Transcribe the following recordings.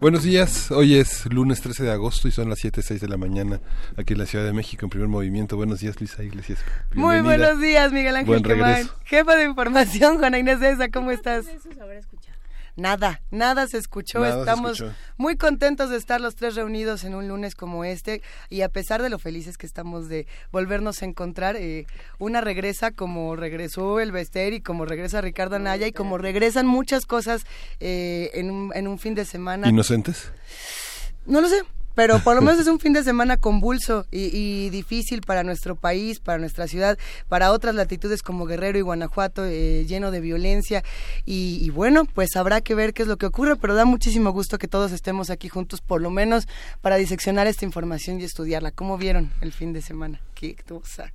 Buenos días, hoy es lunes 13 de agosto y son las 7.06 de la mañana aquí en la Ciudad de México en primer movimiento. Buenos días, Luisa Iglesias. Muy buenos días, Miguel Ángel Buen Jefa de información, Juana Inés de esa, ¿cómo estás? Nada, nada se escuchó. Estamos muy contentos de estar los tres reunidos en un lunes como este y a pesar de lo felices que estamos de volvernos a encontrar, eh, una regresa como regresó el Bester y como regresa Ricardo Anaya y como regresan muchas cosas eh, en, un, en un fin de semana. ¿Inocentes? No lo sé pero por lo menos es un fin de semana convulso y, difícil para nuestro país, para nuestra ciudad, para otras latitudes como Guerrero y Guanajuato, eh, lleno de violencia. Y, bueno, pues habrá que ver qué es lo que ocurre, pero da muchísimo gusto que todos estemos aquí juntos, por lo menos para diseccionar esta información y estudiarla. ¿Cómo vieron el fin de semana? ¿Qué cosa?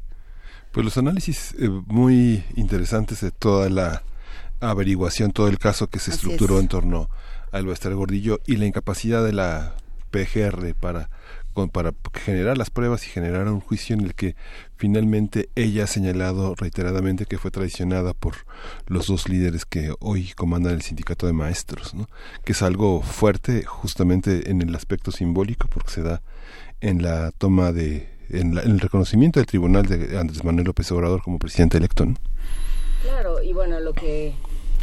Pues los análisis eh, muy interesantes de toda la averiguación, todo el caso que se estructuró en torno al Bester Gordillo y la incapacidad de la PGR para, para generar las pruebas y generar un juicio en el que finalmente ella ha señalado reiteradamente que fue traicionada por los dos líderes que hoy comandan el sindicato de maestros, ¿no? que es algo fuerte justamente en el aspecto simbólico porque se da en la toma de en, el reconocimiento del tribunal de Andrés Manuel López Obrador como presidente electo. Claro, y bueno, lo que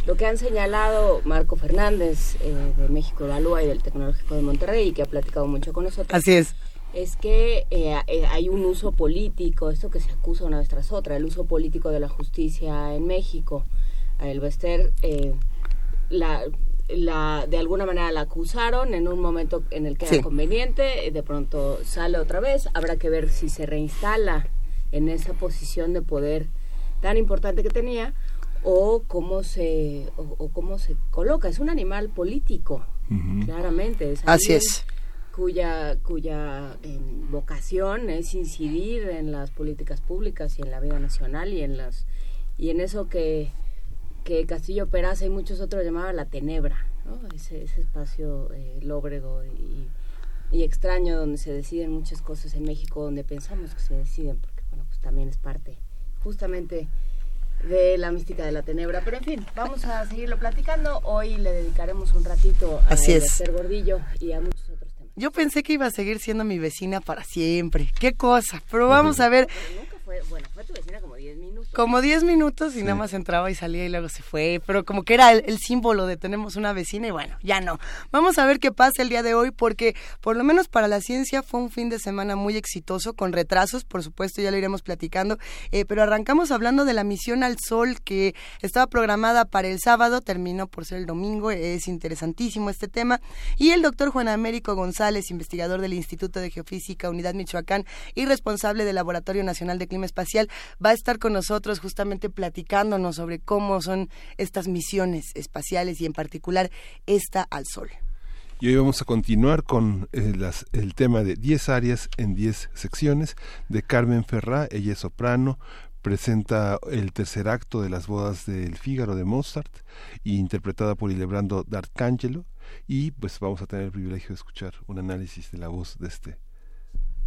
lo que han señalado Marco Fernández eh, de México Evalúa y del Tecnológico de Monterrey, que ha platicado mucho con nosotros. Así es. Es que eh, eh, hay un uso político, esto que se acusa una vez tras otra, el uso político de la justicia en México. El Bester, la, la, de alguna manera la acusaron en un momento en el que era conveniente, de pronto sale otra vez, habrá que ver si se reinstala en esa posición de poder tan importante que tenía o cómo se o, cómo se coloca. Es un animal político claramente es así es. cuya cuya vocación es incidir en las políticas públicas y en la vida nacional y en las y en eso que que Castillo Peraza y muchos otros llamaban la tenebra ese, ese espacio eh, lóbrego y, y extraño donde se deciden muchas cosas en México donde pensamos que se deciden porque bueno pues también es parte justamente de la mística de la tenebra. Pero en fin, vamos a seguirlo platicando. Hoy le dedicaremos un ratito a Así Gordillo y a muchos otros temas. Yo pensé que iba a seguir siendo mi vecina para siempre. Qué cosa. Pero vamos a ver. Fue, bueno, fue tu vecina como 10 minutos. Como 10 minutos y nada más entraba y salía y luego se fue. Pero como que era el, símbolo de tenemos una vecina y bueno, ya no. Vamos a ver qué pasa el día de hoy porque por lo menos para la ciencia fue un fin de semana muy exitoso con retrasos, por supuesto, ya lo iremos platicando. Eh, pero arrancamos hablando de la misión al Sol que estaba programada para el sábado, terminó por ser el domingo. Es interesantísimo este tema. Y el doctor Juan Américo González, investigador del Instituto de Geofísica Unidad Michoacán y responsable del Laboratorio Nacional de Clima Espacial, va a estar con nosotros justamente platicándonos sobre cómo son estas misiones espaciales y en particular esta al Sol. Y hoy vamos a continuar con eh, el tema de 10 áreas en 10 secciones de Carmen Ferrá, ella es soprano, presenta el tercer acto de las bodas del Fígaro de Mozart, interpretada por Ilebrando D'Arcangelo, y pues vamos a tener el privilegio de escuchar un análisis de la voz de este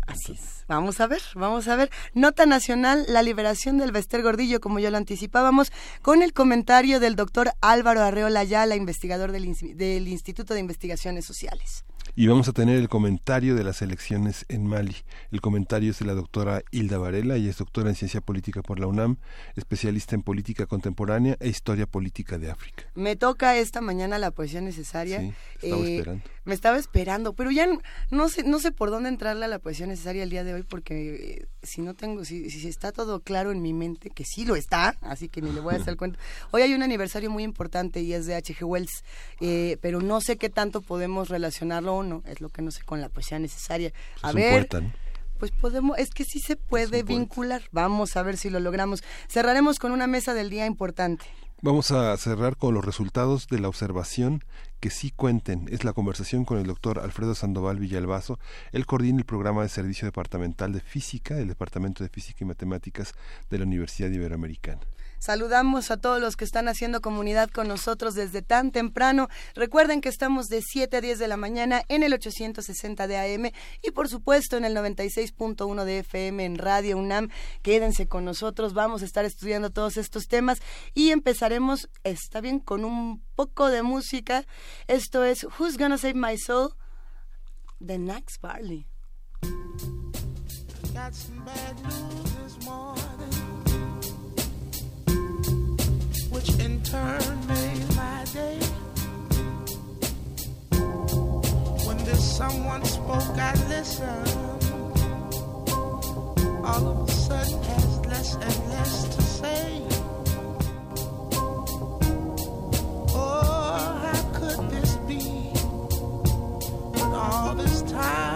Así es. Vamos a ver, vamos a ver. Nota nacional, la liberación del Bester Gordillo, como ya lo anticipábamos, con el comentario del doctor Álvaro Arreola Ayala, investigador del, del Instituto de Investigaciones Sociales. Y vamos a tener el comentario de las elecciones en Mali. El comentario es de la doctora Hilda Varela, y es doctora en Ciencia Política por la UNAM, especialista en política contemporánea e historia política de África. Me toca esta mañana la poesía necesaria. Sí, estaba eh, esperando. Me estaba esperando, pero ya no sé, no sé por dónde entrarle a la poesía necesaria el día de hoy, porque eh, si no tengo, si, si está todo claro en mi mente, que sí lo está, así que ni le voy a hacer el cuento. Hoy hay un aniversario muy importante y es de H.G. Wells, eh, pero no sé qué tanto podemos relacionarlo es lo que no sé con la poesía necesaria. A ver, pues podemos, es que sí se puede vincular. Vamos a ver si lo logramos. Cerraremos con una mesa del día importante. Vamos a cerrar con los resultados de la observación que sí cuenten. Es la conversación con el doctor Alfredo Sandoval Villalbazo. Él coordina el programa de servicio departamental de física del Departamento de Física y Matemáticas de la Universidad Iberoamericana. Saludamos a todos los que están haciendo comunidad con nosotros desde tan temprano. Recuerden que estamos de 7 a 10 de la mañana en el 860 de AM y por supuesto en el 96.1 de FM en Radio UNAM. Quédense con nosotros, vamos a estar estudiando todos estos temas y empezaremos, está bien, con un poco de música. Esto es Who's Gonna Save My Soul de Nax Barley. Which in turn made my day. When this someone spoke, I listened. All of a sudden, has less and less to say. Oh, how could this be? When all this time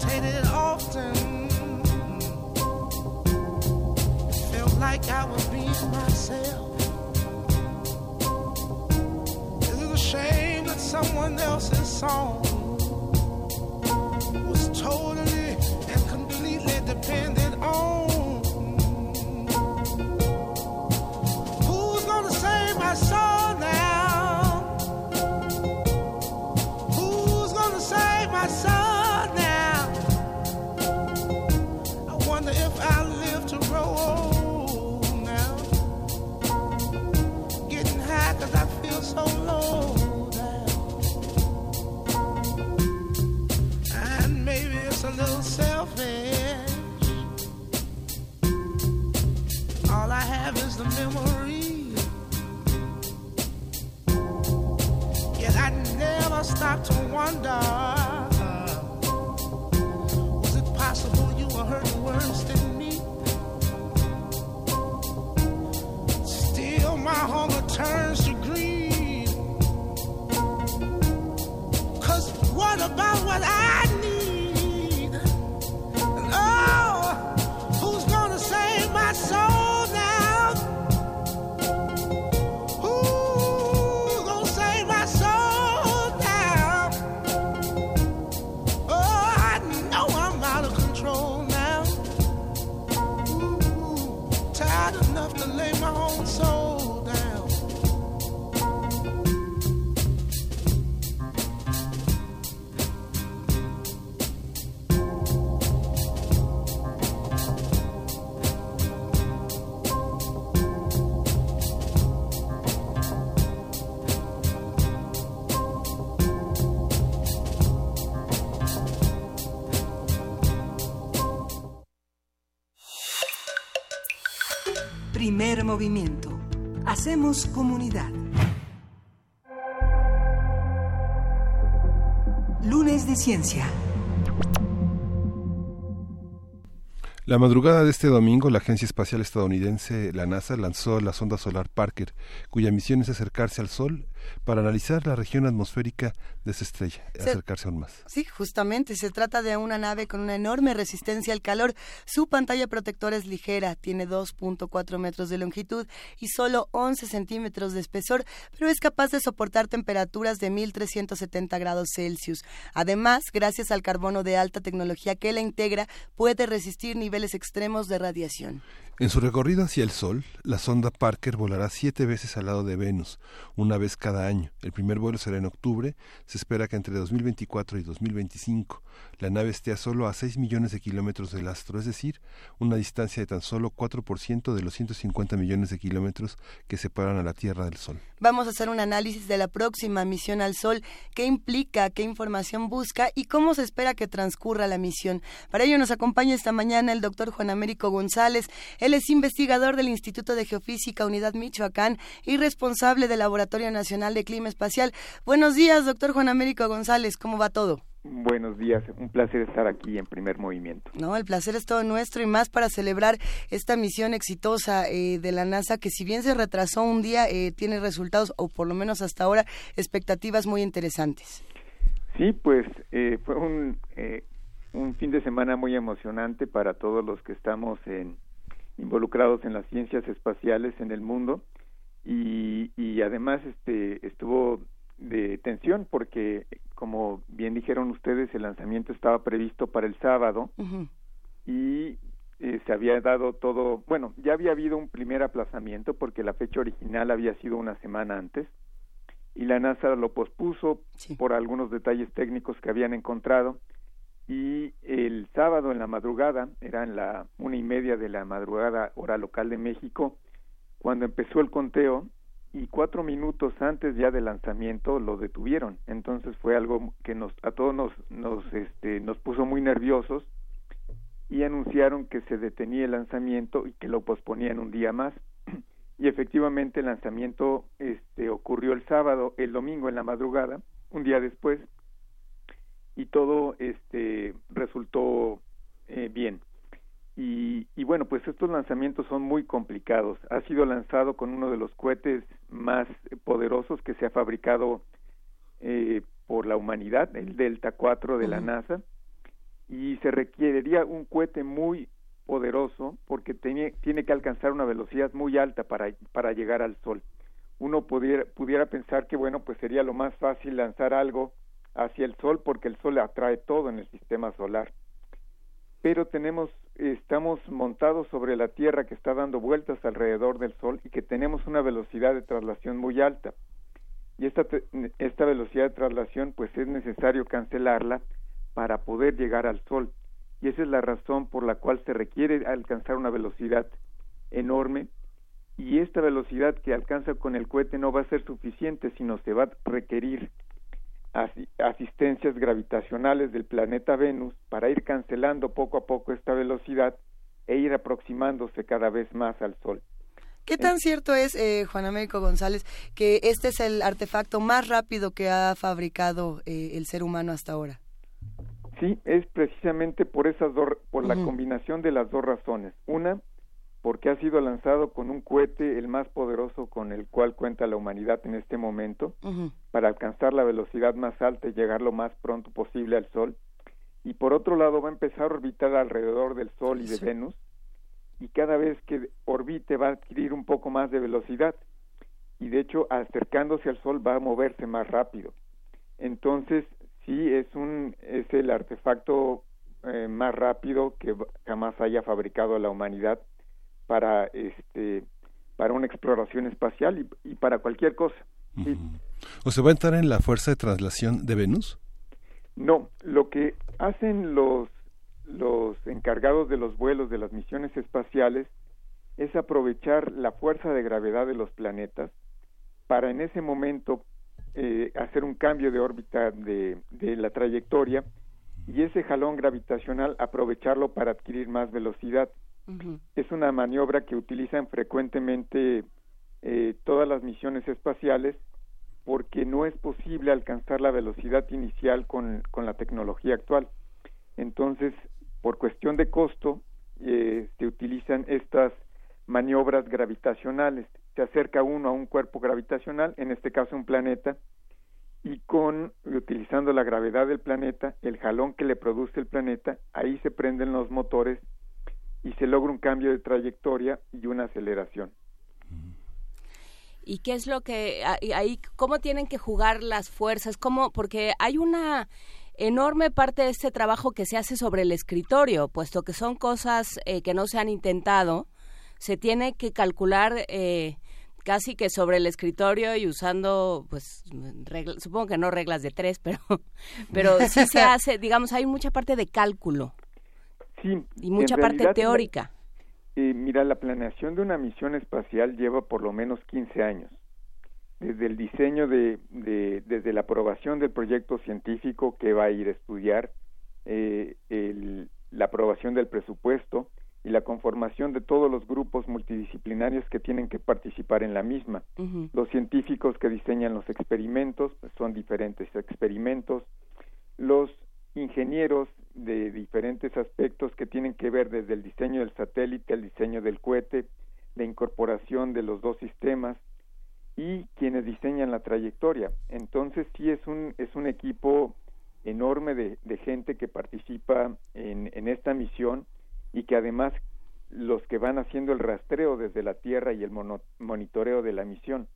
was often. Felt like I was being myself. Is it a shame that someone else's song was totally and completely dependent stop to wonder Comunidad. Lunes de Ciencia. La madrugada de este domingo, la Agencia Espacial Estadounidense, la NASA, lanzó la sonda solar Parker, cuya misión es acercarse al Sol para analizar la región atmosférica de esa estrella, Se- acercarse aún más. Sí, justamente, se trata de una nave con una enorme resistencia al calor. Su pantalla protectora es ligera, tiene 2.4 metros de longitud y solo 11 centímetros de espesor, pero es capaz de soportar temperaturas de 1370 grados Celsius. Además, gracias al carbono de alta tecnología que la integra, puede resistir niveles extremos de radiación. En su recorrido hacia el Sol, la sonda Parker volará siete veces al lado de Venus, una vez cada año. El primer vuelo será en octubre, se espera que entre 2024 y 2025 la nave esté a solo a 6 millones de kilómetros del astro, es decir, una distancia de tan solo 4% de los 150 millones de kilómetros que separan a la Tierra del Sol. Vamos a hacer un análisis de la próxima misión al Sol, qué implica, qué información busca y cómo se espera que transcurra la misión. Para ello nos acompaña esta mañana el doctor Juan Américo González. Él es investigador del Instituto de Geofísica Unidad Michoacán y responsable del Laboratorio Nacional de Clima Espacial. Buenos días, doctor Juan Américo González. ¿Cómo va todo? Buenos días, un placer estar aquí en primer movimiento. No, el placer es todo nuestro y más para celebrar esta misión exitosa eh, de la NASA que si bien se retrasó un día, eh, tiene resultados o por lo menos hasta ahora expectativas muy interesantes. Sí, pues eh, fue un, un fin de semana muy emocionante para todos los que estamos en, involucrados en las ciencias espaciales en el mundo y, y además este estuvo de tensión porque como bien dijeron ustedes el lanzamiento estaba previsto para el sábado y eh, se había dado todo bueno ya había habido un primer aplazamiento porque la fecha original había sido una semana antes y la NASA lo pospuso por algunos detalles técnicos que habían encontrado y el sábado en la madrugada, eran la una y media de la madrugada hora local de México, cuando empezó el conteo y cuatro minutos antes ya del lanzamiento lo detuvieron. Entonces fue algo que nos a todos nos nos este nos puso muy nerviosos y anunciaron que se detenía el lanzamiento y que lo posponían un día más. Y efectivamente el lanzamiento este ocurrió el sábado, el domingo en la madrugada, un día después y todo este resultó eh, bien. Y, y, bueno, pues estos lanzamientos son muy complicados. Ha sido lanzado con uno de los cohetes más poderosos que se ha fabricado eh, por la humanidad, el Delta 4 de la NASA, y se requeriría un cohete muy poderoso porque tiene, tiene que alcanzar una velocidad muy alta para, para llegar al Sol. Uno pudiera, pudiera pensar que, bueno, pues sería lo más fácil lanzar algo hacia el Sol porque el Sol atrae todo en el sistema solar. Pero tenemos, estamos montados sobre la Tierra que está dando vueltas alrededor del Sol y que tenemos una velocidad de traslación muy alta. Y esta, esta velocidad de traslación pues es necesario cancelarla para poder llegar al Sol. Y esa es la razón por la cual se requiere alcanzar una velocidad enorme y esta velocidad que alcanza con el cohete no va a ser suficiente, sino se va a requerir asistencias gravitacionales del planeta Venus para ir cancelando poco a poco esta velocidad e ir aproximándose cada vez más al Sol. ¿Qué tan cierto es, eh, Juan Américo González, que este es el artefacto más rápido que ha fabricado eh, el ser humano hasta ahora? Sí, es precisamente por esas dos, por la combinación de las dos razones. Una, porque ha sido lanzado con un cohete el más poderoso con el cual cuenta la humanidad en este momento para alcanzar la velocidad más alta y llegar lo más pronto posible al Sol. Y por otro lado va a empezar a orbitar alrededor del Sol y de Venus y cada vez que orbite va a adquirir un poco más de velocidad y de hecho acercándose al Sol va a moverse más rápido. Entonces sí es un es el artefacto eh, más rápido que jamás haya fabricado la humanidad para este para una exploración espacial y, para cualquier cosa. ¿O se va a entrar en la fuerza de traslación de Venus? No, lo que hacen los los encargados de los vuelos de las misiones espaciales es aprovechar la fuerza de gravedad de los planetas para en ese momento eh, hacer un cambio de órbita de, de la trayectoria y ese jalón gravitacional aprovecharlo para adquirir más velocidad. Es una maniobra que utilizan frecuentemente eh, todas las misiones espaciales porque no es posible alcanzar la velocidad inicial con, con la tecnología actual. Entonces, por cuestión de costo, eh, se utilizan estas maniobras gravitacionales. Se acerca uno a un cuerpo gravitacional, en este caso un planeta, y con utilizando la gravedad del planeta, el jalón que le produce el planeta, ahí se prenden los motores y se logra un cambio de trayectoria y una aceleración. ¿Y qué es lo que ahí cómo tienen que jugar las fuerzas? ¿Cómo porque hay una enorme parte de este trabajo que se hace sobre el escritorio, puesto que son cosas eh, que no se han intentado, se tiene que calcular eh, casi que sobre el escritorio y usando, pues, supongo que no reglas de tres, pero, pero sí se hace, digamos, hay mucha parte de cálculo. Sí. Y mucha parte teórica. Eh, mira, la planeación de una misión espacial lleva por lo menos 15 años. Desde el diseño de, de desde la aprobación del proyecto científico que va a ir a estudiar, eh, el, la aprobación del presupuesto y la conformación de todos los grupos multidisciplinarios que tienen que participar en la misma. Los científicos que diseñan los experimentos pues, son diferentes experimentos. Los ingenieros de diferentes aspectos que tienen que ver desde el diseño del satélite, el diseño del cohete, la incorporación de los dos sistemas y quienes diseñan la trayectoria. Entonces sí es un, es un equipo enorme de, gente que participa en, en, esta misión y que además los que van haciendo el rastreo desde la Tierra y el monitoreo de la misión.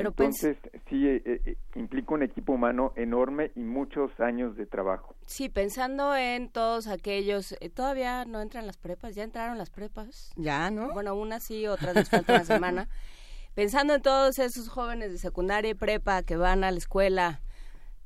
Pero Entonces, sí, eh, eh, implica un equipo humano enorme y muchos años de trabajo. Sí, pensando en todos aquellos, eh, todavía no entran las prepas, ya entraron las prepas. Ya, ¿no? Bueno, unas sí, otras les falta una semana. Pensando en todos esos jóvenes de secundaria y prepa que van a la escuela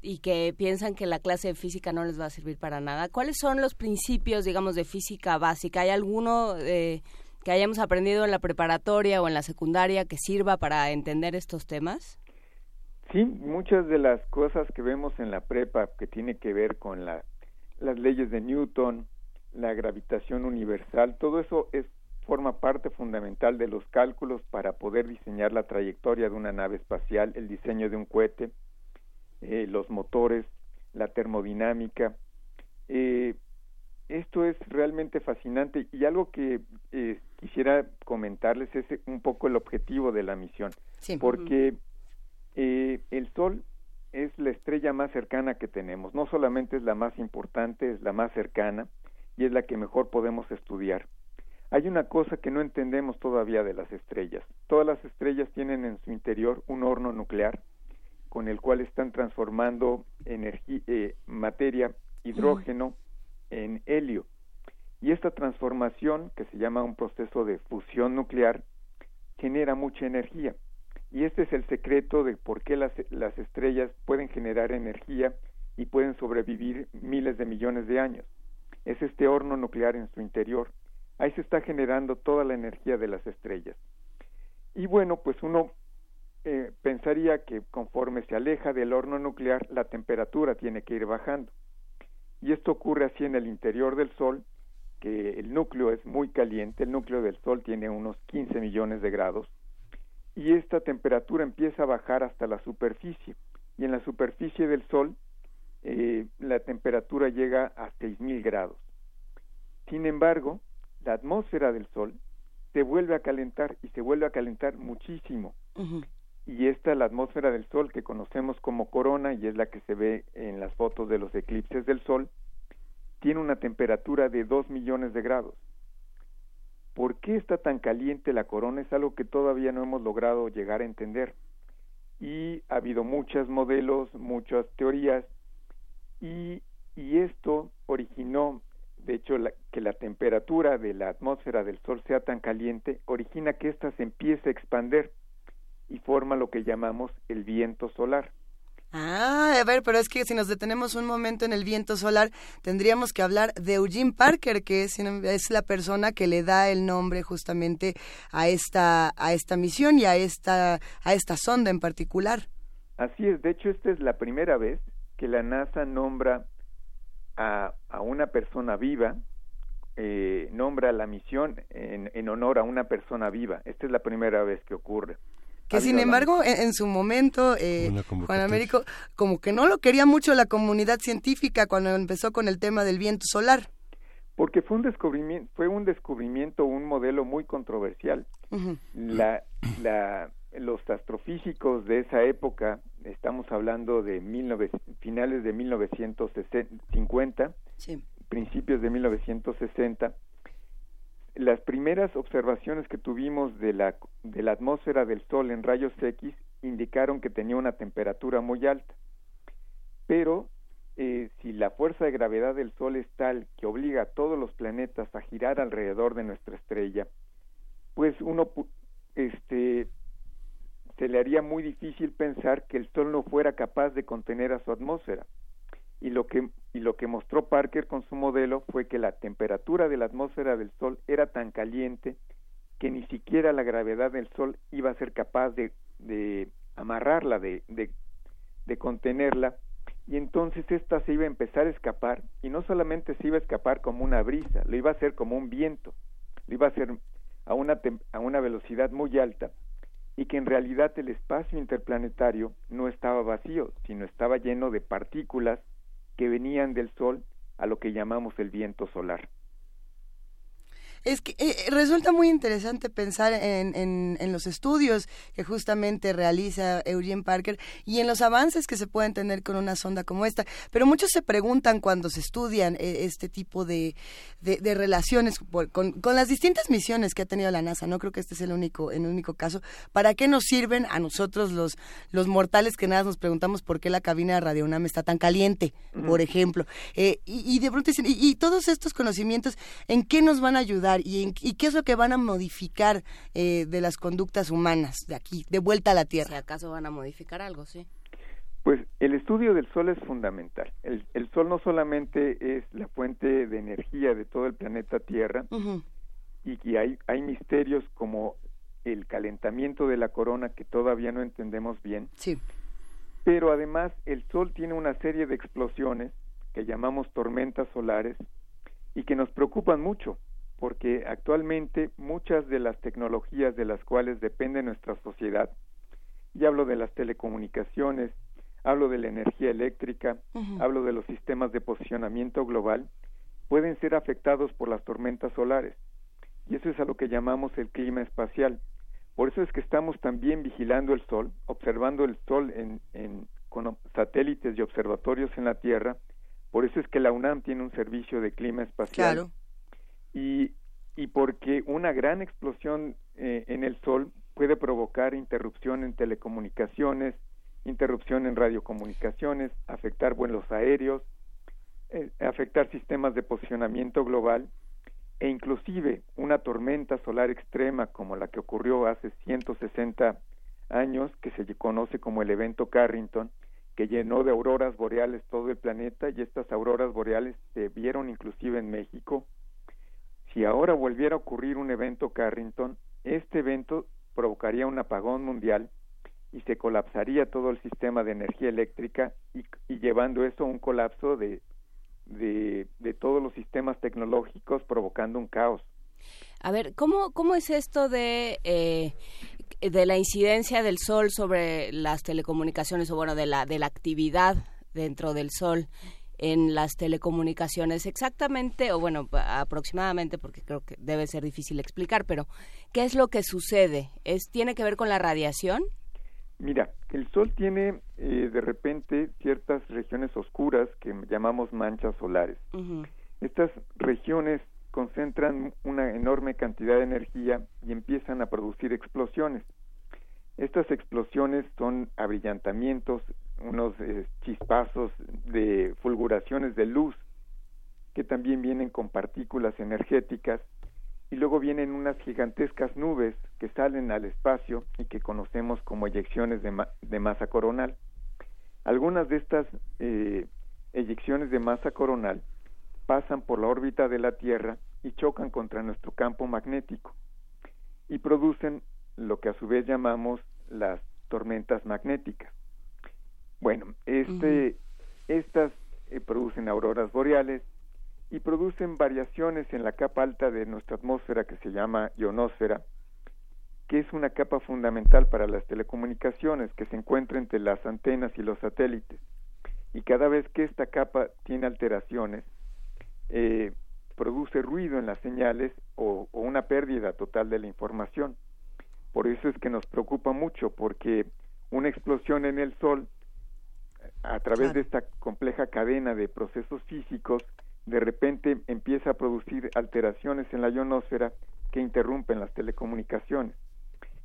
y que piensan que la clase de física no les va a servir para nada, ¿cuáles son los principios, digamos, de física básica? ¿Hay alguno eh, que hayamos aprendido en la preparatoria o en la secundaria que sirva para entender estos temas? Sí, muchas de las cosas que vemos en la prepa que tiene que ver con la, las leyes de Newton, la gravitación universal, todo eso es forma parte fundamental de los cálculos para poder diseñar la trayectoria de una nave espacial, el diseño de un cohete, eh, los motores, la termodinámica. Eh, esto es realmente fascinante y algo que eh, quisiera comentarles es un poco el objetivo de la misión, porque eh, el Sol es la estrella más cercana que tenemos, no solamente es la más importante, es la más cercana y es la que mejor podemos estudiar. Hay una cosa que no entendemos todavía de las estrellas. Todas las estrellas tienen en su interior un horno nuclear con el cual están transformando energía, eh, materia, hidrógeno, en helio. Y esta transformación, que se llama un proceso de fusión nuclear, genera mucha energía. Y este es el secreto de por qué las, las estrellas pueden generar energía y pueden sobrevivir miles de millones de años. Es este horno nuclear en su interior. Ahí se está generando toda la energía de las estrellas. Y bueno, pues uno eh, pensaría que conforme se aleja del horno nuclear, la temperatura tiene que ir bajando. Y esto ocurre así en el interior del Sol, que el núcleo es muy caliente, el núcleo del Sol tiene unos 15 millones de grados, y esta temperatura empieza a bajar hasta la superficie. Y en la superficie del Sol eh, la temperatura llega a 6.000 grados. Sin embargo, la atmósfera del Sol se vuelve a calentar y se vuelve a calentar muchísimo y esta la atmósfera del Sol que conocemos como corona y es la que se ve en las fotos de los eclipses del Sol, tiene una temperatura de 2 millones de grados. ¿Por qué está tan caliente la corona? Es algo que todavía no hemos logrado llegar a entender. Y ha habido muchos modelos, muchas teorías, y, y esto originó, de hecho, que la temperatura de la atmósfera del Sol sea tan caliente, origina que ésta se empiece a expander y forma lo que llamamos el viento solar. Ah, a ver, pero es que si nos detenemos un momento en el viento solar, tendríamos que hablar de Eugene Parker, que es, es, la persona que le da el nombre justamente a esta, a esta misión y a esta, a esta sonda en particular. Así es, de hecho esta es la primera vez que la NASA nombra a, a una persona viva, eh, nombra la misión en, en honor a una persona viva. Esta es la primera vez que ocurre. Que sin embargo, en, su momento, eh, Juan Américo, como que no lo quería mucho la comunidad científica cuando empezó con el tema del viento solar. Porque fue un descubrimiento, fue un descubrimiento, un modelo muy controversial. la, la, los astrofísicos de esa época, estamos hablando de finales de 1950, principios de 1960, las primeras observaciones que tuvimos de la, de la atmósfera del Sol en rayos X indicaron que tenía una temperatura muy alta. Pero eh, si la fuerza de gravedad del Sol es tal que obliga a todos los planetas a girar alrededor de nuestra estrella, pues uno este se le haría muy difícil pensar que el Sol no fuera capaz de contener a su atmósfera. Y lo que y lo que mostró Parker con su modelo fue que la temperatura de la atmósfera del Sol era tan caliente que ni siquiera la gravedad del Sol iba a ser capaz de, de amarrarla, de, de, de contenerla, y entonces ésta se iba a empezar a escapar, y no solamente se iba a escapar como una brisa, lo iba a hacer como un viento, lo iba a hacer a una, a una velocidad muy alta, y que en realidad el espacio interplanetario no estaba vacío, sino estaba lleno de partículas que venían del Sol a lo que llamamos el viento solar. Es que eh, resulta muy interesante pensar en, en, los estudios que justamente realiza Eugene Parker y en los avances que se pueden tener con una sonda como esta. Pero muchos se preguntan cuando se estudian eh, este tipo de, de, relaciones con, con, las distintas misiones que ha tenido la NASA. No creo que este sea el único, el único caso. ¿Para qué nos sirven a nosotros los, los mortales que nada nos preguntamos por qué la cabina de Radio UNAM está tan caliente, por ejemplo? Eh, y, de pronto dicen, y todos estos conocimientos, ¿en qué nos van a ayudar? Y, qué es lo que van a modificar eh, de las conductas humanas de aquí, de vuelta a la Tierra. Si acaso van a modificar algo, sí. Pues el estudio del Sol es fundamental. El, Sol no solamente es la fuente de energía de todo el planeta Tierra, y, y hay, hay misterios como el calentamiento de la corona que todavía no entendemos bien. Sí. Pero además el Sol tiene una serie de explosiones que llamamos tormentas solares y que nos preocupan mucho porque actualmente muchas de las tecnologías de las cuales depende nuestra sociedad, y hablo de las telecomunicaciones, hablo de la energía eléctrica, hablo de los sistemas de posicionamiento global, pueden ser afectados por las tormentas solares. Y eso es a lo que llamamos el clima espacial. Por eso es que estamos también vigilando el Sol, observando el Sol en, en, con satélites y observatorios en la Tierra. Por eso es que la UNAM tiene un servicio de clima espacial. Claro y, y porque una gran explosión eh, en el Sol puede provocar interrupción en telecomunicaciones, interrupción en radiocomunicaciones, afectar vuelos aéreos, eh, afectar sistemas de posicionamiento global e inclusive una tormenta solar extrema como la que ocurrió hace 160 años, que se conoce como el evento Carrington, que llenó de auroras boreales todo el planeta y estas auroras boreales se vieron inclusive en México si ahora volviera a ocurrir un evento Carrington, este evento provocaría un apagón mundial y se colapsaría todo el sistema de energía eléctrica y, llevando eso a un colapso de, de, todos los sistemas tecnológicos provocando un caos. A ver, ¿cómo, cómo es esto de, eh, de la incidencia del sol sobre las telecomunicaciones o bueno, de la, de la actividad dentro del sol? En las telecomunicaciones exactamente, o bueno, aproximadamente, porque creo que debe ser difícil explicar, pero ¿qué es lo que sucede? ¿Es, ¿Tiene que ver con la radiación? Mira, el Sol tiene eh, de repente ciertas regiones oscuras que llamamos manchas solares. Estas regiones concentran una enorme cantidad de energía y empiezan a producir explosiones. Estas explosiones son abrillantamientos unos eh, chispazos de fulguraciones de luz que también vienen con partículas energéticas y luego vienen unas gigantescas nubes que salen al espacio y que conocemos como eyecciones de, masa coronal. Algunas de estas eh, eyecciones de masa coronal pasan por la órbita de la Tierra y chocan contra nuestro campo magnético y producen lo que a su vez llamamos las tormentas magnéticas. Bueno, este, estas eh, producen auroras boreales y producen variaciones en la capa alta de nuestra atmósfera que se llama ionosfera, que es una capa fundamental para las telecomunicaciones que se encuentra entre las antenas y los satélites. Y cada vez que esta capa tiene alteraciones, eh, produce ruido en las señales o, una pérdida total de la información. Por eso es que nos preocupa mucho, porque una explosión en el Sol a través de esta compleja cadena de procesos físicos, de repente empieza a producir alteraciones en la ionosfera que interrumpen las telecomunicaciones.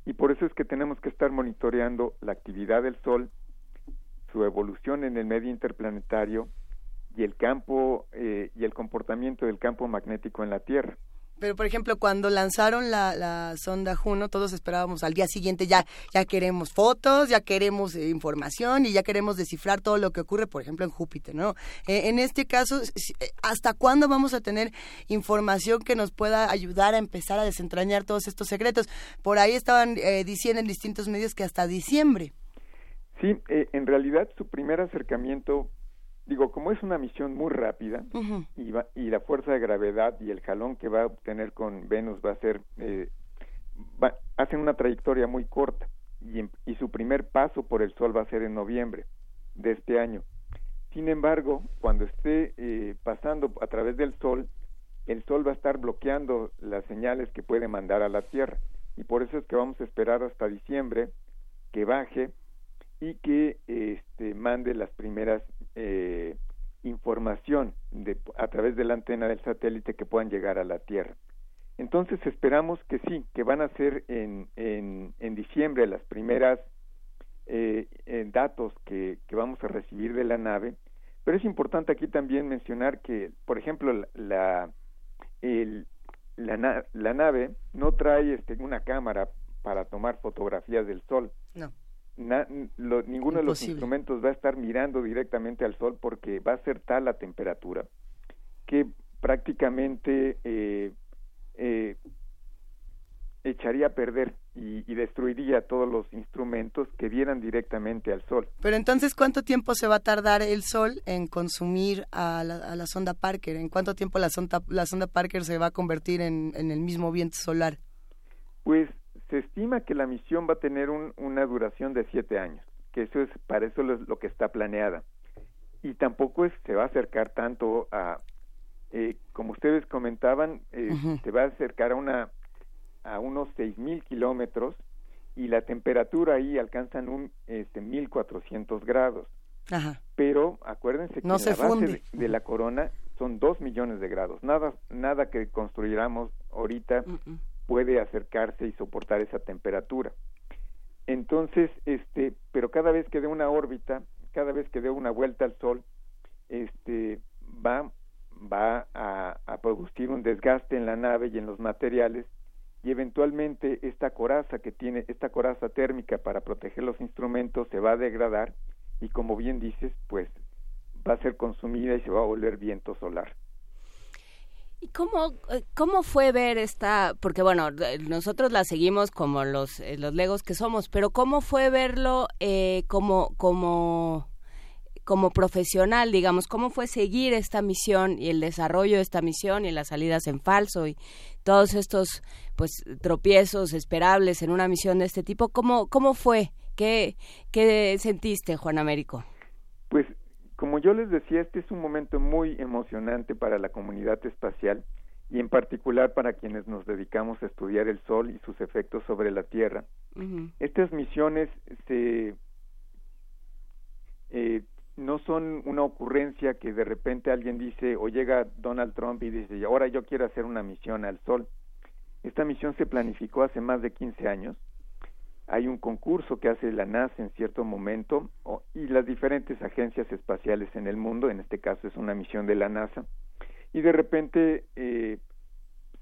Y por eso es que tenemos que estar monitoreando la actividad del Sol, su evolución en el medio interplanetario y el campo eh, y el comportamiento del campo magnético en la Tierra. Pero, por ejemplo, cuando lanzaron la, la, sonda Juno, todos esperábamos al día siguiente ya, ya queremos fotos, ya queremos eh, información y ya queremos descifrar todo lo que ocurre, por ejemplo, en Júpiter, ¿no? Eh, en este caso, eh, ¿hasta cuándo vamos a tener información que nos pueda ayudar a empezar a desentrañar todos estos secretos? Por ahí estaban diciendo en distintos medios que hasta diciembre. Sí, en realidad su primer acercamiento digo, como es una misión muy rápida y, y la fuerza de gravedad y el jalón que va a obtener con Venus va a ser, eh, hacen una trayectoria muy corta y, y, su primer paso por el Sol va a ser en noviembre de este año. Sin embargo, cuando esté eh, pasando a través del Sol, el Sol va a estar bloqueando las señales que puede mandar a la Tierra y por eso es que vamos a esperar hasta diciembre que baje y que este, mande las primeras eh, información de, a través de la antena del satélite que puedan llegar a la Tierra. Entonces esperamos que sí, que van a ser en, en, en diciembre las primeras eh, datos que, que, vamos a recibir de la nave, pero es importante aquí también mencionar que, por ejemplo, la, el, la, la nave no trae este, una cámara para tomar fotografías del Sol. No ninguno de los instrumentos va a estar mirando directamente al sol porque va a ser tal la temperatura que prácticamente eh, eh, echaría a perder y, destruiría todos los instrumentos que vieran directamente al sol. Pero entonces, ¿cuánto tiempo se va a tardar el sol en consumir a la, sonda Parker? ¿En cuánto tiempo la sonda, la sonda Parker se va a convertir en el mismo viento solar? Pues se estima que la misión va a tener una duración de siete años, que eso es para eso es lo que está planeada. Y tampoco es, se va a acercar tanto a, eh, como ustedes comentaban, eh, se va a acercar a una a unos seis mil kilómetros y la temperatura ahí alcanzan un este, 1400 grados. Pero acuérdense que la base de, la corona son dos millones de grados. Nada, nada que construyéramos ahorita puede acercarse y soportar esa temperatura. Entonces, este, pero cada vez que dé una órbita, cada vez que dé una vuelta al Sol, este, va, va a, producir un desgaste en la nave y en los materiales y eventualmente esta coraza que tiene, esta coraza térmica para proteger los instrumentos se va a degradar y como bien dices, pues va a ser consumida y se va a volver viento solar. ¿Y cómo, eh, cómo fue ver esta, porque bueno, nosotros la seguimos como los, eh, los legos que somos, pero cómo fue verlo eh, como, como, como profesional, digamos, cómo fue seguir esta misión y el desarrollo de esta misión y las salidas en falso y todos estos pues tropiezos esperables en una misión de este tipo, ¿cómo, cómo fue? ¿Qué, qué sentiste, Juan Américo? Como yo les decía, este es un momento muy emocionante para la comunidad espacial y en particular para quienes nos dedicamos a estudiar el Sol y sus efectos sobre la Tierra. Estas misiones se, eh, no son una ocurrencia que de repente alguien dice o llega Donald Trump y dice, ahora yo quiero hacer una misión al Sol. Esta misión se planificó hace más de 15 años hay un concurso que hace la NASA en cierto momento y las diferentes agencias espaciales en el mundo, en este caso es una misión de la NASA, y de repente eh,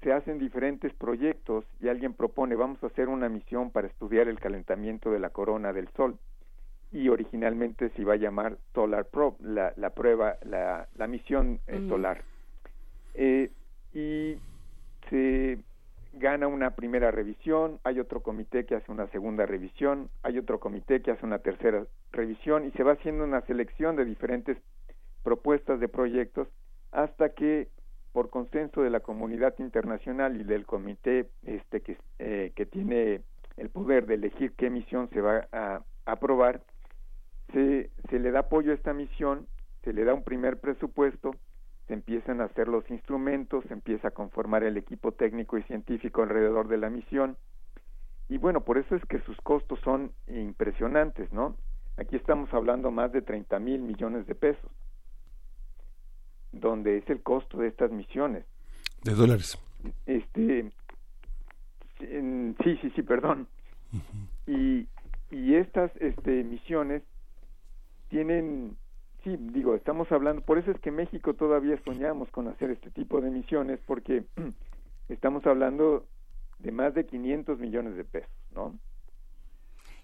se hacen diferentes proyectos y alguien propone vamos a hacer una misión para estudiar el calentamiento de la corona del Sol y originalmente se iba a llamar Solar Probe, la, la prueba, la, la misión eh, solar. Eh, y se gana una primera revisión, hay otro comité que hace una segunda revisión, hay otro comité que hace una tercera revisión y se va haciendo una selección de diferentes propuestas de proyectos hasta que por consenso de la comunidad internacional y del comité este que, eh, que tiene el poder de elegir qué misión se va a, aprobar, se, se le da apoyo a esta misión, se le da un primer presupuesto se empiezan a hacer los instrumentos, se empieza a conformar el equipo técnico y científico alrededor de la misión. Y bueno, por eso es que sus costos son impresionantes, ¿no? Aquí estamos hablando más de 30 mil millones de pesos, donde es el costo de estas misiones. De dólares. Este, sí, sí, sí, perdón. y, y estas este, misiones tienen sí, digo, estamos hablando, por eso es que México todavía soñamos con hacer este tipo de misiones, porque estamos hablando de más de 500 millones de pesos, ¿no?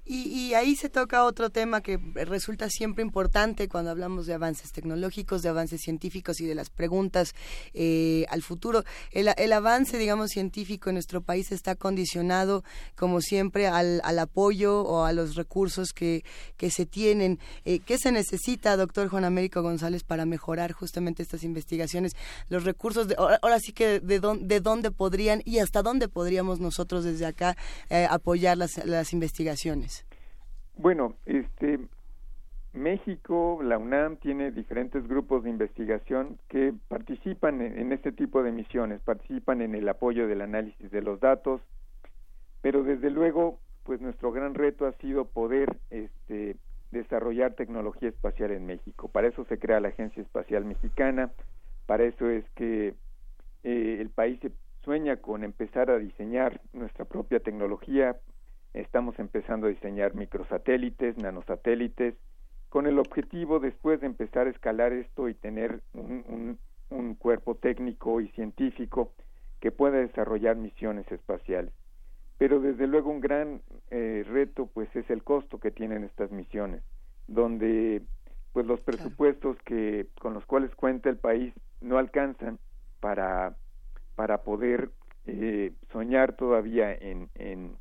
Y, ahí se toca otro tema que resulta siempre importante cuando hablamos de avances tecnológicos, de avances científicos y de las preguntas eh, al futuro. El, avance, digamos, científico en nuestro país está condicionado, como siempre, al, apoyo o a los recursos que, que se tienen. Eh, ¿Qué se necesita, doctor Juan Américo González, para mejorar justamente estas investigaciones? Los recursos, de, ahora, sí que de, de dónde podrían y hasta dónde podríamos nosotros desde acá eh, apoyar las, las investigaciones. Bueno, este México, la UNAM tiene diferentes grupos de investigación que participan en, este tipo de misiones, participan en el apoyo del análisis de los datos, pero desde luego, pues nuestro gran reto ha sido poder este, desarrollar tecnología espacial en México. Para eso se crea la Agencia Espacial Mexicana, para eso es que eh, el país sueña con empezar a diseñar nuestra propia tecnología, Estamos empezando a diseñar microsatélites, nanosatélites, con el objetivo después de empezar a escalar esto y tener un, cuerpo técnico y científico que pueda desarrollar misiones espaciales. Pero desde luego un gran eh, reto pues es el costo que tienen estas misiones, donde pues los presupuestos que con los cuales cuenta el país no alcanzan para para poder eh, soñar todavía en, en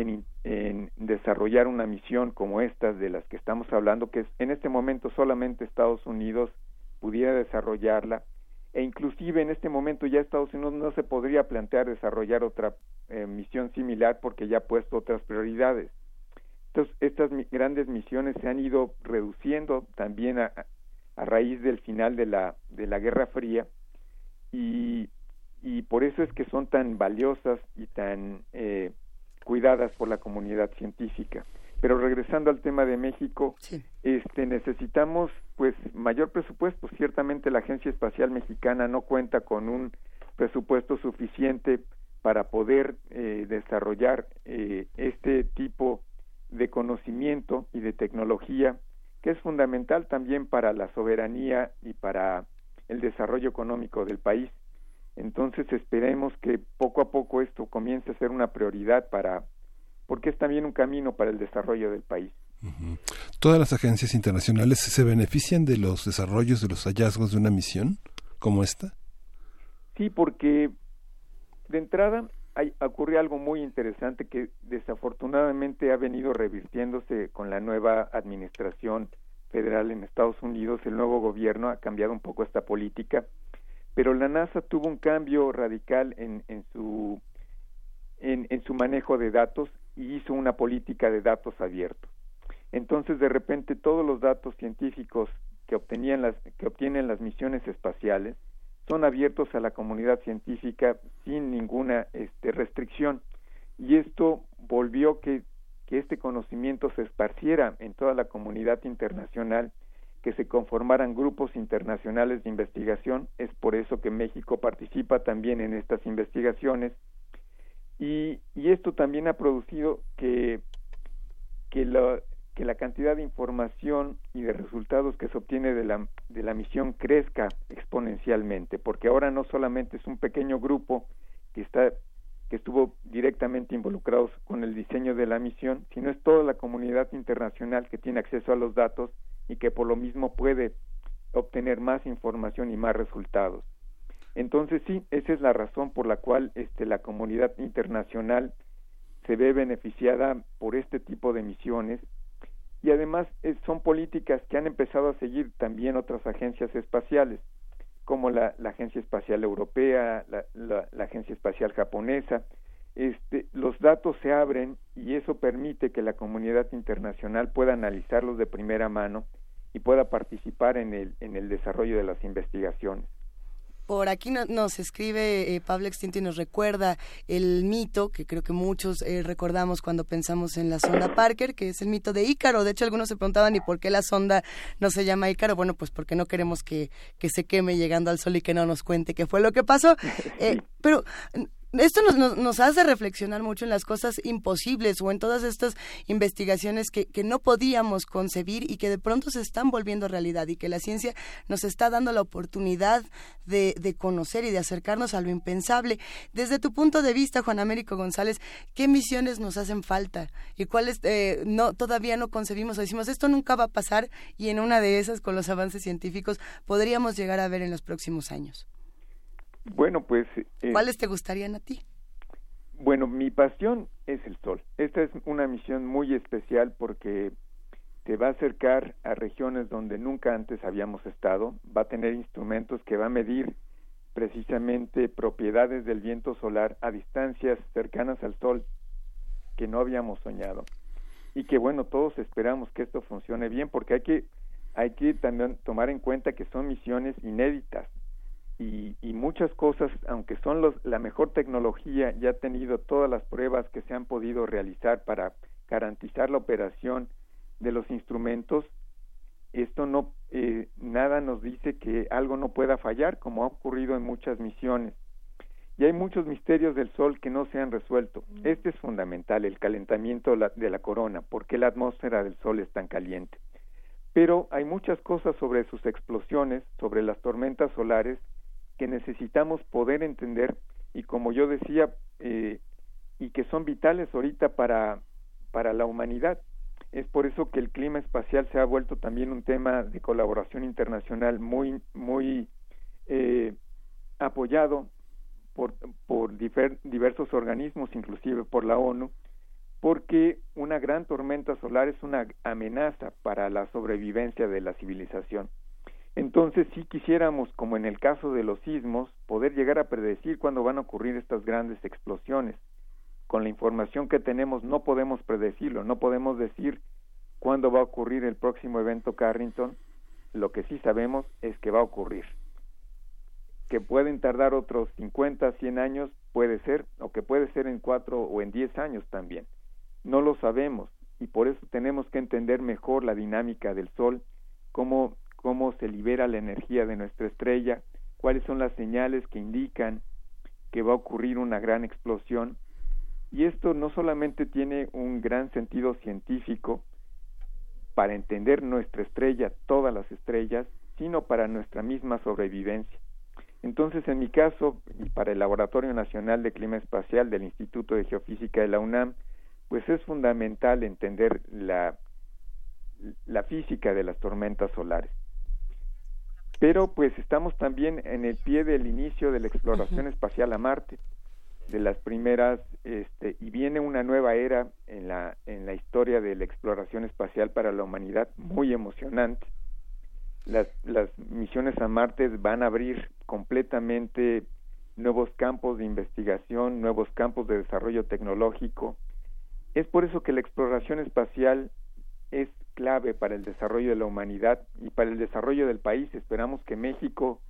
en, desarrollar una misión como esta de las que estamos hablando, que en este momento solamente Estados Unidos pudiera desarrollarla, e inclusive en este momento ya Estados Unidos no se podría plantear desarrollar otra eh, misión similar porque ya ha puesto otras prioridades. Entonces, estas grandes misiones se han ido reduciendo también a, a raíz del final de la, de la Guerra Fría y, y por eso es que son tan valiosas y tan eh, cuidadas por la comunidad científica. Pero regresando al tema de México, este necesitamos pues mayor presupuesto. Ciertamente la Agencia Espacial Mexicana no cuenta con un presupuesto suficiente para poder eh, desarrollar eh, este tipo de conocimiento y de tecnología que es fundamental también para la soberanía y para el desarrollo económico del país. Entonces esperemos que poco a poco esto comience a ser una prioridad para, porque es también un camino para el desarrollo del país. ¿Todas las agencias internacionales se benefician de los desarrollos, de los hallazgos de una misión como esta? Sí, porque de entrada hay, ocurre algo muy interesante que desafortunadamente ha venido revirtiéndose con la nueva administración federal en Estados Unidos. El nuevo gobierno ha cambiado un poco esta política pero la NASA tuvo un cambio radical en, su manejo de datos y hizo una política de datos abiertos. Entonces, de repente, todos los datos científicos que obtenían las que obtienen las misiones espaciales son abiertos a la comunidad científica sin ninguna este, restricción y esto volvió que, que este conocimiento se esparciera en toda la comunidad internacional que se conformaran grupos internacionales de investigación. Es por eso que México participa también en estas investigaciones. Y, y esto también ha producido que, que, la, que la cantidad de información y de resultados que se obtiene de la, de la misión crezca exponencialmente, porque ahora no solamente es un pequeño grupo que está que estuvo directamente involucrados con el diseño de la misión, sino es toda la comunidad internacional que tiene acceso a los datos y que por lo mismo puede obtener más información y más resultados. Entonces sí, esa es la razón por la cual este, la comunidad internacional se ve beneficiada por este tipo de misiones y además son políticas que han empezado a seguir también otras agencias espaciales como la, Agencia Espacial Europea, la, la, Agencia Espacial Japonesa. Este, los datos se abren y eso permite que la comunidad internacional pueda analizarlos de primera mano y pueda participar en el, en el desarrollo de las investigaciones. Por aquí nos escribe eh, Pablo Extinto y nos recuerda el mito que creo que muchos eh, recordamos cuando pensamos en la sonda Parker, que es el mito de Ícaro. De hecho, algunos se preguntaban, ¿y por qué la sonda no se llama Ícaro? Bueno, pues porque no queremos que, que se queme llegando al sol y que no nos cuente qué fue lo que pasó. Eh, pero esto nos, nos, hace reflexionar mucho en las cosas imposibles o en todas estas investigaciones que, no podíamos concebir y que de pronto se están volviendo realidad y que la ciencia nos está dando la oportunidad de, de conocer y de acercarnos a lo impensable. Desde tu punto de vista, Juan Américo González, ¿qué misiones nos hacen falta y cuáles eh, no, todavía no concebimos o decimos esto nunca va a pasar y en una de esas con los avances científicos podríamos llegar a ver en los próximos años? Bueno, pues... Eh, ¿Cuáles te gustarían a ti? Bueno, mi pasión es el sol. Esta es una misión muy especial porque te va a acercar a regiones donde nunca antes habíamos estado, va a tener instrumentos que va a medir precisamente propiedades del viento solar a distancias cercanas al sol que no habíamos soñado y que bueno todos esperamos que esto funcione bien porque hay que hay que también tomar en cuenta que son misiones inéditas y, muchas cosas, aunque son los, la mejor tecnología, ya ha tenido todas las pruebas que se han podido realizar para garantizar la operación de los instrumentos, esto no, eh, nada nos dice que algo no pueda fallar, como ha ocurrido en muchas misiones. Y hay muchos misterios del Sol que no se han resuelto. Este es fundamental, el calentamiento de la corona, porque la atmósfera del Sol es tan caliente. Pero hay muchas cosas sobre sus explosiones, sobre las tormentas solares, que necesitamos poder entender y como yo decía, eh, y que son vitales ahorita para, para la humanidad. Es por eso que el clima espacial se ha vuelto también un tema de colaboración internacional muy, muy eh, apoyado por, por diversos organismos, inclusive por la ONU, porque una gran tormenta solar es una amenaza para la sobrevivencia de la civilización. Entonces, si quisiéramos, como en el caso de los sismos, poder llegar a predecir cuándo van a ocurrir estas grandes explosiones. Con la información que tenemos no podemos predecirlo, no podemos decir cuándo va a ocurrir el próximo evento Carrington. Lo que sí sabemos es que va a ocurrir. Que pueden tardar otros 50, 100 años, puede ser, o que puede ser en 4 o en 10 años también. No lo sabemos y por eso tenemos que entender mejor la dinámica del Sol, cómo cómo se libera la energía de nuestra estrella, cuáles son las señales que indican que va a ocurrir una gran explosión. Y esto no solamente tiene un gran sentido científico para entender nuestra estrella, todas las estrellas, sino para nuestra misma sobrevivencia. Entonces, en mi caso, y para el Laboratorio Nacional de Clima Espacial del Instituto de Geofísica de la UNAM, pues es fundamental entender la, la física de las tormentas solares. Pero pues estamos también en el pie del inicio de la exploración espacial a Marte, de las primeras, este, y viene una nueva era en la, en la historia de la exploración espacial para la humanidad, muy emocionante. Las, las misiones a Marte van a abrir completamente nuevos campos de investigación, nuevos campos de desarrollo tecnológico. Es por eso que la exploración espacial es clave para el desarrollo de la humanidad y para el desarrollo del país. Esperamos que México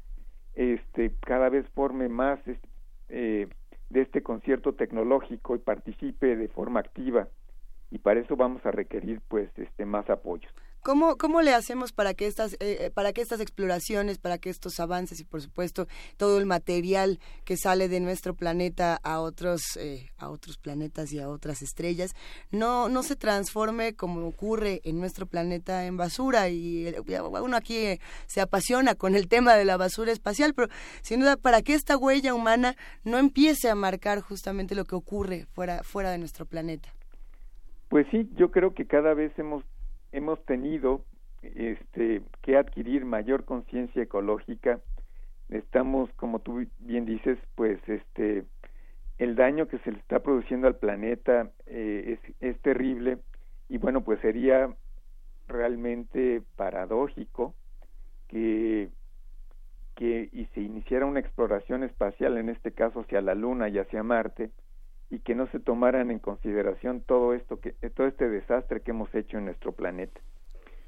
este, cada vez forme más eh, de este concierto tecnológico y participe de forma activa y para eso vamos a requerir pues este más apoyos. ¿Cómo, ¿Cómo le hacemos para que estas eh, eh, para que estas exploraciones, para que estos avances y por supuesto todo el material que sale de nuestro planeta a otros eh, a otros planetas y a otras estrellas no no se transforme como ocurre en nuestro planeta en basura y uno aquí se apasiona con el tema de la basura espacial, pero sin duda para que esta huella humana no empiece a marcar justamente lo que ocurre fuera fuera de nuestro planeta. Pues sí, yo creo que cada vez hemos hemos tenido este que adquirir mayor conciencia ecológica. Estamos como tú bien dices pues este el daño que se le está produciendo al planeta eh, es, es terrible. Y bueno pues sería realmente paradójico que que y se iniciara una exploración espacial en este caso hacia la luna y hacia Marte y que no se tomaran en consideración todo esto que todo este desastre que hemos hecho en nuestro planeta.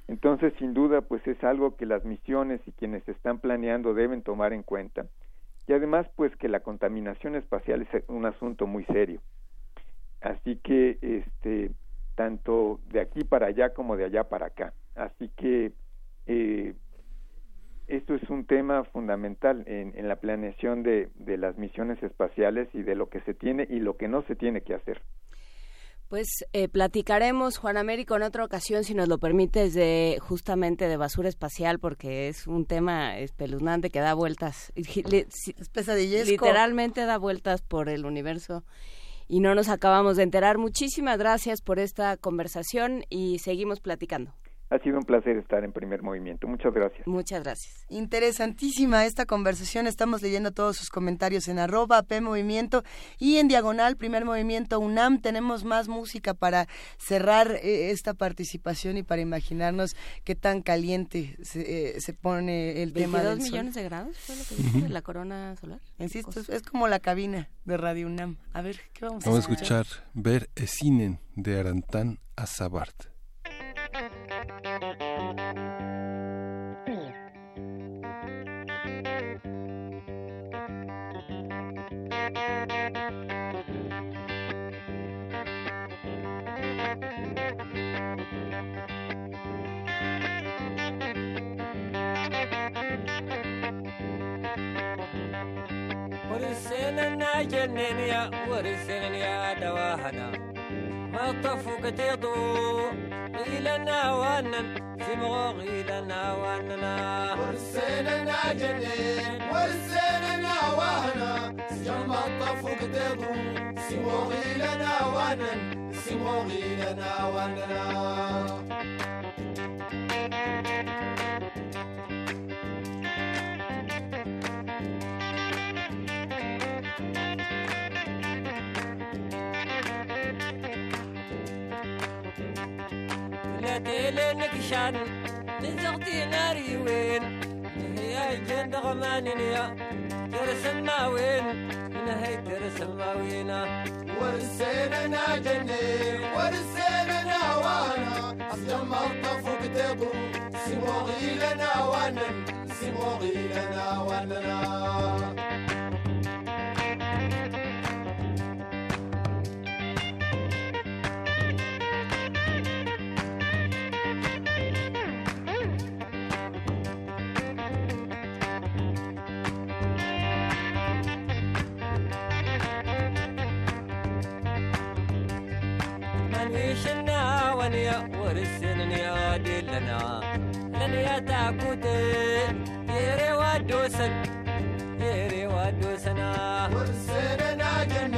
Entonces, sin duda, pues es algo que las misiones y quienes están planeando deben tomar en cuenta. Y además, pues que la contaminación espacial es un asunto muy serio. Así que, este, tanto de aquí para allá como de allá para acá. Así que eh, esto es un tema fundamental en, en la planeación de, de las misiones espaciales y de lo que se tiene y lo que no se tiene que hacer. Pues eh, platicaremos, Juan Américo, en otra ocasión, si nos lo permites, de justamente de basura espacial, porque es un tema espeluznante que da vueltas, es pesadillesco. literalmente da vueltas por el universo y no nos acabamos de enterar. Muchísimas gracias por esta conversación y seguimos platicando. Ha sido un placer estar en primer movimiento. Muchas gracias. Muchas gracias. Interesantísima esta conversación. Estamos leyendo todos sus comentarios en arroba P Movimiento y en diagonal Primer Movimiento UNAM. Tenemos más música para cerrar eh, esta participación y para imaginarnos qué tan caliente se, eh, se pone el tema del millones de grados fue lo que dijo la corona solar. Insisto, es como la cabina de Radio UNAM. A ver, ¿qué vamos, vamos a escuchar? Ver Esinen de Arantán Azabart. Wuri senan na genne ya wuri senan ya da wahala. والطفق تضوء إلنا وانن في مغوغ إلنا وأننا ورسينا جنين ورسينا وهنا. جمع الطفق تضوء سموغ إلنا وانن سموغ إلنا وأننا. شان نزغتي ناري وين يا جند غمانين يا ترسم ما وين نهي ترسم ما وينا ورسينا جنين ورسينا وأنا أصلا الطف كتبو سموغي لنا وأنا سموغي لنا وأنا ዘለና ነንያታኩት የሬዋዶሰን የሬዋዶሰና ውርስንና ጀን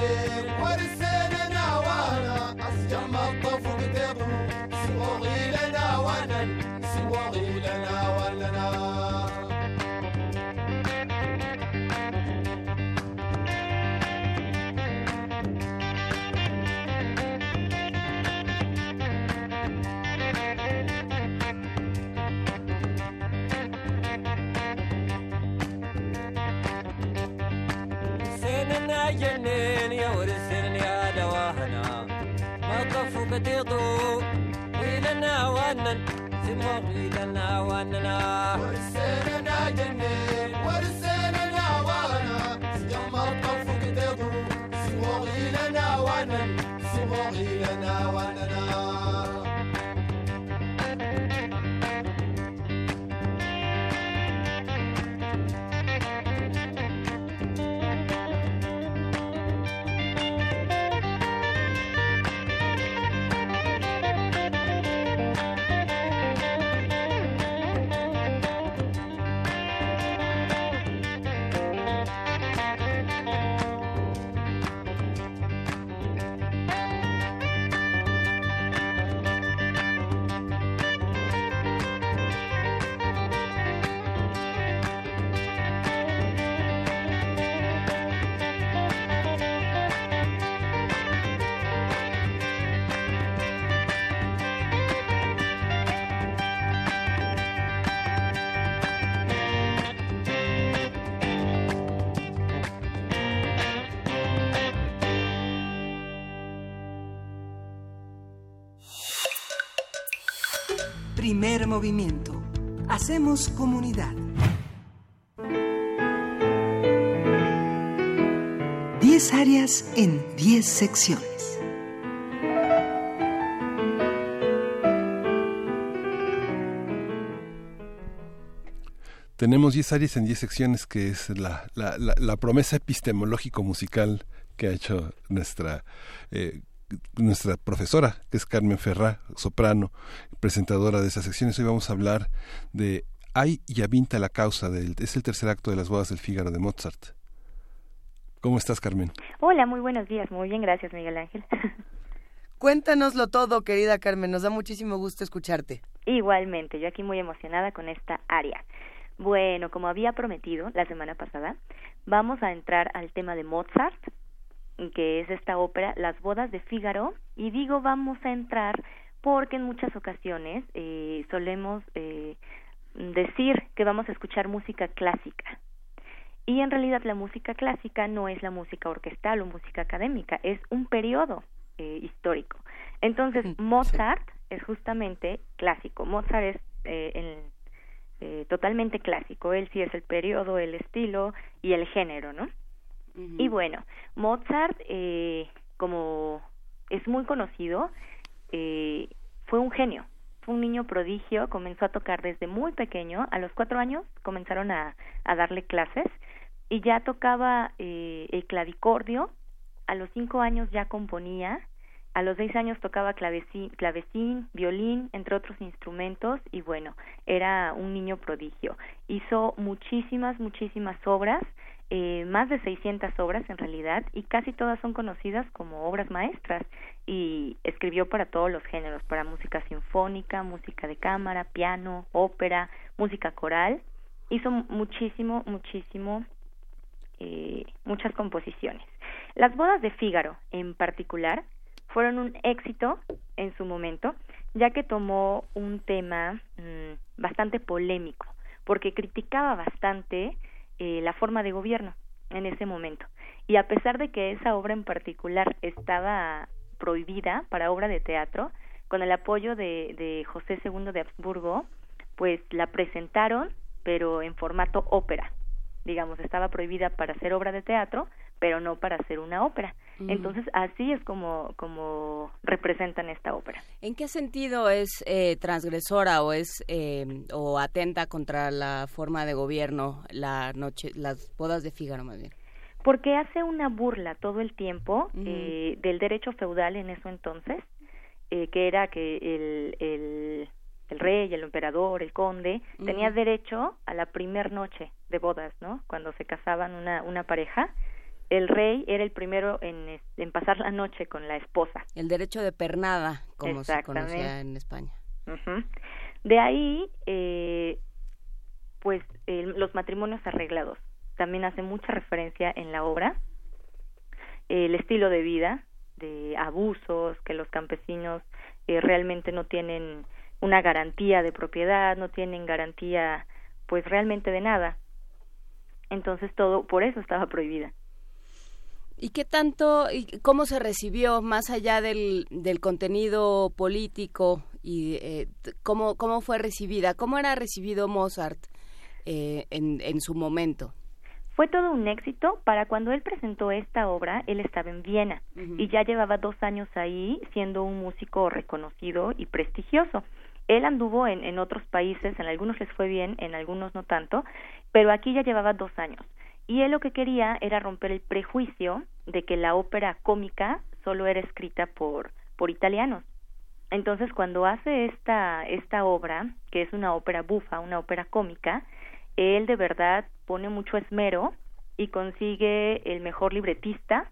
بديضو ويلنا ونن سمو ويلنا وننا والسنة جنة. Primer movimiento. Hacemos comunidad. 10 áreas en 10 secciones. Tenemos 10 áreas en 10 secciones, que es la, la, promesa epistemológico-musical que ha hecho nuestra eh, nuestra profesora, que es Carmen Ferrá, soprano, presentadora de esas secciones. Hoy vamos a hablar de Ay y Avinta la causa, del, es el tercer acto de las bodas del Fígaro de Mozart. ¿Cómo estás, Carmen? Hola, muy buenos días. Muy bien, gracias, Miguel Ángel. Cuéntanoslo todo, querida Carmen. Nos da muchísimo gusto escucharte. Igualmente, yo aquí muy emocionada con esta área. Bueno, como había prometido la semana pasada, vamos a entrar al tema de Mozart, que es esta ópera Las bodas de Fígaro, y digo vamos a entrar porque en muchas ocasiones eh, solemos eh, decir que vamos a escuchar música clásica. Y en realidad la música clásica no es la música orquestal o música académica, es un periodo eh, histórico. Entonces, Mozart es justamente clásico. Mozart es eh, el, eh, totalmente clásico. Él sí es el periodo, el estilo y el género, ¿no? Y bueno, Mozart, eh, como es muy conocido, eh, fue un genio, fue un niño prodigio, comenzó a tocar desde muy pequeño, a los cuatro años comenzaron a, a darle clases y ya tocaba eh, el clavicordio, a los cinco años ya componía, a los seis años tocaba clavecín, clavecín, violín, entre otros instrumentos, y bueno, era un niño prodigio. Hizo muchísimas, muchísimas obras, eh, más de 600 obras en realidad, y casi todas son conocidas como obras maestras, y escribió para todos los géneros, para música sinfónica, música de cámara, piano, ópera, música coral, hizo muchísimo, muchísimo, eh, muchas composiciones. Las bodas de Fígaro, en particular, fueron un éxito en su momento, ya que tomó un tema mmm, bastante polémico, porque criticaba bastante eh, la forma de gobierno en ese momento. Y a pesar de que esa obra en particular estaba prohibida para obra de teatro, con el apoyo de, de José II de Habsburgo, pues la presentaron, pero en formato ópera. Digamos, estaba prohibida para hacer obra de teatro, pero no para hacer una ópera. Uh -huh. Entonces, así es como, como representan esta ópera. ¿En qué sentido es eh, transgresora o es eh, o atenta contra la forma de gobierno la noche, las bodas de Fígaro más bien? Porque hace una burla todo el tiempo uh -huh. eh, del derecho feudal en eso entonces, eh, que era que el, el el rey, el emperador, el conde, uh -huh. tenía derecho a la primer noche de bodas, ¿no? Cuando se casaban una, una pareja, el rey era el primero en, en pasar la noche con la esposa. El derecho de pernada, como se conocía en España. Uh -huh. De ahí, eh, pues, eh, los matrimonios arreglados. También hace mucha referencia en la obra. El estilo de vida, de abusos, que los campesinos eh, realmente no tienen una garantía de propiedad, no tienen garantía, pues, realmente de nada. Entonces, todo, por eso estaba prohibida. ¿Y qué tanto, y cómo se recibió más allá del, del contenido político y eh, cómo, cómo fue recibida? ¿Cómo era recibido Mozart eh, en, en su momento? Fue todo un éxito. Para cuando él presentó esta obra, él estaba en Viena uh -huh. y ya llevaba dos años ahí siendo un músico reconocido y prestigioso. Él anduvo en, en otros países, en algunos les fue bien, en algunos no tanto, pero aquí ya llevaba dos años y él lo que quería era romper el prejuicio de que la ópera cómica solo era escrita por por italianos. Entonces, cuando hace esta esta obra, que es una ópera bufa, una ópera cómica, él de verdad pone mucho esmero y consigue el mejor libretista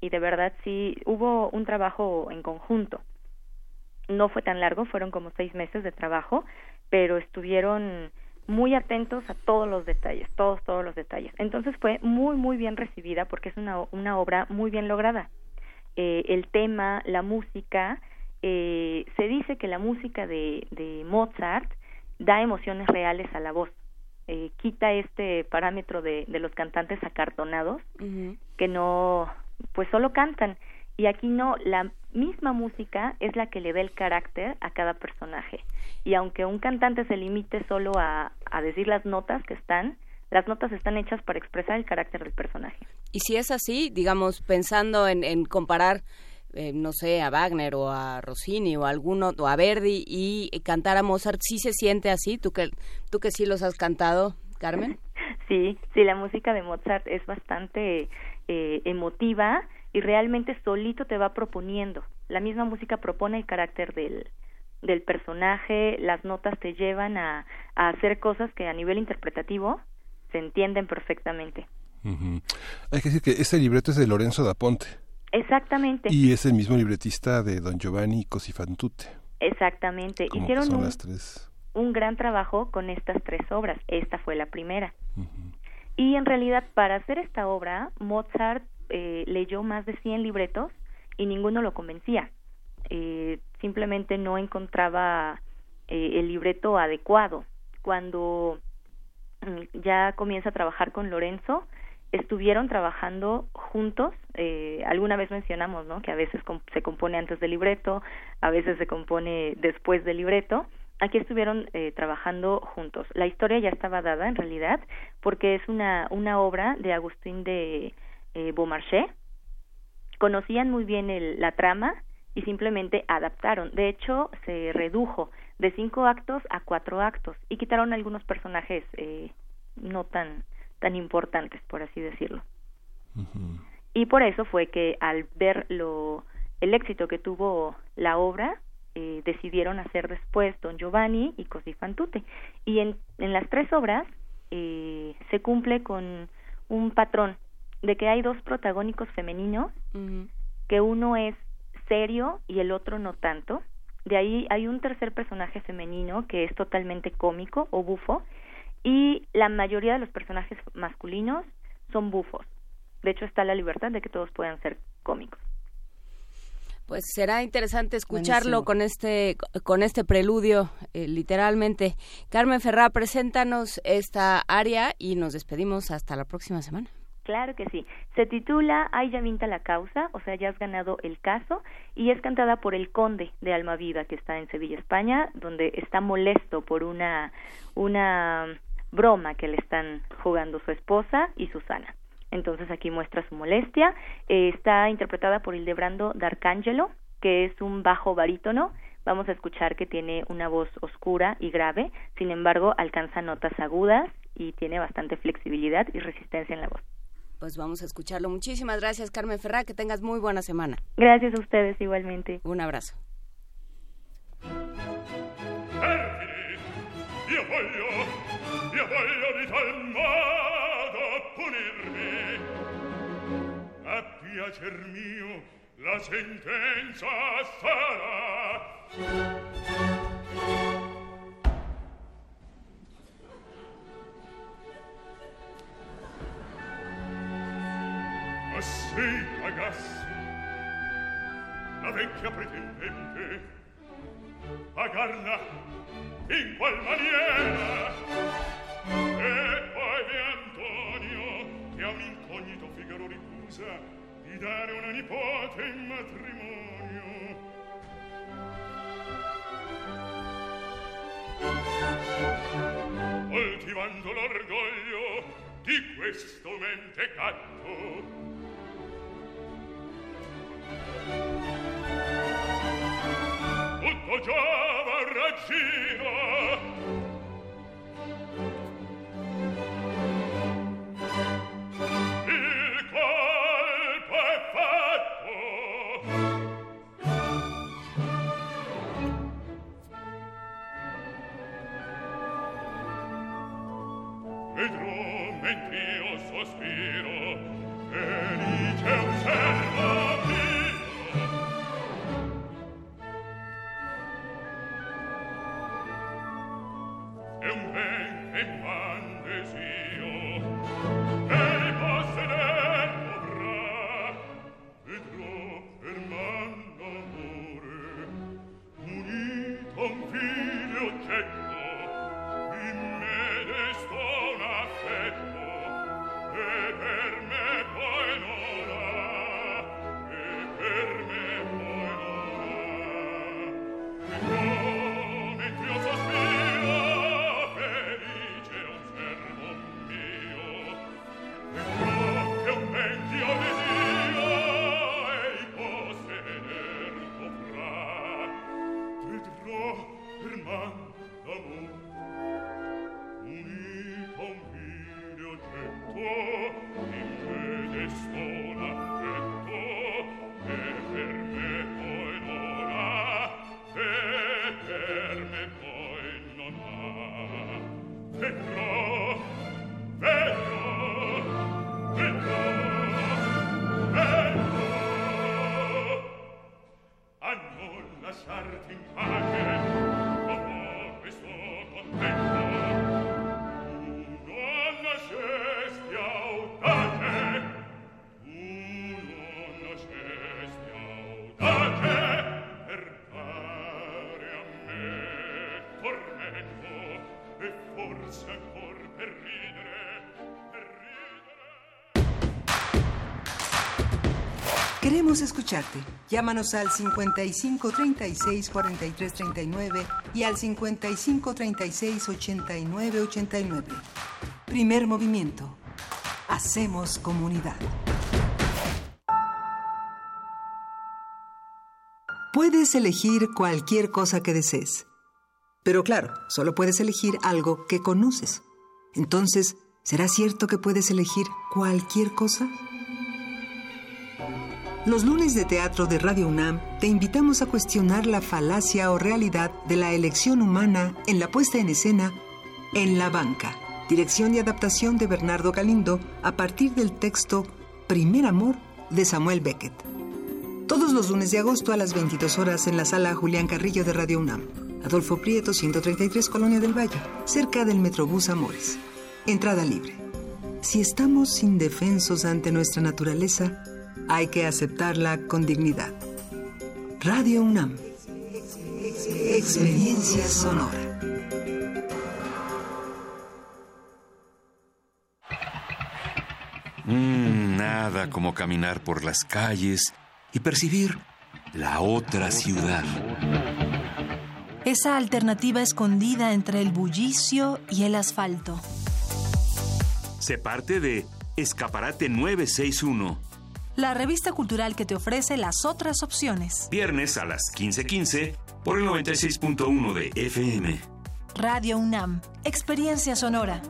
y de verdad sí hubo un trabajo en conjunto. No fue tan largo, fueron como seis meses de trabajo, pero estuvieron muy atentos a todos los detalles, todos, todos los detalles. Entonces fue muy, muy bien recibida porque es una, una obra muy bien lograda. Eh, el tema, la música, eh, se dice que la música de, de Mozart da emociones reales a la voz. Eh, quita este parámetro de, de los cantantes acartonados uh -huh. que no, pues solo cantan. Y aquí no, la misma música es la que le da el carácter a cada personaje. Y aunque un cantante se limite solo a, a decir las notas que están, las notas están hechas para expresar el carácter del personaje. Y si es así, digamos, pensando en, en comparar eh, no sé, a Wagner o a Rossini o a alguno, o a Verdi y cantar a Mozart, ¿sí se siente así? ¿Tú que, tú que sí los has cantado, Carmen? Sí, sí, la música de Mozart es bastante eh, emotiva y realmente solito te va proponiendo. La misma música propone el carácter del, del personaje, las notas te llevan a, a hacer cosas que a nivel interpretativo se entienden perfectamente. Hay que decir que este libreto es de Lorenzo da Ponte. Exactamente. Y es el mismo libretista de Don Giovanni Cosifantute. Exactamente. Hicieron un, un, gran trabajo con estas tres obras. Esta fue la primera. Y en realidad, para hacer esta obra, Mozart eh, leyó más de 100 libretos y ninguno lo convencía. Eh, simplemente no encontraba eh, el libreto adecuado. Cuando mm, ya comienza a trabajar con Lorenzo, estuvieron trabajando juntos. Eh, alguna vez mencionamos, ¿no? Que a veces se compone antes del libreto, a veces se compone después del libreto. Aquí estuvieron eh, trabajando juntos. La historia ya estaba dada, en realidad, porque es una una obra de Agustín de eh, Beaumarchais. Conocían muy bien el, la trama y simplemente adaptaron. De hecho, se redujo de cinco actos a cuatro actos y quitaron algunos personajes eh, no tan tan importantes, por así decirlo. Y por eso fue que al ver lo, el éxito que tuvo la obra, eh, decidieron hacer después Don Giovanni y Così fan tutte. Y en, en las tres obras eh, se cumple con un patrón de que hay dos protagónicos femeninos, que uno es serio y el otro no tanto. De ahí hay un tercer personaje femenino que es totalmente cómico o bufo y la mayoría de los personajes masculinos son bufos. De hecho, está la libertad de que todos puedan ser cómicos. Pues será interesante escucharlo con este con este preludio, eh, literalmente. Carmen Ferrá, preséntanos esta área y nos despedimos hasta la próxima semana. Claro que sí. Se titula Ay ya vinta la causa, o sea, ya has ganado el caso, y es cantada por el conde de Almaviva, que está en Sevilla, España, donde está molesto por una, una broma que le están jugando su esposa y Susana. Entonces aquí muestra su molestia. Eh, está interpretada por Hildebrando D'Arcangelo, que es un bajo barítono. Vamos a escuchar que tiene una voz oscura y grave, sin embargo alcanza notas agudas y tiene bastante flexibilidad y resistencia en la voz. Pues vamos a escucharlo. Muchísimas gracias, Carmen Ferrá. Que tengas muy buena semana. Gracias a ustedes igualmente. Un abrazo. la sentenza sarà Agassi, Agassi, la vecchia pretendente, pagarla in qual maniera. E poi vi Antonio, che a un incognito Figaro ricusa di dare una nipote in matrimonio. Coltivando l'orgoglio di questo mentecatto, Tutto giova raggino Queremos escucharte. Llámanos al 55 36 43 39 y al 55 36 89 89. Primer movimiento. Hacemos comunidad. Puedes elegir cualquier cosa que desees. Pero claro, solo puedes elegir algo que conoces. Entonces, ¿será cierto que puedes elegir cualquier cosa? Los lunes de teatro de Radio UNAM te invitamos a cuestionar la falacia o realidad de la elección humana en la puesta en escena En la banca, dirección y adaptación de Bernardo Galindo a partir del texto Primer Amor de Samuel Beckett. Todos los lunes de agosto a las 22 horas en la sala Julián Carrillo de Radio UNAM. Adolfo Prieto, 133 Colonia del Valle, cerca del Metrobús Amores. Entrada libre. Si estamos indefensos ante nuestra naturaleza, hay que aceptarla con dignidad. Radio UNAM. Experiencia sonora. Mm, nada como caminar por las calles y percibir la otra ciudad. Esa alternativa escondida entre el bullicio y el asfalto. Se parte de Escaparate 961. La revista cultural que te ofrece las otras opciones. Viernes a las 15:15 por el 96.1 de FM. Radio UNAM. Experiencia sonora.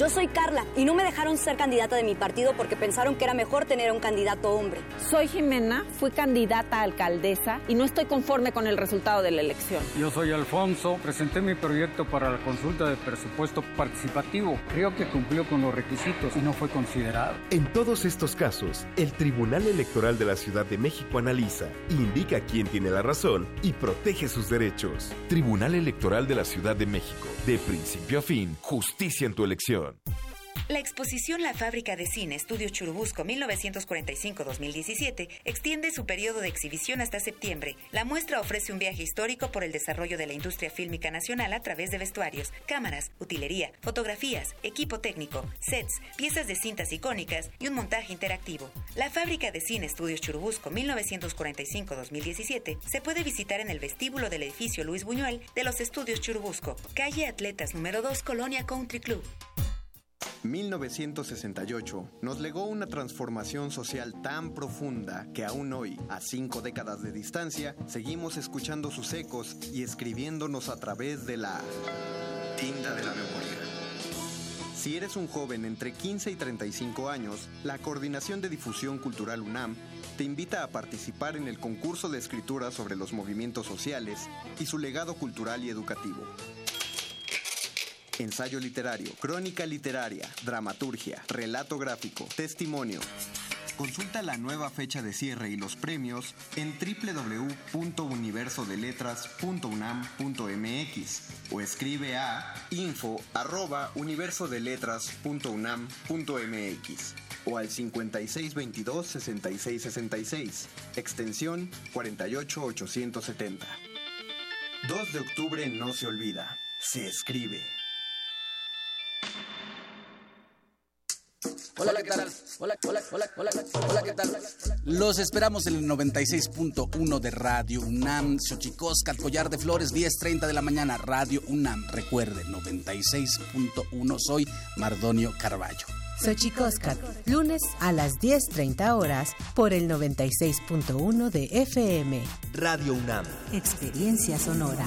Yo soy Carla y no me dejaron ser candidata de mi partido porque pensaron que era mejor tener a un candidato hombre. Soy Jimena, fui candidata a alcaldesa y no estoy conforme con el resultado de la elección. Yo soy Alfonso, presenté mi proyecto para la consulta de presupuesto participativo. Creo que cumplió con los requisitos y no fue considerado. En todos estos casos, el Tribunal Electoral de la Ciudad de México analiza, indica quién tiene la razón y protege sus derechos. Tribunal Electoral de la Ciudad de México. De principio a fin, justicia en tu elección. La exposición La Fábrica de Cine Estudio Churubusco 1945-2017 extiende su periodo de exhibición hasta septiembre. La muestra ofrece un viaje histórico por el desarrollo de la industria fílmica nacional a través de vestuarios, cámaras, utilería, fotografías, equipo técnico, sets, piezas de cintas icónicas y un montaje interactivo. La Fábrica de Cine Estudios Churubusco 1945-2017 se puede visitar en el vestíbulo del edificio Luis Buñuel de los Estudios Churubusco, calle Atletas número 2, Colonia Country Club. 1968 nos legó una transformación social tan profunda que aún hoy, a cinco décadas de distancia, seguimos escuchando sus ecos y escribiéndonos a través de la tinta de la memoria. Si eres un joven entre 15 y 35 años, la Coordinación de Difusión Cultural UNAM te invita a participar en el concurso de escritura sobre los movimientos sociales y su legado cultural y educativo. Ensayo literario, crónica literaria, dramaturgia, relato gráfico, testimonio. Consulta la nueva fecha de cierre y los premios en www.universodeletras.unam.mx o escribe a info@universodeletras.unam.mx o al 5622 6666, extensión 48870. 2 de octubre no se olvida, se escribe. Hola, ¿qué tal? Hola, hola, hola, hola, hola, ¿qué tal? Los esperamos en el 96.1 de Radio UNAM, Xochicoscat, Collar de Flores, 10.30 de la mañana, Radio UNAM. Recuerde, 96.1, soy Mardonio Carballo. Xochicoscat, lunes a las 10.30 horas por el 96.1 de FM. Radio UNAM. Experiencia sonora.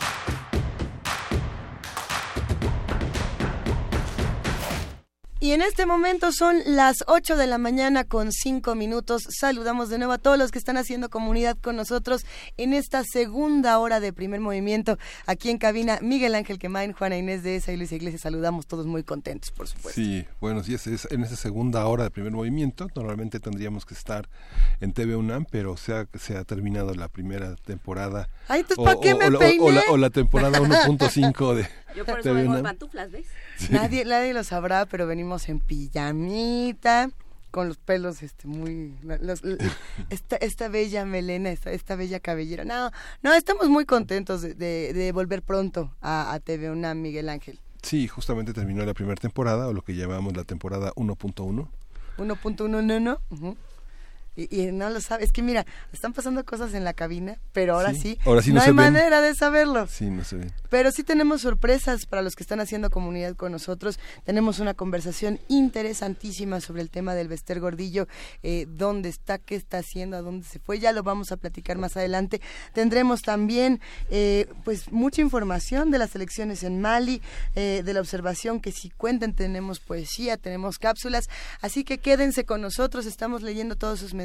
Y en este momento son las 8 de la mañana con 5 minutos. Saludamos de nuevo a todos los que están haciendo comunidad con nosotros en esta segunda hora de primer movimiento. Aquí en cabina, Miguel Ángel Quemain, Juana Inés de esa y Luis Iglesias. Saludamos todos muy contentos, por supuesto. Sí, buenos días. Es en esta segunda hora de primer movimiento. Normalmente tendríamos que estar en TV UNAM, pero se ha, se ha terminado la primera temporada. Ay, entonces, ¿para qué me o, peiné? o la, o la temporada 1.5 de Yo por eso vengo de UNAM. pantuflas, ¿ves? Nadie, nadie lo sabrá, pero venimos en pijamita, con los pelos este muy los- esta, esta bella melena, esta, esta bella cabellera. No, no, estamos muy contentos de, de- de volver pronto a, a TV UNAM, Miguel Ángel. Sí, justamente terminó la primera temporada, o lo que llamamos la temporada 1.1. 1.1 no, no. ujú. Y, y no lo sabe, es que mira, están pasando cosas en la cabina, pero ahora sí, Sí, ahora sí no no, se hay ven. manera de saberlo. Sí, no sé bien. Pero sí tenemos sorpresas para los que están haciendo comunidad con nosotros. Tenemos una conversación interesantísima sobre el tema del Bester Gordillo, eh, dónde está, qué está haciendo, a dónde se fue. Ya lo vamos a platicar más adelante. Tendremos también, eh, pues, mucha información de las elecciones en Mali, eh, de la observación que si cuentan tenemos poesía, tenemos cápsulas. Así que quédense con nosotros. Estamos leyendo todos sus mensajes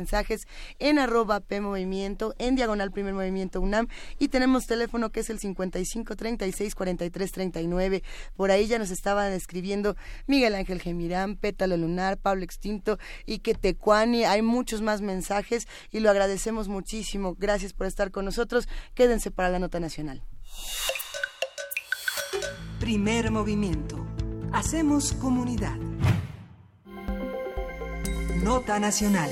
en arroba P Movimiento, en diagonal Primer Movimiento UNAM y tenemos teléfono que es el 55 36 43 39. Por ahí ya nos estaban escribiendo Miguel Ángel Gemirán, Pétalo Lunar, Pablo Extinto y que Tecuani. Hay muchos más mensajes y lo agradecemos muchísimo. Gracias por estar con nosotros. Quédense para la nota nacional. Primer movimiento. Hacemos comunidad. Nota nacional.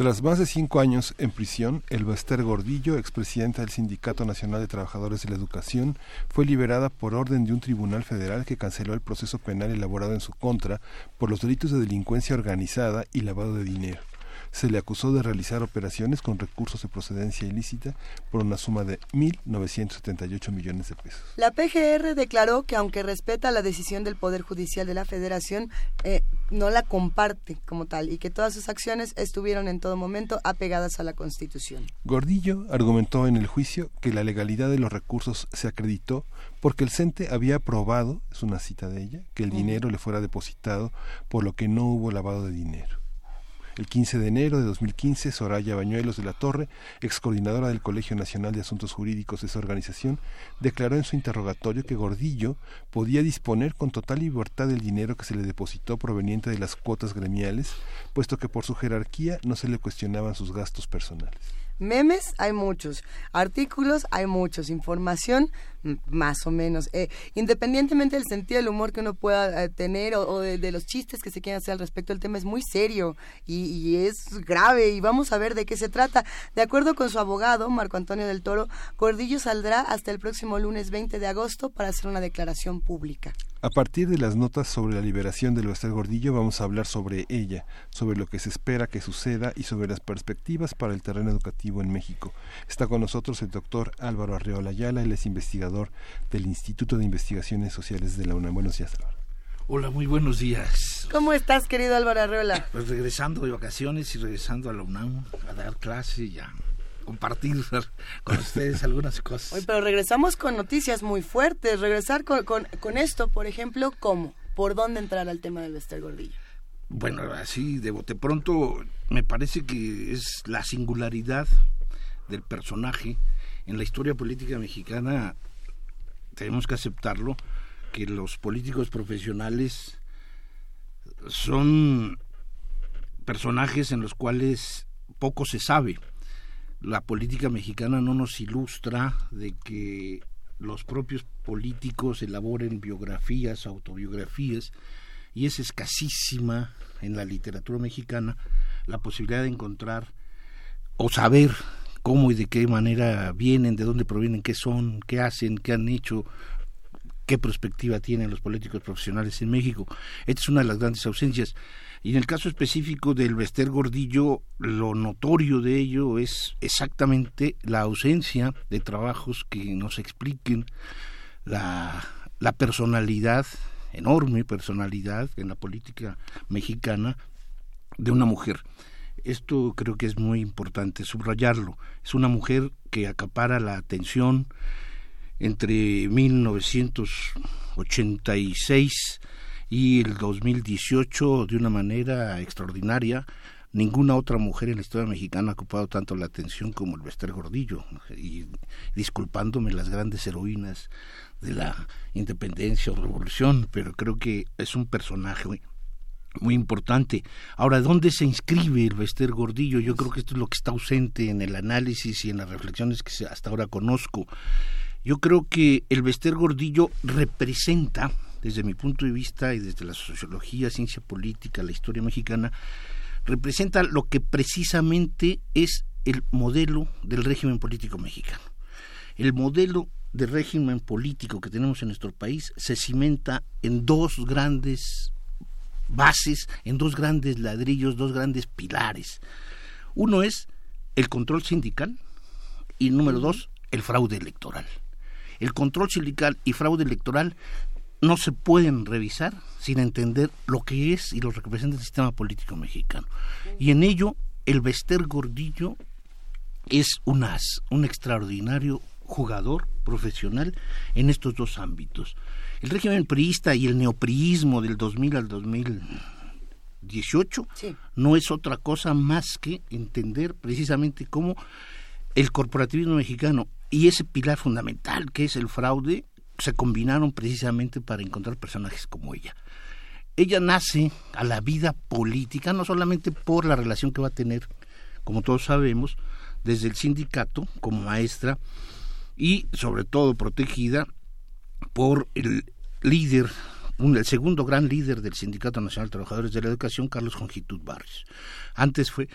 Tras más de cinco años en prisión, Elbester Gordillo, expresidenta del Sindicato Nacional de Trabajadores de la Educación, fue liberada por orden de un tribunal federal que canceló el proceso penal elaborado en su contra por los delitos de delincuencia organizada y lavado de dinero. Se le acusó de realizar operaciones con recursos de procedencia ilícita por una suma de 1.978 millones de pesos. La PGR declaró que aunque respeta la decisión del Poder Judicial de la Federación, eh, no la comparte como tal y que todas sus acciones estuvieron en todo momento apegadas a la Constitución. Gordillo argumentó en el juicio que la legalidad de los recursos se acreditó porque el CENTE había aprobado, es una cita de ella, que el dinero le fuera depositado, por lo que no hubo lavado de dinero. El 15 de enero de 2015, Soraya Bañuelos de la Torre, ex coordinadora del Colegio Nacional de Asuntos Jurídicos de esa organización, declaró en su interrogatorio que Gordillo podía disponer con total libertad del dinero que se le depositó proveniente de las cuotas gremiales, puesto que por su jerarquía no se le cuestionaban sus gastos personales. Memes hay muchos, artículos hay muchos, información más o menos. Eh, independientemente del sentido del humor que uno pueda eh, tener o, de, de los chistes que se quieran hacer al respecto, el tema es muy serio y, es grave y vamos a ver de qué se trata. De acuerdo con su abogado, Marco Antonio del Toro, Gordillo saldrá hasta el próximo lunes 20 de agosto para hacer una declaración pública. A partir de las notas sobre la liberación del Bester Gordillo vamos a hablar sobre ella, sobre lo que se espera que suceda y sobre las perspectivas para el terreno educativo en México. Está con nosotros el doctor Álvaro Arreola Ayala, él es investigador del Instituto de Investigaciones Sociales de la UNAM. Buenos días, Álvaro. Hola, muy buenos días. ¿Cómo estás, querido Álvaro Arreola? Pues regresando de vacaciones y regresando a la UNAM a dar clase y a compartir con ustedes algunas cosas. Oye, pero regresamos con noticias muy fuertes. Regresar con, con, con esto, por ejemplo, ¿cómo? ¿Por dónde entrar al tema del Bester Gordillo? Bueno, así de bote pronto me parece que es la singularidad del personaje en la historia política mexicana. Tenemos que aceptarlo que los políticos profesionales son personajes en los cuales poco se sabe. La política mexicana no nos ilustra de que los propios políticos elaboren biografías, autobiografías, y es escasísima en la literatura mexicana la posibilidad de encontrar o saber cómo y de qué manera vienen, de dónde provienen, qué son, qué hacen, qué han hecho, qué perspectiva tienen los políticos profesionales en México. Esta es una de las grandes ausencias. Y en el caso específico del Bester Gordillo, lo notorio de ello es exactamente la ausencia de trabajos que nos expliquen la, la personalidad, enorme personalidad en la política mexicana de una mujer. Esto creo que es muy importante subrayarlo. Es una mujer que acapara la atención entre 1986 y el 2018 de una manera extraordinaria. Ninguna otra mujer en la historia mexicana ha ocupado tanto la atención como el Bester Gordillo, y disculpándome las grandes heroínas de la independencia o revolución, pero creo que es un personaje muy, importante. Ahora, ¿dónde se inscribe el Bester Gordillo? Yo creo que esto es lo que está ausente en el análisis y en las reflexiones que hasta ahora conozco. Yo creo que el Bester Gordillo representa, desde mi punto de vista y desde la sociología, ciencia política, la historia mexicana, representa lo que precisamente es el modelo del régimen político mexicano. El modelo de régimen político que tenemos en nuestro país se cimenta en dos grandes bases, en dos grandes ladrillos, dos grandes pilares. Uno es el control sindical y número dos, el fraude electoral. El control sindical y fraude electoral no se pueden revisar sin entender lo que es y lo que representa el sistema político mexicano. Y en ello, el Bester Gordillo es un as, un extraordinario jugador profesional en estos dos ámbitos. El régimen priista y el neopriismo del 2000 al 2018 no es otra cosa más que entender precisamente cómo el corporativismo mexicano y ese pilar fundamental que es el fraude se combinaron precisamente para encontrar personajes como ella. Ella nace a la vida política no solamente por la relación que va a tener, como todos sabemos, desde el sindicato como maestra y sobre todo protegida por el líder, el segundo gran líder del Sindicato Nacional de Trabajadores de la Educación, Carlos Jongitud Barrios. Antes fue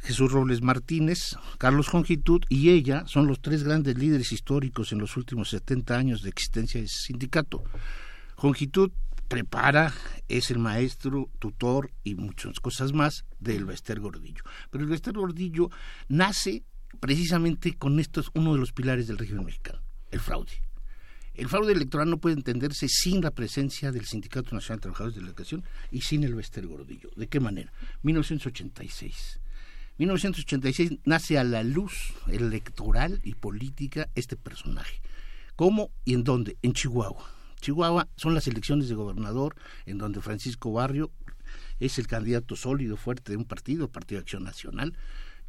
Jesús Robles Martínez, Carlos Jongitud y ella son los tres grandes líderes históricos en los últimos 70 años de existencia de ese sindicato. Jongitud prepara, es el maestro, tutor y muchas cosas más del Bester Gordillo. Pero el Bester Gordillo nace precisamente con estos uno de los pilares del régimen mexicano, el fraude. El fraude electoral no puede entenderse sin la presencia del Sindicato Nacional de Trabajadores de la Educación y sin el Bester Gordillo. ¿De qué manera? 1986. 1986 nace a la luz electoral y política este personaje. ¿Cómo y en dónde? En Chihuahua. Chihuahua son las elecciones de gobernador en donde Francisco Barrio es el candidato sólido, fuerte de un partido, Partido de Acción Nacional,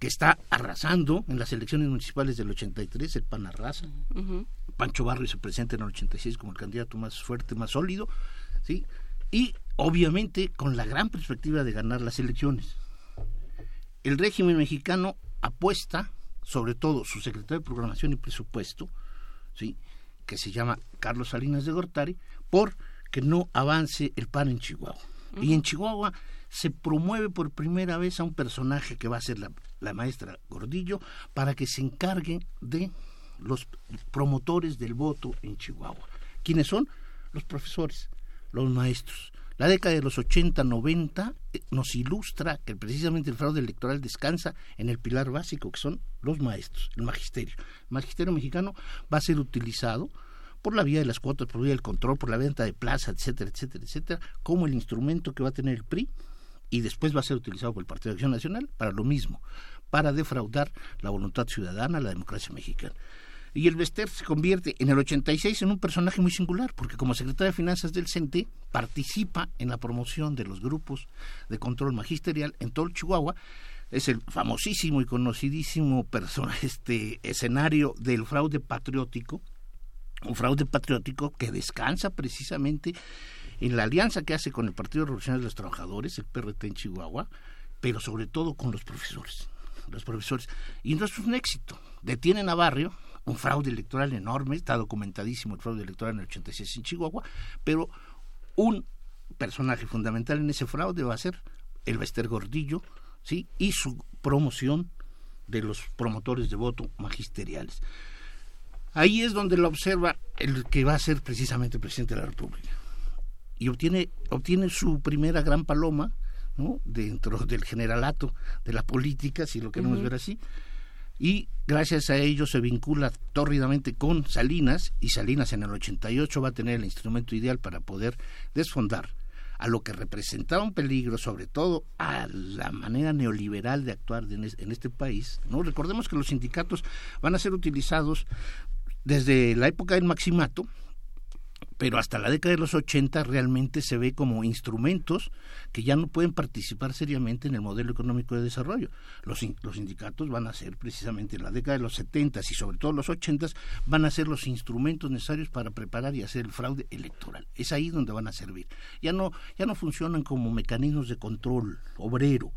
que está arrasando en las elecciones municipales del 83, el PAN arrasa. Pancho Barrio se presenta en el 86 como el candidato más fuerte, más sólido, ¿sí? Y obviamente con la gran perspectiva de ganar las elecciones. El régimen mexicano apuesta, sobre todo su secretario de Programación y Presupuesto, ¿sí? que se llama Carlos Salinas de Gortari, por que no avance el PAN en Chihuahua. Y en Chihuahua se promueve por primera vez a un personaje que va a ser la, la maestra Gordillo para que se encargue de los promotores del voto en Chihuahua. ¿Quiénes son? Los profesores, los maestros. La década de los 80, 90 eh, nos ilustra que precisamente el fraude electoral descansa en el pilar básico que son los maestros, el magisterio. El magisterio mexicano va a ser utilizado por la vía de las cuotas, por la vía del control, por la venta de plaza, etcétera, etcétera, etcétera, como el instrumento que va a tener el PRI y después va a ser utilizado por el Partido de Acción Nacional para lo mismo, para defraudar la voluntad ciudadana, la democracia mexicana. Y el Bester se convierte en el 86 en un personaje muy singular, porque como secretario de Finanzas del CENTE participa en la promoción de los grupos de control magisterial en todo el Chihuahua. Es el famosísimo y conocidísimo este escenario del fraude patriótico, un fraude patriótico que descansa precisamente en la alianza que hace con el Partido Revolucionario de los Trabajadores, el PRT en Chihuahua, pero sobre todo con los profesores. Los profesores. Y no es un éxito. Detienen a Barrio, un fraude electoral enorme, está documentadísimo el fraude electoral en el 86 en Chihuahua, pero un personaje fundamental en ese fraude va a ser el Bester Gordillo, ¿sí? Y su promoción de los promotores de voto magisteriales. Ahí es donde lo observa el que va a ser precisamente el presidente de la República. Y obtiene, obtiene su primera gran paloma, ¿no? Dentro del generalato de la política, si lo queremos ver así, y gracias a ello se vincula tórridamente con Salinas y Salinas en el 88 va a tener el instrumento ideal para poder desfondar a lo que representaba un peligro, sobre todo a la manera neoliberal de actuar en este país. no Recordemos que los sindicatos van a ser utilizados desde la época del maximato, pero hasta la década de los 80 realmente se ve como instrumentos que ya no pueden participar seriamente en el modelo económico de desarrollo. Los, los sindicatos van a ser precisamente en la década de los 70 y sobre todo los 80 van a ser los instrumentos necesarios para preparar y hacer el fraude electoral. Es ahí donde van a servir. Ya no, ya no funcionan como mecanismos de control obrero.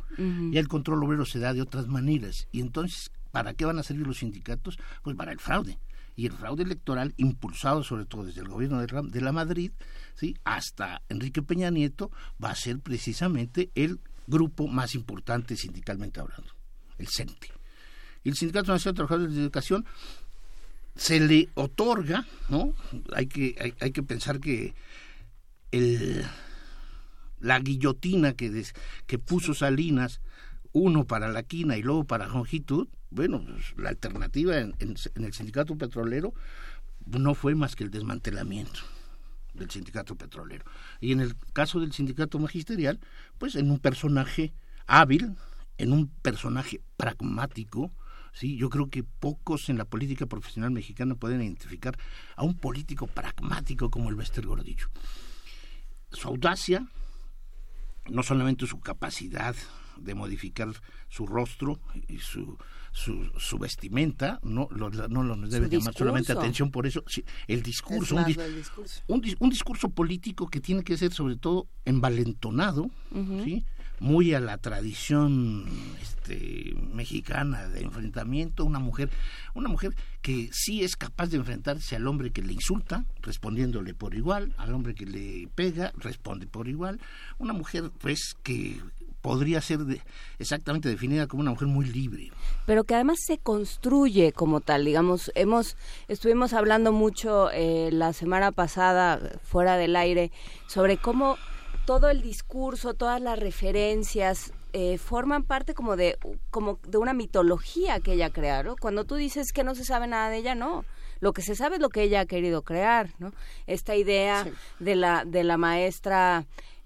Ya el control obrero se da de otras maneras. Y entonces, ¿para qué van a servir los sindicatos? Pues para el fraude y el fraude electoral impulsado sobre todo desde el gobierno de la Madrid ¿sí? hasta Enrique Peña Nieto va a ser precisamente el grupo más importante sindicalmente hablando, el CENTE. Y el Sindicato Nacional de Trabajadores de Educación se le otorga, ¿no? Hay que, hay, hay que pensar que el, la guillotina que, que puso Salinas, uno para la quina y luego para longitud, bueno, pues, la alternativa en, el sindicato petrolero no fue más que el desmantelamiento del sindicato petrolero. Y en el caso del sindicato magisterial, pues en un personaje hábil, en un personaje pragmático, sí, yo creo que pocos en la política profesional mexicana pueden identificar a un político pragmático como el Bester Gordillo. Su audacia, no solamente su capacidad de modificar su rostro y su su, su vestimenta, no, lo, no nos debe llamar solamente atención por eso, el discurso, un, discurso. Un, discurso político que tiene que ser sobre todo envalentonado, ¿sí? muy a la tradición este, mexicana de enfrentamiento, una mujer, una mujer que sí es capaz de enfrentarse al hombre que le insulta, respondiéndole por igual, al hombre que le pega, responde por igual, una mujer pues que podría ser exactamente definida como una mujer muy libre. Pero que además se construye como tal, digamos, hemos estuvimos hablando mucho eh, la semana pasada fuera del aire sobre cómo todo el discurso, todas las referencias eh, forman parte como de como de una mitología que ella crea, ¿no? Cuando tú dices que no se sabe nada de ella, no. Lo que se sabe es lo que ella ha querido crear, ¿no? Esta idea de la de la maestra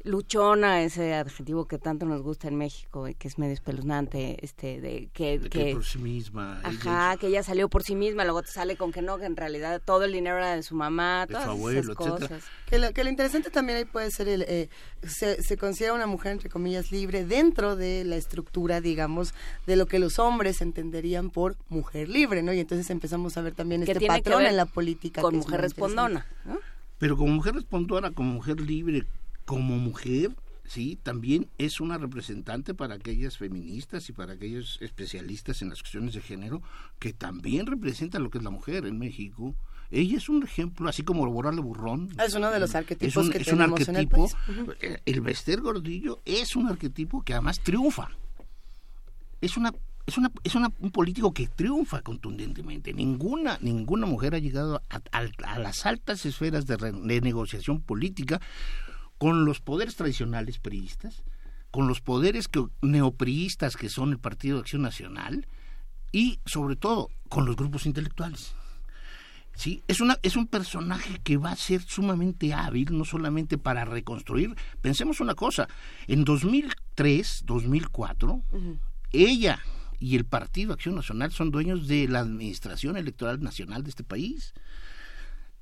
luchona, ese adjetivo que tanto nos gusta en México y que es medio espeluznante, este, de que, que, por sí misma. Ajá, que ella salió por sí misma, luego te sale con que no, que en realidad todo el dinero era de su mamá, todas su abuelo, esas cosas. Que lo, que lo interesante también ahí puede ser, el, eh, se, se considera una mujer, entre comillas, libre dentro de la estructura, digamos, de lo que los hombres entenderían por mujer libre, ¿no? Y entonces empezamos a ver también este patrón en la política. Con mujer respondona, ¿no? Pero como mujer respondona, como mujer libre, como mujer, sí, también es una representante para aquellas feministas y para aquellos especialistas en las cuestiones de género que también representan lo que es la mujer en México. Ella es un ejemplo, así como Borale Burrón. Es uno de los arquetipos es que es tenemos un arquetipo, eh, el, Bester Gordillo es un arquetipo que además triunfa. Es una es, una, es una, un político que triunfa contundentemente. Ninguna, ninguna mujer ha llegado a, las altas esferas de, de negociación política con los poderes tradicionales priistas, con los poderes que, neopriistas que son el Partido de Acción Nacional y sobre todo con los grupos intelectuales. ¿Sí? Es, una, es un personaje que va a ser sumamente hábil, no solamente para reconstruir. Pensemos una cosa, en 2003, 2004, ella y el Partido Acción Nacional son dueños de la Administración Electoral Nacional de este país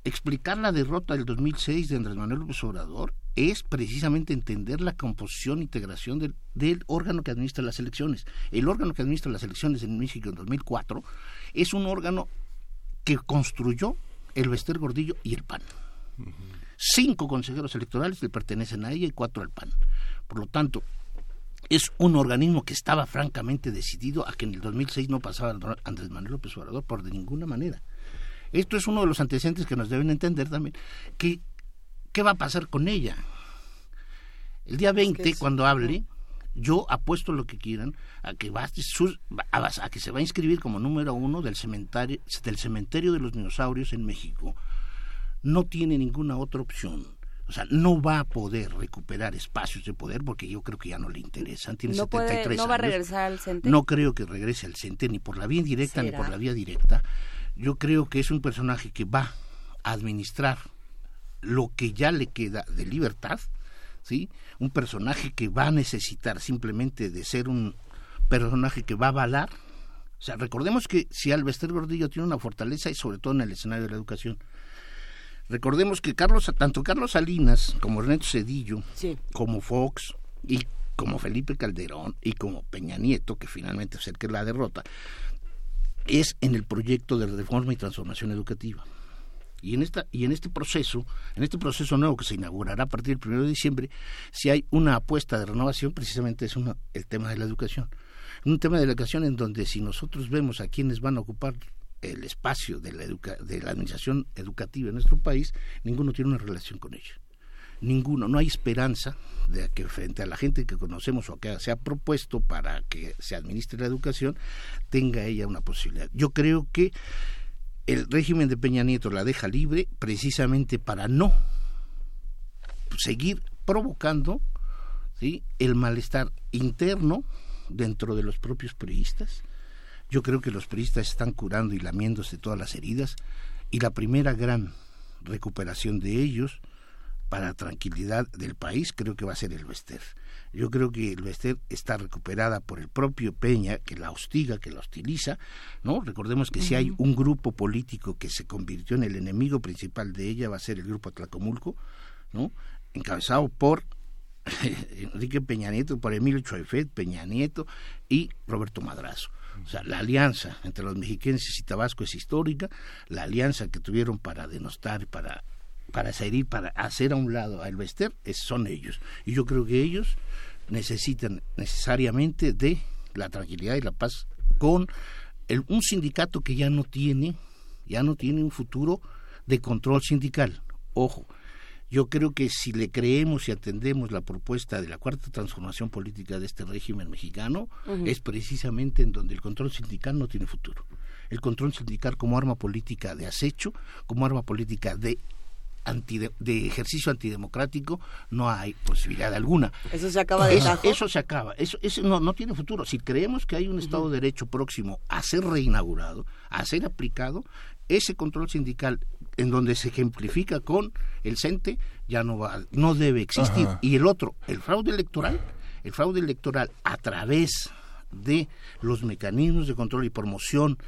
explicar la derrota del 2006 de Andrés Manuel López Obrador es precisamente entender la composición e integración del, del, órgano que administra las elecciones. El órgano que administra las elecciones en México en 2004 es un órgano que construyó el Bester Gordillo y el PAN. Cinco consejeros electorales le pertenecen a ella y cuatro al PAN. Por lo tanto, es un organismo que estaba francamente decidido a que en el 2006 no pasaba Andrés Manuel López Obrador por de ninguna manera. Esto es uno de los antecedentes que nos deben entender también. Que, ¿Qué va a pasar con ella? El día 20, cuando hable, yo apuesto lo que quieran a que, va a, que se va a inscribir como número uno del cementerio, del cementerio de los dinosaurios en México. No tiene ninguna otra opción. O sea, no va a poder recuperar espacios de poder porque yo creo que ya no le interesan. Tiene no 73 no va a regresar al CENTE. No creo que regrese al CENTE ni por la vía indirecta ni por la vía directa yo creo que es un personaje que va a administrar lo que ya le queda de libertad, ¿sí? Un personaje que va a necesitar simplemente de ser un personaje que va a avalar O sea, recordemos que si Alvester Gordillo tiene una fortaleza y sobre todo en el escenario de la educación. Recordemos que Carlos, tanto Carlos Salinas como Ernesto Cedillo, como Fox y como Felipe Calderón y como Peña Nieto, que finalmente que la derrota, es en el proyecto de reforma y transformación educativa. Y en, esta, y en este proceso, en este proceso nuevo que se inaugurará a partir del 1 de diciembre, si hay una apuesta de renovación, precisamente es el tema de la educación. Un tema de la educación en donde si nosotros vemos a quienes van a ocupar el espacio de la, de la administración educativa en nuestro país, ninguno tiene una relación con ella. Ninguno, no hay esperanza de que frente a la gente que conocemos o que se ha propuesto para que se administre la educación, tenga ella una posibilidad. Yo creo que el régimen de Peña Nieto la deja libre precisamente para no seguir provocando el malestar interno dentro de los propios periodistas. Yo creo que los periodistas están curando y lamiéndose todas las heridas y la primera gran recuperación de ellos para tranquilidad del país creo que va a ser el Vester. Yo creo que el Vester está recuperada por el propio Peña, que la hostiga, que la hostiliza, ¿no? Recordemos que si hay un grupo político que se convirtió en el enemigo principal de ella, va a ser el grupo Tlacomulco, ¿no? Encabezado por Enrique Peña Nieto, por Emilio Choefet, Peña Nieto y Roberto Madrazo. O sea, la alianza entre los mexiquenses y Tabasco es histórica, la alianza que tuvieron para denostar, para para salir, para hacer a un lado a Elvester, son ellos. Y yo creo que ellos necesitan necesariamente de la tranquilidad y la paz con el, un sindicato que ya no tiene, ya no tiene un futuro de control sindical. Ojo, yo creo que si le creemos y atendemos la propuesta de la cuarta transformación política de este régimen mexicano, es precisamente en donde el control sindical no tiene futuro. El control sindical como arma política de acecho, como arma política de de, ejercicio antidemocrático no hay posibilidad alguna. Eso se acaba de eso, eso se acaba. Eso, eso no, no tiene futuro. Si creemos que hay un Estado de Derecho próximo a ser reinaugurado, a ser aplicado, ese control sindical en donde se ejemplifica con el CENTE ya no va, no debe existir. Y el otro, el fraude electoral, el fraude electoral a través de los mecanismos de control y promoción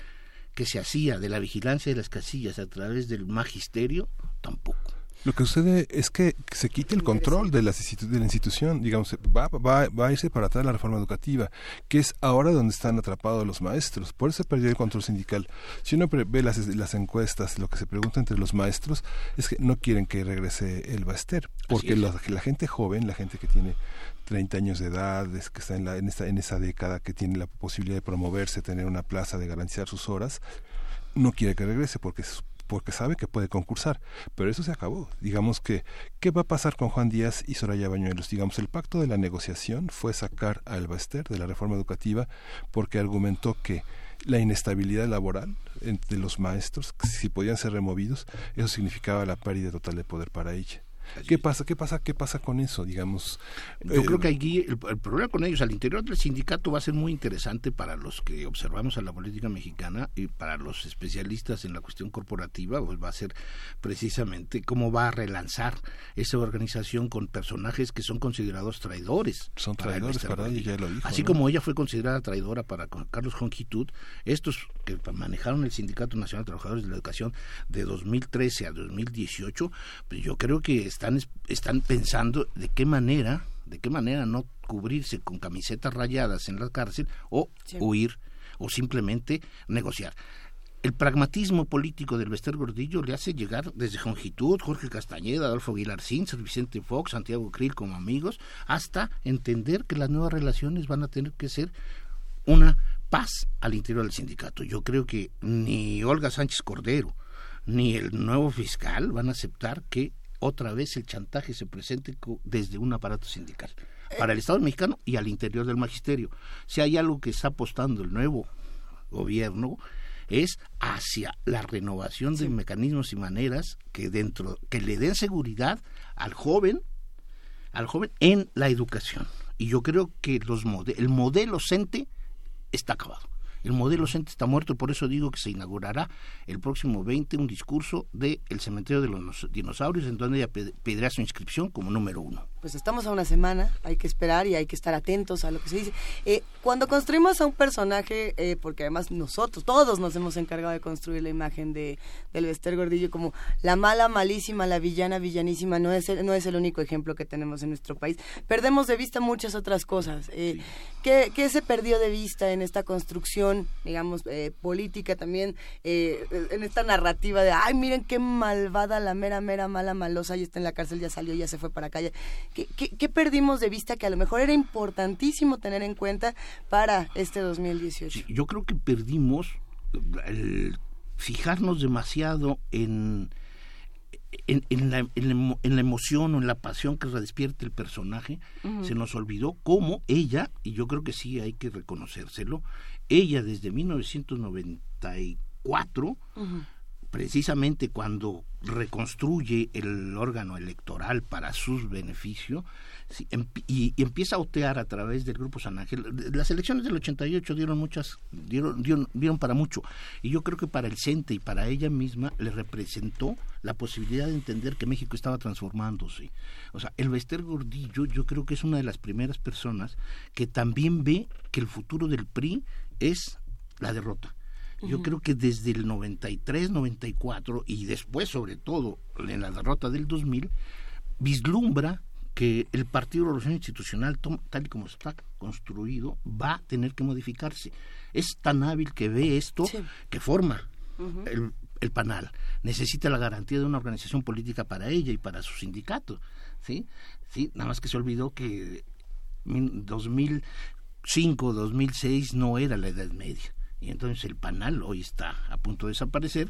que se hacía de la vigilancia de las casillas a través del magisterio, tampoco. Lo que sucede es que se quite el control de la, de la institución, digamos, va, va, va, a irse para atrás la reforma educativa, que es ahora donde están atrapados los maestros. Por eso se perdió el control sindical. Si uno ve las, las encuestas, lo que se pregunta entre los maestros es que no quieren que regrese el Baster, porque la, la, gente joven, la gente que tiene 30 años de edad, que está en, la, en, esta, en esa década, que tiene la posibilidad de promoverse, tener una plaza, de garantizar sus horas, no quiere que regrese porque porque sabe que puede concursar, pero eso se acabó. Digamos que, ¿qué va a pasar con Juan Díaz y Soraya Bañuelos? Digamos, el pacto de la negociación fue sacar a Elbaster de la reforma educativa porque argumentó que la inestabilidad laboral de los maestros, si podían ser removidos, eso significaba la pérdida total de poder para ella. ¿Qué pasa? ¿Qué pasa? ¿Qué pasa con eso? Digamos. Yo creo eh, que el, problema con ellos al interior del sindicato va a ser muy interesante para los que observamos a la política mexicana y para los especialistas en la cuestión corporativa, pues va a ser precisamente cómo va a relanzar esa organización con personajes que son considerados traidores. Son traidores para ella, ya lo dijo. Así como ella fue considerada traidora para Carlos Jonquitud, estos que manejaron el Sindicato Nacional de Trabajadores de la Educación de 2013 a 2018, pues yo creo que están, están pensando de qué manera, de qué manera no cubrirse con camisetas rayadas en la cárcel o huir o simplemente negociar. El pragmatismo político del Bester Gordillo le hace llegar desde Jongitud, Jorge Castañeda, Adolfo Aguilar Cincer, Vicente Fox, Santiago Krill como amigos, hasta entender que las nuevas relaciones van a tener que ser una paz al interior del sindicato. Yo creo que ni Olga Sánchez Cordero ni el nuevo fiscal van a aceptar que otra vez el chantaje se presente desde un aparato sindical para el Estado mexicano y al interior del magisterio. Si hay algo que está apostando el nuevo gobierno es hacia la renovación de mecanismos y maneras que dentro que le den seguridad al joven al joven en la educación. Y yo creo que los el modelo CENTE está acabado. El modelo CENTE está muerto por eso digo que se inaugurará el próximo 20 un discurso del cementerio de los dinosaurios en donde ella pedirá su inscripción como número uno. Pues estamos a una semana, hay que esperar y hay que estar atentos a lo que se dice. Eh, cuando construimos a un personaje, eh, porque además nosotros, todos nos hemos encargado de construir la imagen de del Bester Gordillo como la mala, malísima, la villana, villanísima, no es el, no es el único ejemplo que tenemos en nuestro país. Perdemos de vista muchas otras cosas. Eh, ¿qué, ¿qué, se perdió de vista en esta construcción, digamos, política también, en esta narrativa de, ay, miren qué malvada, la mera, mera, mala, malosa, ya está en la cárcel, ya salió, ya se fue para acá? ¿Qué, qué, perdimos de vista que a lo mejor era importantísimo tener en cuenta para este 2018? yo creo que perdimos el fijarnos demasiado en, en, en, la, en, la, emoción o en la pasión que despierta el personaje, se nos olvidó cómo ella, y yo creo que sí hay que reconocérselo, ella desde 1994, precisamente cuando reconstruye el órgano electoral para sus beneficios, y, empieza a otear a través del Grupo San Ángel. Las elecciones del 88 dieron muchas, dieron, dieron, para mucho. Y yo creo que para el CENTE y para ella misma le representó la posibilidad de entender que México estaba transformándose. O sea, el Bester Gordillo yo creo que es una de las primeras personas que también ve que el futuro del PRI es la derrota. Yo creo que desde el 93, 94 y después sobre todo en la derrota del 2000, vislumbra que el Partido de Revolución Institucional, tal y como está construido, va a tener que modificarse. Es tan hábil que ve esto que forma el, el, panal. Necesita la garantía de una organización política para ella y para su sindicato. ¿sí? ¿Sí? Nada más que se olvidó que 2005, 2006 no era la Edad Media. Y entonces el panal hoy está a punto de desaparecer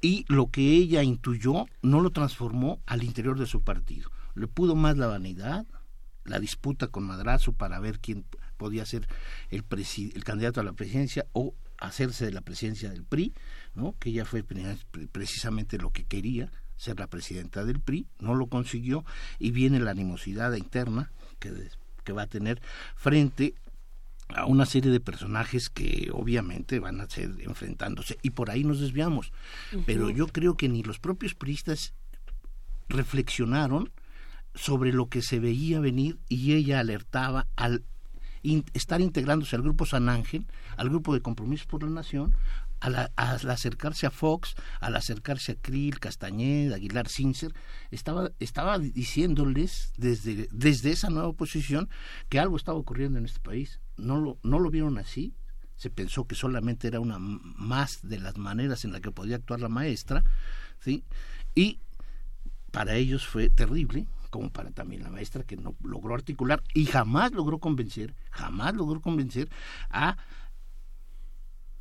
y lo que ella intuyó no lo transformó al interior de su partido le pudo más la vanidad, la disputa con Madrazo para ver quién podía ser el, candidato a la presidencia o hacerse de la presidencia del PRI, ¿no? que ella fue precisamente lo que quería, ser la presidenta del PRI, no lo consiguió y viene la animosidad interna que, que va a tener frente a una serie de personajes que obviamente van a ser enfrentándose y por ahí nos desviamos. Pero yo creo que ni los propios priistas reflexionaron sobre lo que se veía venir y ella alertaba al estar integrándose al grupo San Ángel, al grupo de Compromisos por la Nación, al, acercarse a Fox, al acercarse a Krill, Castañeda, Aguilar Sincer, estaba, estaba diciéndoles desde, desde esa nueva posición que algo estaba ocurriendo en este país. No lo, no lo vieron así, se pensó que solamente era una más de las maneras en las que podía actuar la maestra, ¿sí? Y para ellos fue terrible, como para también la maestra que no logró articular y jamás logró convencer, jamás logró convencer a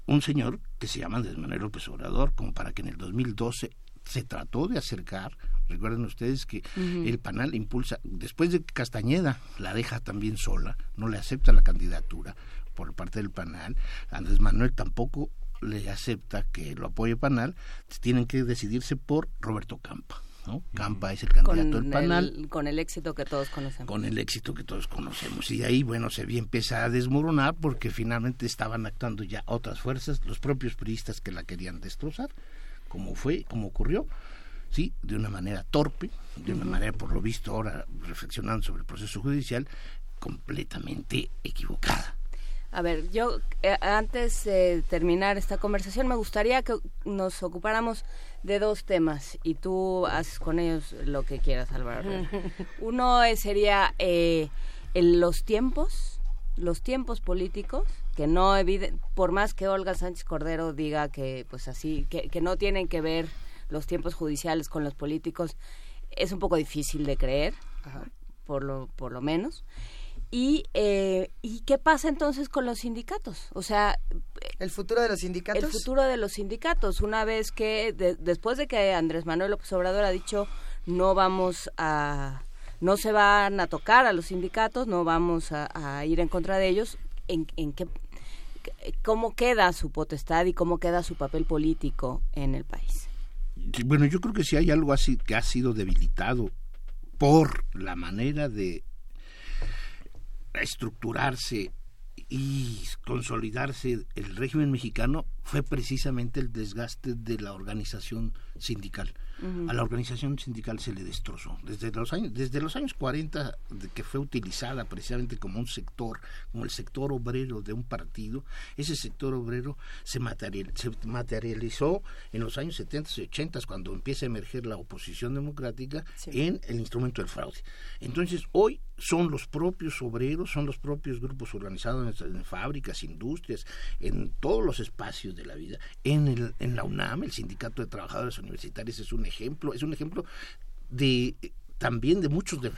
un señor que se llama Andrés Manuel López Obrador, como para que en el 2012 se trató de acercar, recuerden ustedes que el panel impulsa, después de que Castañeda la deja también sola, no le acepta la candidatura por parte del panel, Andrés Manuel tampoco le acepta que lo apoye Panal, tienen que decidirse por Roberto Campa. Campa es el candidato del panel. con el éxito que todos conocemos. Con el éxito que todos conocemos. Y ahí, bueno, se empieza a desmoronar porque finalmente estaban actuando ya otras fuerzas, los propios priistas que la querían destrozar, como fue, como ocurrió, sí, de una manera torpe, de una manera, por lo visto, ahora reflexionando sobre el proceso judicial, completamente equivocada. A ver, yo eh, antes de terminar esta conversación me gustaría que nos ocupáramos de dos temas y tú haces con ellos lo que quieras, Álvaro. Uno sería eh, los tiempos, los tiempos políticos, que no por más que Olga Sánchez Cordero diga que pues así, que, que no tienen que ver los tiempos judiciales con los políticos, es un poco difícil de creer, por lo, por lo menos. Y, eh, ¿Y qué pasa entonces con los sindicatos? O sea... ¿El futuro de los sindicatos? El futuro de los sindicatos. Una vez que, después de que Andrés Manuel López Obrador ha dicho no vamos a... no se van a tocar a los sindicatos, no vamos a, ir en contra de ellos, ¿en, en qué, cómo queda su potestad y cómo queda su papel político en el país? Bueno, yo creo que si hay algo así que ha sido debilitado por la manera de estructurarse y consolidarse el régimen mexicano fue precisamente el desgaste de la organización sindical. A la organización sindical se le destrozó. Desde los años, desde los años 40, de que fue utilizada precisamente como un sector, como el sector obrero de un partido, ese sector obrero se, material, se materializó en los años 70 y 80 cuando empieza a emerger la oposición democrática en el instrumento del fraude. Entonces, hoy son los propios obreros, son los propios grupos organizados en, fábricas, industrias, en todos los espacios de la vida. En, el, en la UNAM, el Sindicato de Trabajadores Universitarios es un ejemplo, es un ejemplo de también de muchos de,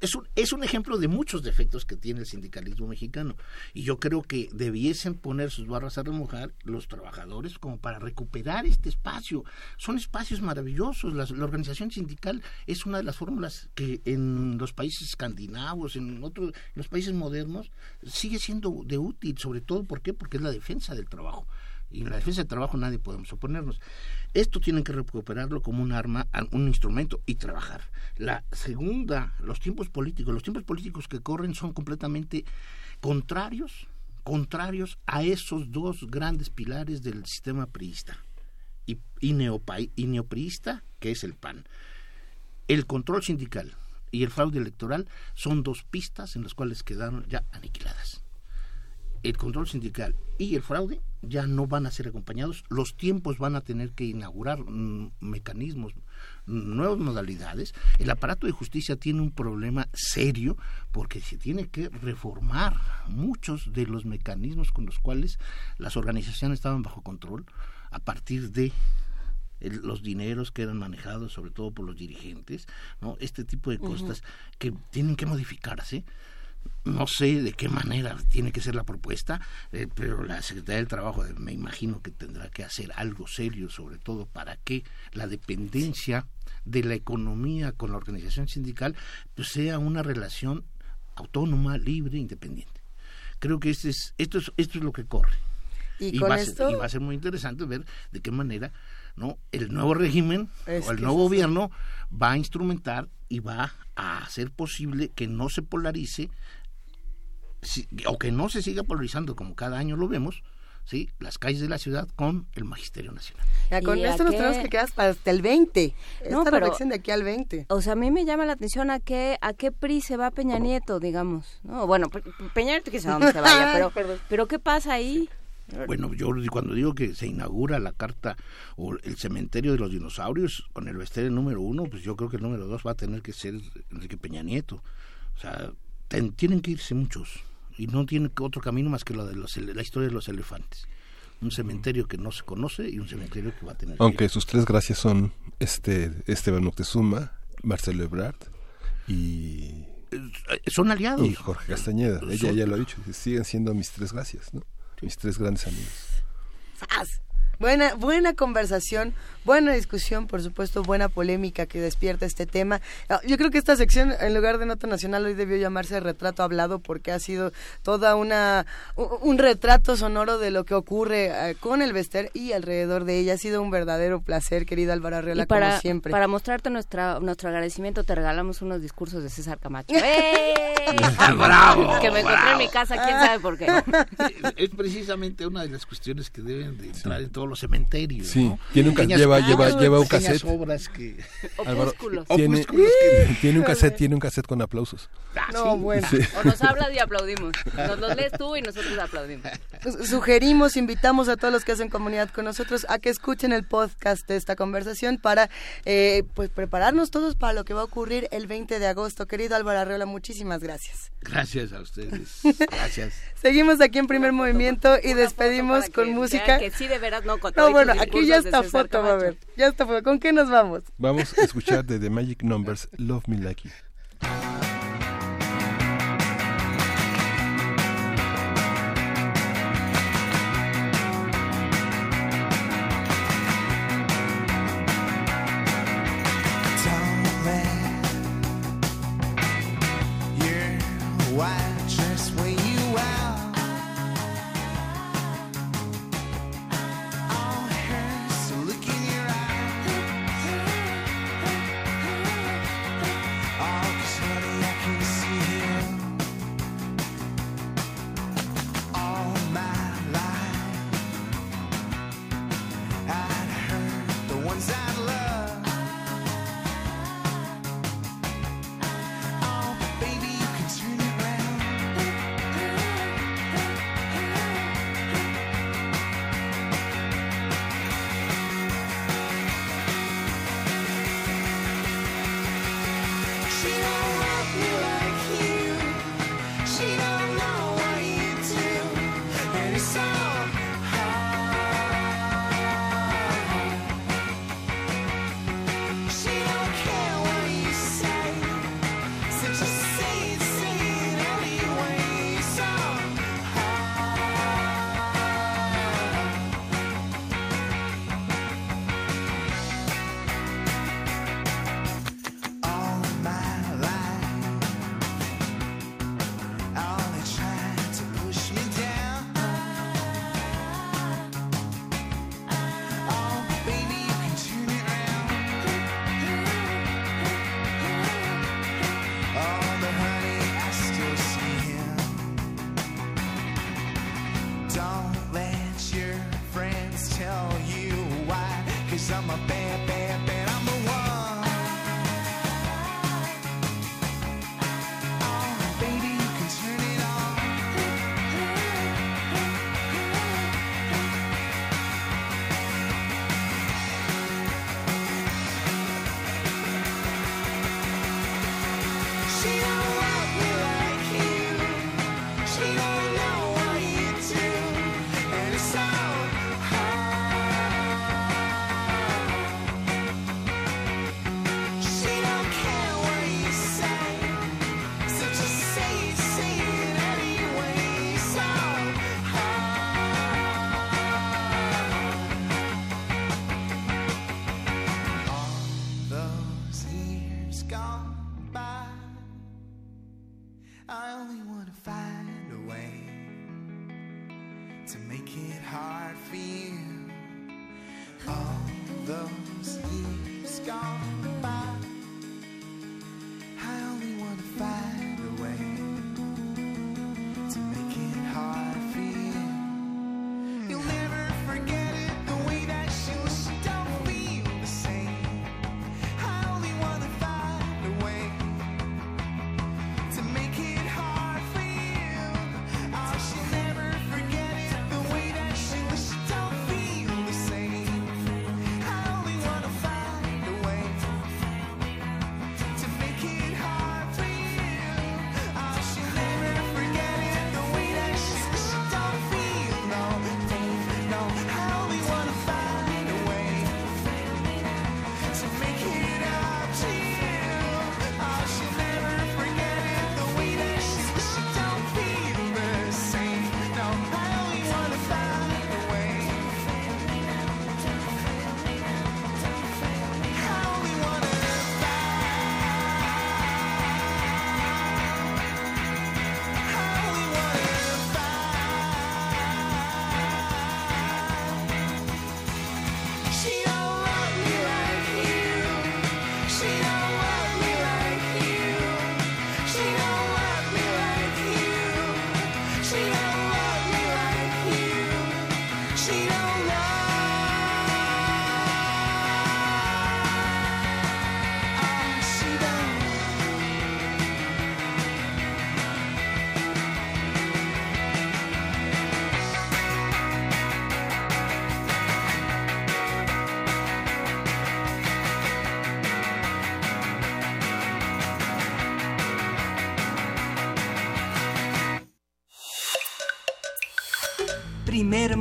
es, un, es un ejemplo de muchos defectos que tiene el sindicalismo mexicano. Y yo creo que debiesen poner sus barras a remojar los trabajadores como para recuperar este espacio. Son espacios maravillosos. La, la organización sindical es una de las fórmulas que en los países escandinavos en otros los países modernos sigue siendo de útil sobre todo ¿por qué? porque es la defensa del trabajo y en la defensa del trabajo nadie podemos oponernos. Esto tienen que recuperarlo como un arma, un instrumento y trabajar. La segunda, los tiempos políticos, los tiempos políticos que corren son completamente contrarios, contrarios a esos dos grandes pilares del sistema priista y, y, y neopriista, que es el PAN. El control sindical y el fraude electoral son dos pistas en las cuales quedaron ya aniquiladas el control sindical y el fraude ya no van a ser acompañados. Los tiempos van a tener que inaugurar mm, mecanismos, nuevas modalidades. El aparato de justicia tiene un problema serio porque se tiene que reformar muchos de los mecanismos con los cuales las organizaciones estaban bajo control a partir de los dineros que eran manejados sobre todo por los dirigentes, ¿no? Este tipo de cosas que tienen que modificarse no sé de qué manera tiene que ser la propuesta, eh, pero la Secretaría del Trabajo eh, me imagino que tendrá que hacer algo serio, sobre todo para que la dependencia de la economía con la organización sindical pues, sea una relación autónoma, libre, independiente. Creo que este es, esto, es, esto es lo que corre. Y, va esto... a ser, y va a ser muy interesante ver de qué manera no el nuevo régimen o el nuevo gobierno va a instrumentar y va a hacer posible que no se polarice o que no se siga polarizando como cada año lo vemos, ¿sí? las calles de la ciudad con el Magisterio Nacional. Ya, con esto nos tenemos que quedar hasta el 20. No, Esta reflexión de aquí al 20. O sea, a mí me llama la atención a qué, a qué PRI se va Peña Nieto, digamos. No, bueno, Peña Nieto quizá dónde se vaya, pero, pero ¿qué pasa ahí? Bueno, yo cuando digo que se inaugura la carta o el cementerio de los dinosaurios con el bestiario número uno, pues yo creo que el número dos va a tener que ser Enrique Peña Nieto. O sea, tienen que irse muchos y no tiene otro camino más que la de la historia de los elefantes. Un cementerio que no se conoce y un cementerio que va a tener. Aunque sus tres gracias son este Esteban Moctezuma, Marcelo Ebrard y eh, son aliados. Y Jorge Castañeda, ella ya lo ha dicho, siguen siendo mis tres gracias, ¿no? Mis tres grandes amigos. Buena, buena conversación, buena discusión, por supuesto, buena polémica que despierta este tema. Ah, yo creo que esta sección, en lugar de nota nacional, hoy debió llamarse retrato hablado porque ha sido toda una un retrato sonoro de lo que ocurre eh, con el Bester y alrededor de ella. Ha sido un verdadero placer, querida Álvaro Arreola, para, como siempre. Para mostrarte nuestra, nuestro agradecimiento, te regalamos unos discursos de César Camacho. ¡Eh! ¡Bravo! Que me encontré en mi casa, quién sabe por qué. Es precisamente una de las cuestiones que deben de entrar en todos los cementerios. Sí, ¿no? tiene un, Pequeñas- lleva, ah, lleva, lleva un cassette. obras que... Álvaro, Opúsculos. tiene, Opúsculos que- tiene un cassette, tiene un cassette con aplausos. Ah, No, sí. bueno. Sí. O nos hablas y aplaudimos. Nos los lees tú y nosotros aplaudimos. Pues, Sugerimos, invitamos a todos los que hacen comunidad con nosotros a que escuchen el podcast de esta conversación para eh, pues prepararnos todos para lo que va a ocurrir el 20 de agosto. Querido Álvaro Arreola, muchísimas gracias. Gracias a ustedes. Gracias. Seguimos aquí en primer movimiento y despedimos con que música. Que sí, de veras, no con No, bueno, aquí ya está foto, va a ver. Ya está foto. ¿Con qué nos vamos? Vamos a escuchar de The Magic Numbers, Love Me Like You.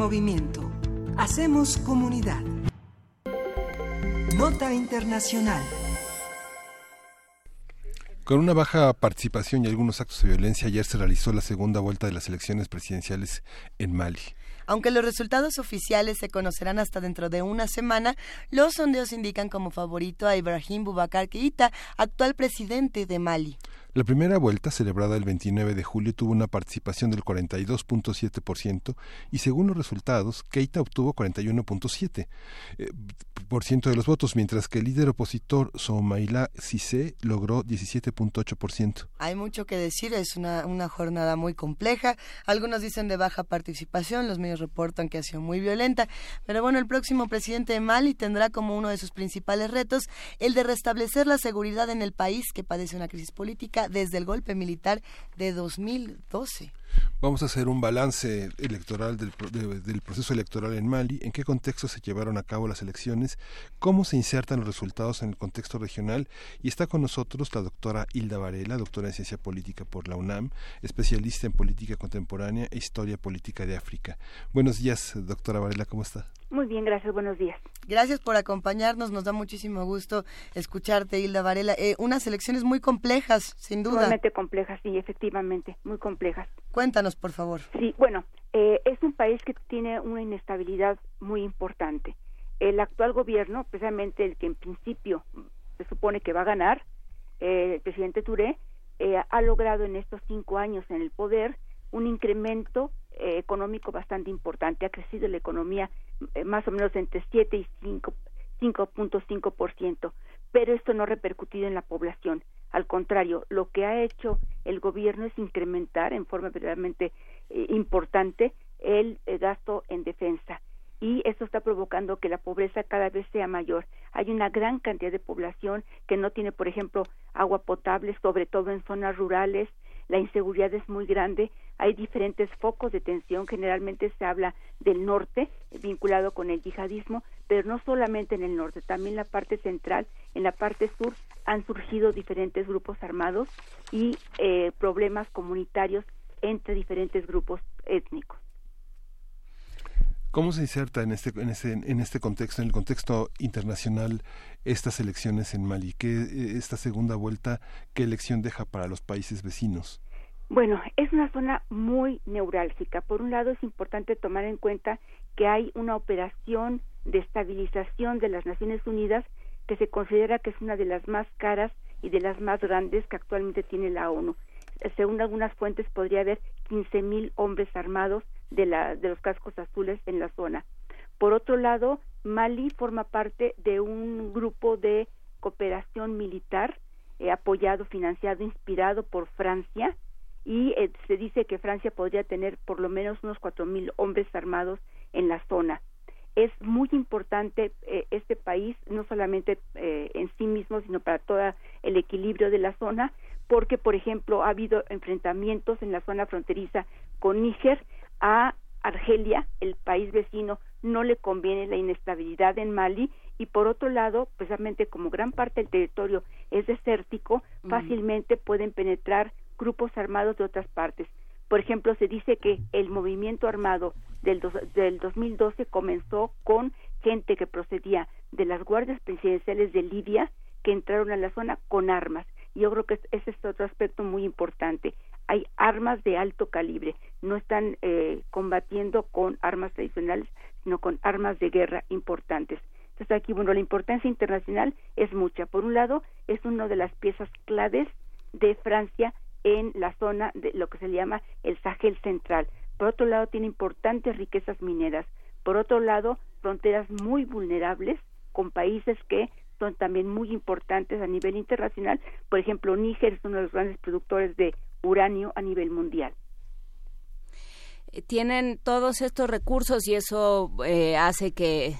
Movimiento. Hacemos comunidad. Nota Internacional. Con una baja participación y algunos actos de violencia, ayer se realizó la segunda vuelta de las elecciones presidenciales en Mali. Aunque los resultados oficiales se conocerán hasta dentro de una semana, los sondeos indican como favorito a Ibrahim Boubacar Keïta, actual presidente de Mali. La primera vuelta, celebrada el 29 de julio, tuvo una participación del 42.7% y según los resultados, Keita obtuvo 41.7% eh, de los votos, mientras que el líder opositor Soumaïla Cissé logró 17.8%. Hay mucho que decir, es una, una jornada muy compleja. Algunos dicen de baja participación, los medios reportan que ha sido muy violenta. Pero bueno, el próximo presidente de Mali tendrá como uno de sus principales retos el de restablecer la seguridad en el país que padece una crisis política desde el golpe militar de 2012. Vamos a hacer un balance electoral del, de, del, proceso electoral en Mali, en qué contexto se llevaron a cabo las elecciones, cómo se insertan los resultados en el contexto regional y está con nosotros la doctora Hilda Varela, doctora en ciencia política por la UNAM, especialista en política contemporánea e historia política de África. Buenos días, doctora Varela, ¿cómo está? Muy bien, gracias, buenos días. Gracias por acompañarnos, nos da muchísimo gusto escucharte, Hilda Varela. Eh, unas elecciones muy complejas, sin duda. Realmente complejas, sí, efectivamente, muy complejas. Cuéntanos, por favor. Sí, bueno, eh, es un país que tiene una inestabilidad muy importante. El actual gobierno, precisamente el que en principio se supone que va a ganar, eh, el presidente Touré, eh, ha logrado en estos cinco años en el poder un incremento eh, económico bastante importante. Ha crecido la economía eh, más o menos entre 7 y 5 5.5%, pero esto no ha repercutido en la población. Al contrario, lo que ha hecho el gobierno es incrementar en forma verdaderamente eh, importante el eh, gasto en defensa. Y eso está provocando que la pobreza cada vez sea mayor. Hay una gran cantidad de población que no tiene, por ejemplo, agua potable, sobre todo en zonas rurales, la inseguridad es muy grande, hay diferentes focos de tensión, generalmente se habla del norte, vinculado con el yihadismo, pero no solamente en el norte, también en la parte central, en la parte sur han surgido diferentes grupos armados y eh, problemas comunitarios entre diferentes grupos étnicos. ¿Cómo se inserta en este, en, este, en este contexto, en el contexto internacional, estas elecciones en Mali? ¿Qué, esta segunda vuelta, qué elección deja para los países vecinos? Bueno, es una zona muy neurálgica. Por un lado, es importante tomar en cuenta que hay una operación de estabilización de las Naciones Unidas que se considera que es una de las más caras y de las más grandes que actualmente tiene la ONU. según algunas fuentes podría haber 15.000 hombres armados de, la, de los cascos azules en la zona. Por otro lado, Mali forma parte de un grupo de cooperación militar eh, apoyado, financiado, inspirado por Francia y eh, se dice que Francia podría tener por lo menos unos cuatro mil hombres armados en la zona. Es muy importante eh, este país, no solamente en sí mismo, sino para todo el equilibrio de la zona, porque, por ejemplo, ha habido enfrentamientos en la zona fronteriza con Níger a Argelia, el país vecino, no le conviene la inestabilidad en Mali y por otro lado, precisamente como gran parte del territorio es desértico, fácilmente pueden penetrar grupos armados de otras partes. Por ejemplo, se dice que el movimiento armado del, del 2012 comenzó con gente que procedía de las guardias presidenciales de Libia que entraron a la zona con armas. Yo creo que ese es otro aspecto muy importante. Hay armas de alto calibre, no están eh, combatiendo con armas tradicionales, sino con armas de guerra importantes. Entonces aquí, bueno, la importancia internacional es mucha. Por un lado, es una de las piezas claves de Francia en la zona de lo que se llama el Sahel central. Por otro lado, tiene importantes riquezas mineras. Por otro lado, fronteras muy vulnerables con países que son también muy importantes a nivel internacional. Por ejemplo, Níger es uno de los grandes productores de uranio a nivel mundial tienen todos estos recursos y eso eh, hace que,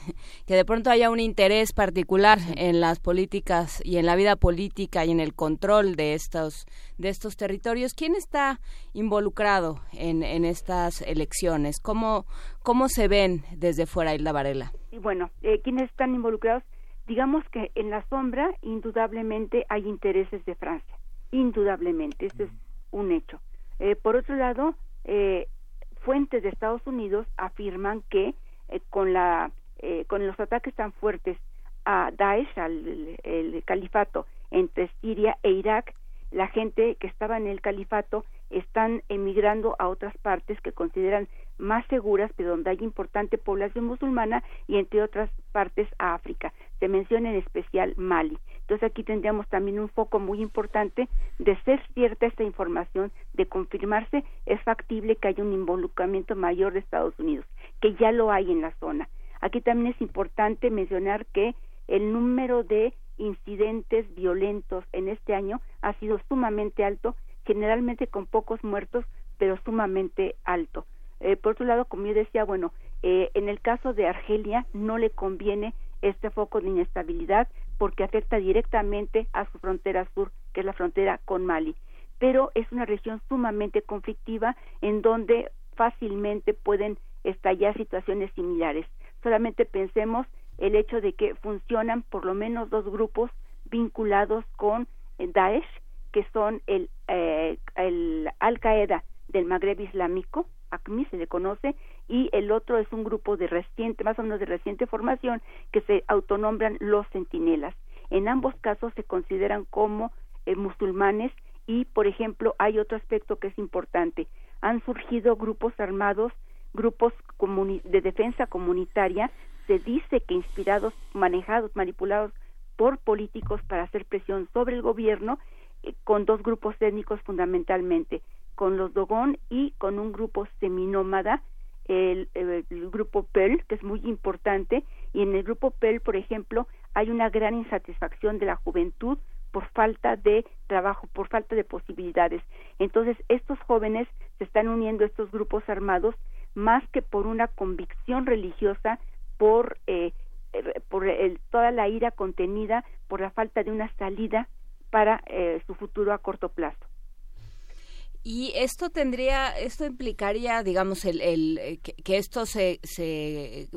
que, de pronto haya un interés particular en las políticas y en la vida política y en el control de estos de estos territorios. ¿Quién está involucrado en, en estas elecciones? ¿Cómo, ¿Cómo se ven desde fuera Isla Varela? Y bueno, eh, ¿quiénes están involucrados? Digamos que en la sombra indudablemente hay intereses de Francia, indudablemente, eso es un hecho. Eh, por otro lado, eh, fuentes de Estados Unidos afirman que eh, con la eh, con los ataques tan fuertes a Daesh al el califato entre Siria e Irak la gente que estaba en el califato están emigrando a otras partes que consideran más seguras, pero donde hay importante población musulmana y entre otras partes a África. Se menciona en especial Mali. Entonces aquí tendríamos también un foco muy importante de ser cierta esta información, de confirmarse, es factible que haya un involucramiento mayor de Estados Unidos, que ya lo hay en la zona. Aquí también es importante mencionar que el número de incidentes violentos en este año ha sido sumamente alto, generalmente con pocos muertos, pero sumamente alto. Eh, por otro lado, como yo decía, bueno, eh, en el caso de Argelia no le conviene este foco de inestabilidad porque afecta directamente a su frontera sur, que es la frontera con Mali. Pero es una región sumamente conflictiva en donde fácilmente pueden estallar situaciones similares. Solamente pensemos el hecho de que funcionan por lo menos dos grupos vinculados con Daesh, que son el, eh, el Al Qaeda del Magreb Islámico, ACMI se le conoce, y el otro es un grupo de reciente, más o menos de reciente formación, que se autonombran los centinelas. En ambos casos se consideran como eh, musulmanes y, por ejemplo, hay otro aspecto que es importante. Han surgido grupos armados, grupos de defensa comunitaria, se dice que inspirados, manejados, manipulados por políticos para hacer presión sobre el gobierno, eh, con dos grupos étnicos fundamentalmente, con los Dogón y con un grupo seminómada, el, grupo PEL, que es muy importante, y en el grupo PEL, por ejemplo, hay una gran insatisfacción de la juventud por falta de trabajo, por falta de posibilidades. Entonces, estos jóvenes se están uniendo a estos grupos armados más que por una convicción religiosa, por, eh, por el, toda la ira contenida, por la falta de una salida para eh, su futuro a corto plazo. Y esto tendría, esto implicaría, digamos, el, el eh, que, que, esto se, se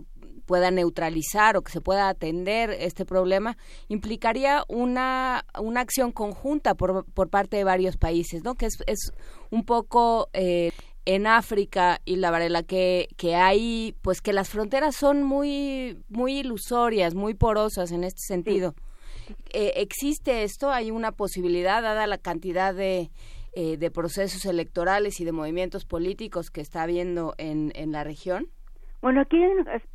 pueda neutralizar o que se pueda atender este problema, implicaría una, una acción conjunta por, por parte de varios países, ¿no? Que es, es un poco eh, en África y la Varela que, que hay, pues que las fronteras son muy, muy ilusorias, muy porosas en este sentido. Eh, ¿Existe esto? ¿Hay una posibilidad, dada la cantidad de, eh, de procesos electorales y de movimientos políticos que está habiendo en, en la región? Bueno, aquí hay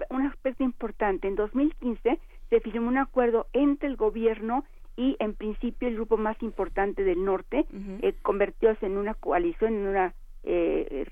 un aspecto importante. En 2015 se firmó un acuerdo entre el gobierno y en principio el grupo más importante del norte eh, convirtióse en una coalición, en una eh,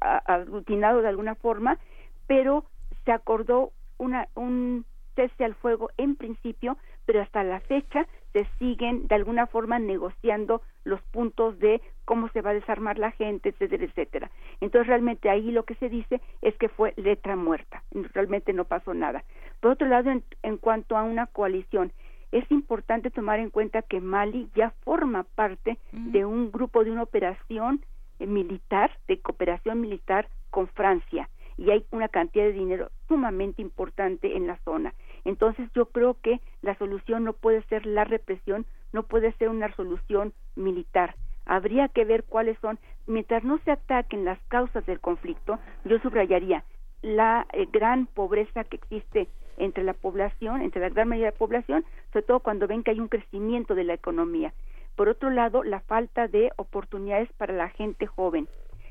aglutinado de alguna forma, pero se acordó una, un cese al fuego en principio, pero hasta la fecha se siguen de alguna forma negociando los puntos de cómo se va a desarmar la gente, etcétera, etcétera. Entonces realmente ahí lo que se dice es que fue letra muerta, realmente no pasó nada. Por otro lado, en, en cuanto a una coalición, es importante tomar en cuenta que Mali ya forma parte de un grupo de una operación eh, militar, de cooperación militar con Francia y hay una cantidad de dinero sumamente importante en la zona. Entonces yo creo que la solución no puede ser la represión, no puede ser una solución militar. Habría que ver cuáles son, mientras no se ataquen las causas del conflicto, yo subrayaría la eh, gran pobreza que existe entre la población, entre la gran mayoría de la población, sobre todo cuando ven que hay un crecimiento de la economía. Por otro lado, la falta de oportunidades para la gente joven.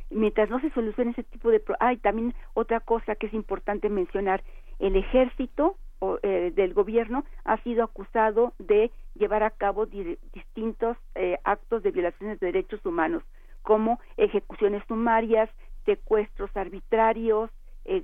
Mientras no se solucione ese tipo de... Hay también otra cosa que es importante mencionar. El ejército eh, del gobierno ha sido acusado de llevar a cabo distintos eh, actos de violaciones de derechos humanos, como ejecuciones sumarias, secuestros arbitrarios, eh,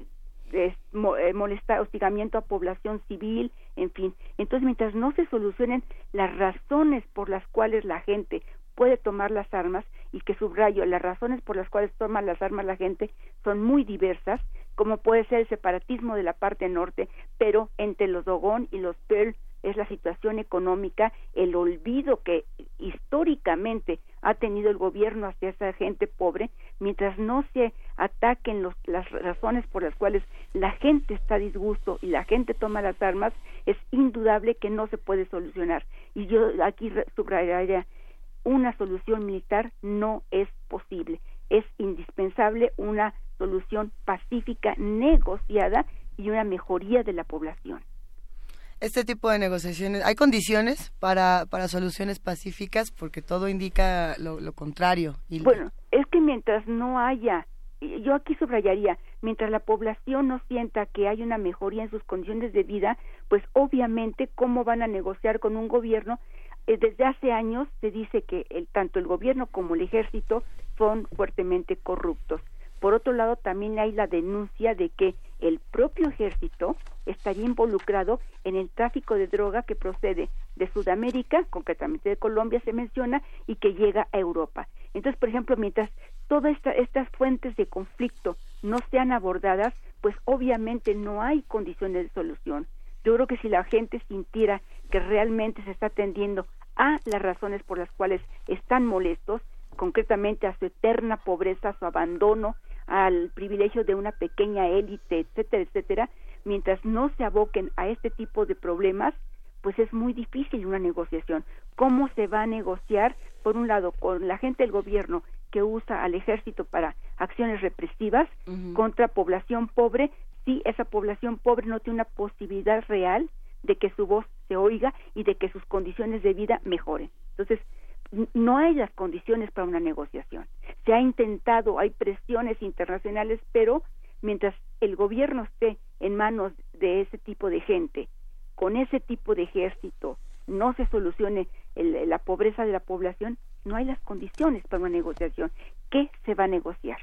eh, molestar, hostigamiento a población civil, en fin. Entonces, mientras no se solucionen las razones por las cuales la gente puede tomar las armas, y que subrayo, las razones por las cuales toma las armas la gente son muy diversas, como puede ser el separatismo de la parte norte, pero entre los Dogón y los Pearl es la situación económica, el olvido que históricamente ha tenido el gobierno hacia esa gente pobre, mientras no se ataquen los, las razones por las cuales la gente está a disgusto y la gente toma las armas, es indudable que no se puede solucionar. Y yo aquí subrayaría, una solución militar no es posible. Es indispensable una solución pacífica, negociada y una mejoría de la población este tipo de negociaciones, ¿hay condiciones para, para soluciones pacíficas? Porque todo indica lo, lo contrario. Y bueno, es que mientras no haya, yo aquí subrayaría, mientras la población no sienta que hay una mejoría en sus condiciones de vida, pues obviamente cómo van a negociar con un gobierno. Eh, desde hace años se dice que el, tanto el gobierno como el ejército son fuertemente corruptos. Por otro lado, también hay la denuncia de que el propio ejército estaría involucrado en el tráfico de droga que procede de Sudamérica, concretamente de Colombia se menciona, y que llega a Europa. Entonces, por ejemplo, mientras todas estas fuentes de conflicto no sean abordadas, pues obviamente no hay condiciones de solución. Yo creo que si la gente sintiera que realmente se está atendiendo a las razones por las cuales están molestos, concretamente a su eterna pobreza, a su abandono, al privilegio de una pequeña élite, etcétera, etcétera, mientras no se aboquen a este tipo de problemas, pues es muy difícil una negociación. ¿Cómo se va a negociar, por un lado, con la gente del gobierno que usa al ejército para acciones represivas contra población pobre, si esa población pobre no tiene una posibilidad real de que su voz se oiga y de que sus condiciones de vida mejoren? Entonces, no hay las condiciones para una negociación. Se ha intentado, hay presiones internacionales, pero mientras el gobierno esté en manos de ese tipo de gente, con ese tipo de ejército, no se solucione la pobreza de la población, no hay las condiciones para una negociación. ¿Qué se va a negociar?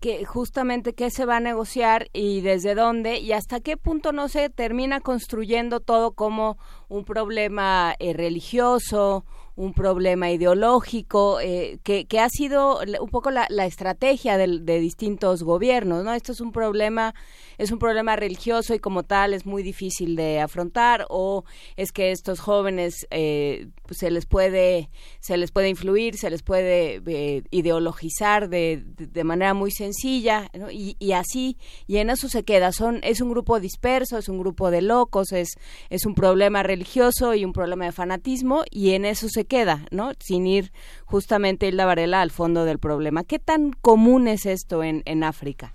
Que justamente qué se va a negociar y desde dónde y hasta qué punto no se termina construyendo todo como un problema eh, religioso, un problema ideológico, eh, que, que, ha sido un poco la, la estrategia de, de, distintos gobiernos, ¿no? Esto es un problema, es un problema religioso y como tal es muy difícil de afrontar, o es que estos jóvenes eh, pues se les puede, se les puede influir, se les puede eh, ideologizar de, de, manera muy sencilla, y, y, así, y en eso se queda, son, es un grupo disperso, es un grupo de locos, es, es un problema religioso y un problema de fanatismo, y en eso se queda, ¿no? Sin ir justamente Hilda Varela al fondo del problema. ¿Qué tan común es esto en, en África?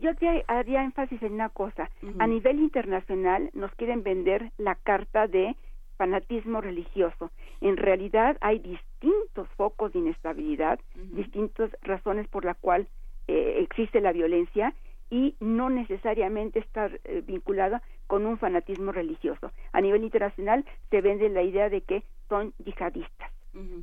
Yo te haría énfasis en una cosa. Uh -huh. A nivel internacional nos quieren vender la carta de fanatismo religioso. En realidad hay distintos focos de inestabilidad, uh -huh. distintas razones por la cual eh, existe la violencia y no necesariamente está eh, vinculada con un fanatismo religioso. A nivel internacional se vende la idea de que son yihadistas.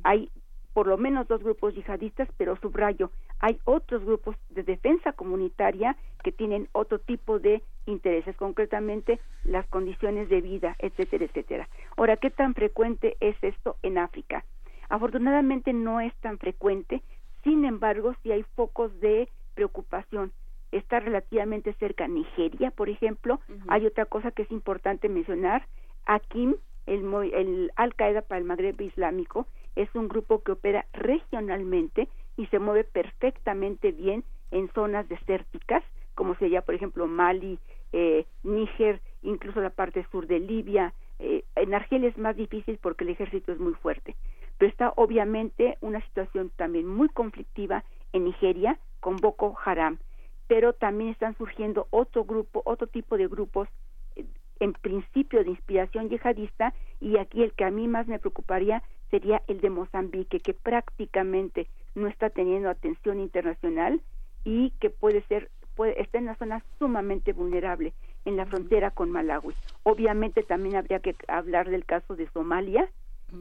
Hay por lo menos dos grupos yihadistas, pero subrayo, hay otros grupos de defensa comunitaria que tienen otro tipo de intereses, concretamente las condiciones de vida, etcétera, etcétera. Ahora, ¿qué tan frecuente es esto en África? Afortunadamente no es tan frecuente, sin embargo, sí hay focos de preocupación. Está relativamente cerca Nigeria, por ejemplo. Hay otra cosa que es importante mencionar. Akim, el, el Al-Qaeda para el Magreb Islámico, es un grupo que opera regionalmente y se mueve perfectamente bien en zonas desérticas, como sería, por ejemplo, Mali, eh, Níger, incluso la parte sur de Libia. Eh, en Argelia es más difícil porque el ejército es muy fuerte. Pero está obviamente una situación también muy conflictiva en Nigeria con Boko Haram. Pero también están surgiendo otro grupo, otro tipo de grupos en principio de inspiración yihadista y aquí el que a mí más me preocuparía sería el de Mozambique, que prácticamente no está teniendo atención internacional y que puede ser puede, está en una zona sumamente vulnerable en la frontera con Malawi. Obviamente también habría que hablar del caso de Somalia,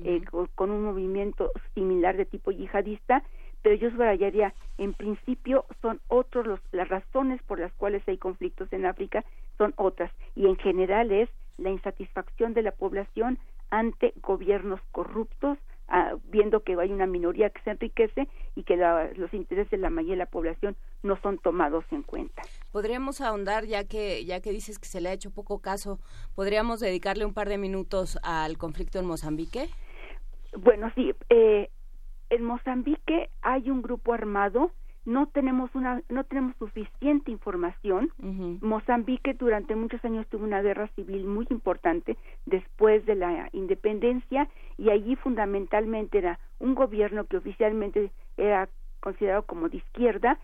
eh, con, con un movimiento similar de tipo yihadista, pero yo subrayaría, en principio son otros los, las razones por las cuales hay conflictos en África, son otras, y en general es la insatisfacción de la población ante gobiernos corruptos, ah, viendo que hay una minoría que se enriquece y que la- los intereses de la mayoría de la población no son tomados en cuenta. Podríamos ahondar, ya que, ya que dices que se le ha hecho poco caso, ¿podríamos dedicarle un par de minutos al conflicto en Mozambique? Bueno, sí, eh, en Mozambique hay un grupo armado, no tenemos una, no tenemos suficiente información. Mozambique durante muchos años tuvo una guerra civil muy importante después de la independencia y allí fundamentalmente era un gobierno que oficialmente era considerado como de izquierda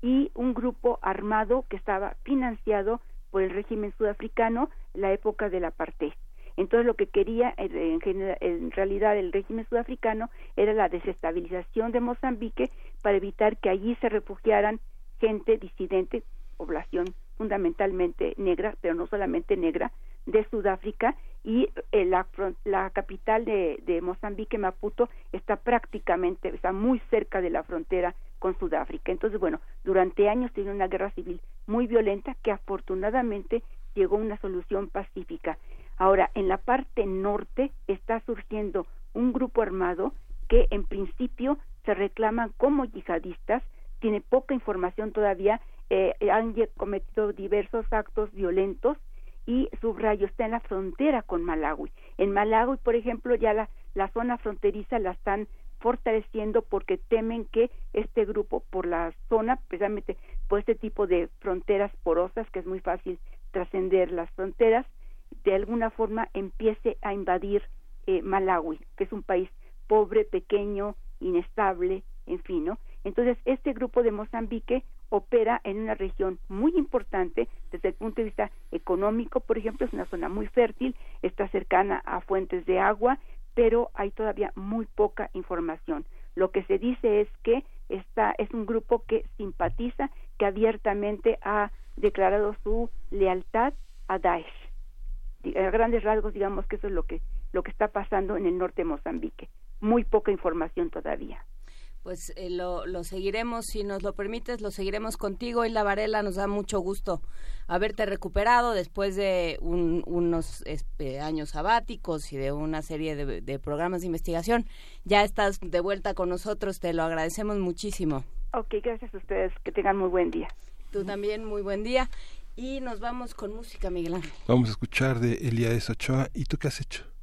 y un grupo armado que estaba financiado por el régimen sudafricano la época del apartheid. Entonces lo que quería en, en realidad el régimen sudafricano era la desestabilización de Mozambique para evitar que allí se refugiaran gente disidente, población fundamentalmente negra, pero no solamente negra, de Sudáfrica y eh, la, la capital de, de Mozambique, Maputo, está prácticamente, está muy cerca de la frontera con Sudáfrica. Entonces, bueno, durante años tiene una guerra civil muy violenta que afortunadamente llegó a una solución pacífica. Ahora, en la parte norte está surgiendo un grupo armado que en principio se reclaman como yihadistas, tiene poca información todavía, eh, han cometido diversos actos violentos y subrayo está en la frontera con Malawi. En Malawi, por ejemplo, ya la zona fronteriza la están fortaleciendo porque temen que este grupo por la zona, precisamente por este tipo de fronteras porosas, que es muy fácil trascender las fronteras, de alguna forma empiece a invadir eh, Malawi, que es un país pobre, pequeño, inestable, en fin, ¿no? Entonces, este grupo de Mozambique opera en una región muy importante desde el punto de vista económico, por ejemplo, es una zona muy fértil, está cercana a fuentes de agua, pero hay todavía muy poca información. Lo que se dice es que esta es un grupo que simpatiza, que abiertamente ha declarado su lealtad a Daesh. A grandes rasgos, digamos que eso es lo que lo que está pasando en el norte de Mozambique. Muy poca información todavía. Pues eh, lo, lo seguiremos, si nos lo permites, lo seguiremos contigo. Y la Varela, nos da mucho gusto haberte recuperado después de un- unos este, años sabáticos y de una serie de, de programas de investigación. Ya estás de vuelta con nosotros, te lo agradecemos muchísimo. Ok, gracias a ustedes. Que tengan muy buen día. Tú también, muy buen día. Y nos vamos con música, Miguel. Vamos a escuchar de Elías Ochoa. ¿Y tú qué has hecho?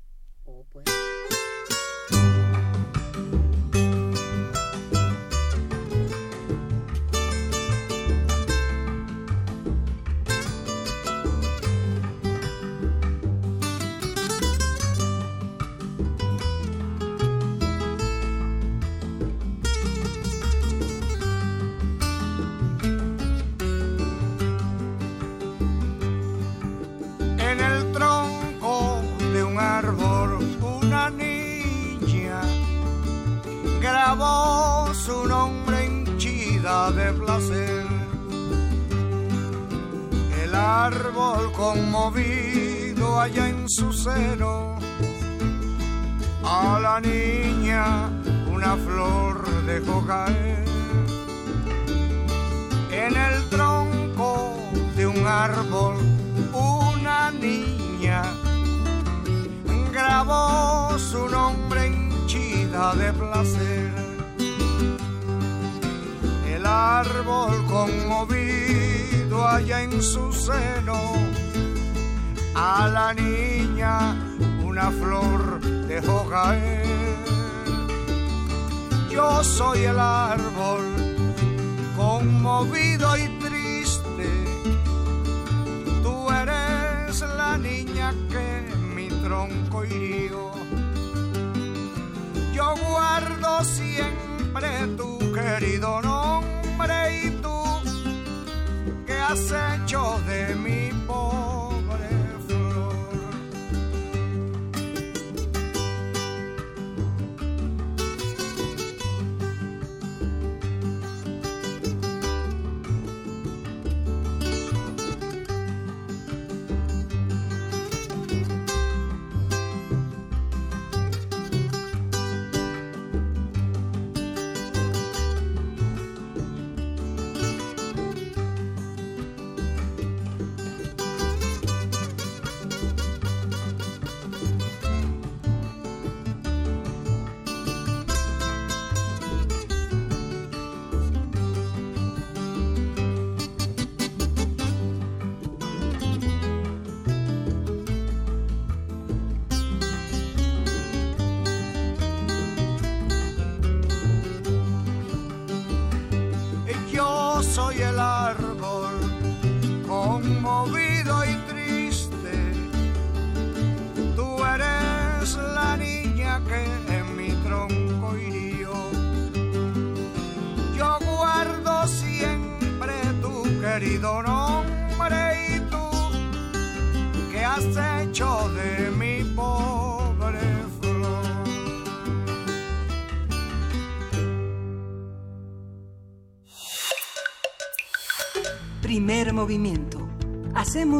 Grabó su nombre henchida de placer. El árbol conmovido allá en su seno, a la niña una flor dejó caer en el tronco de un árbol una niña grabó su nombre de placer. El árbol conmovido allá en su seno, a la niña una flor dejó caer. Yo soy el árbol conmovido y triste, tú eres la niña que mi tronco hirió. Yo guardo siempre tu querido nombre y tú que has hecho de mi pobre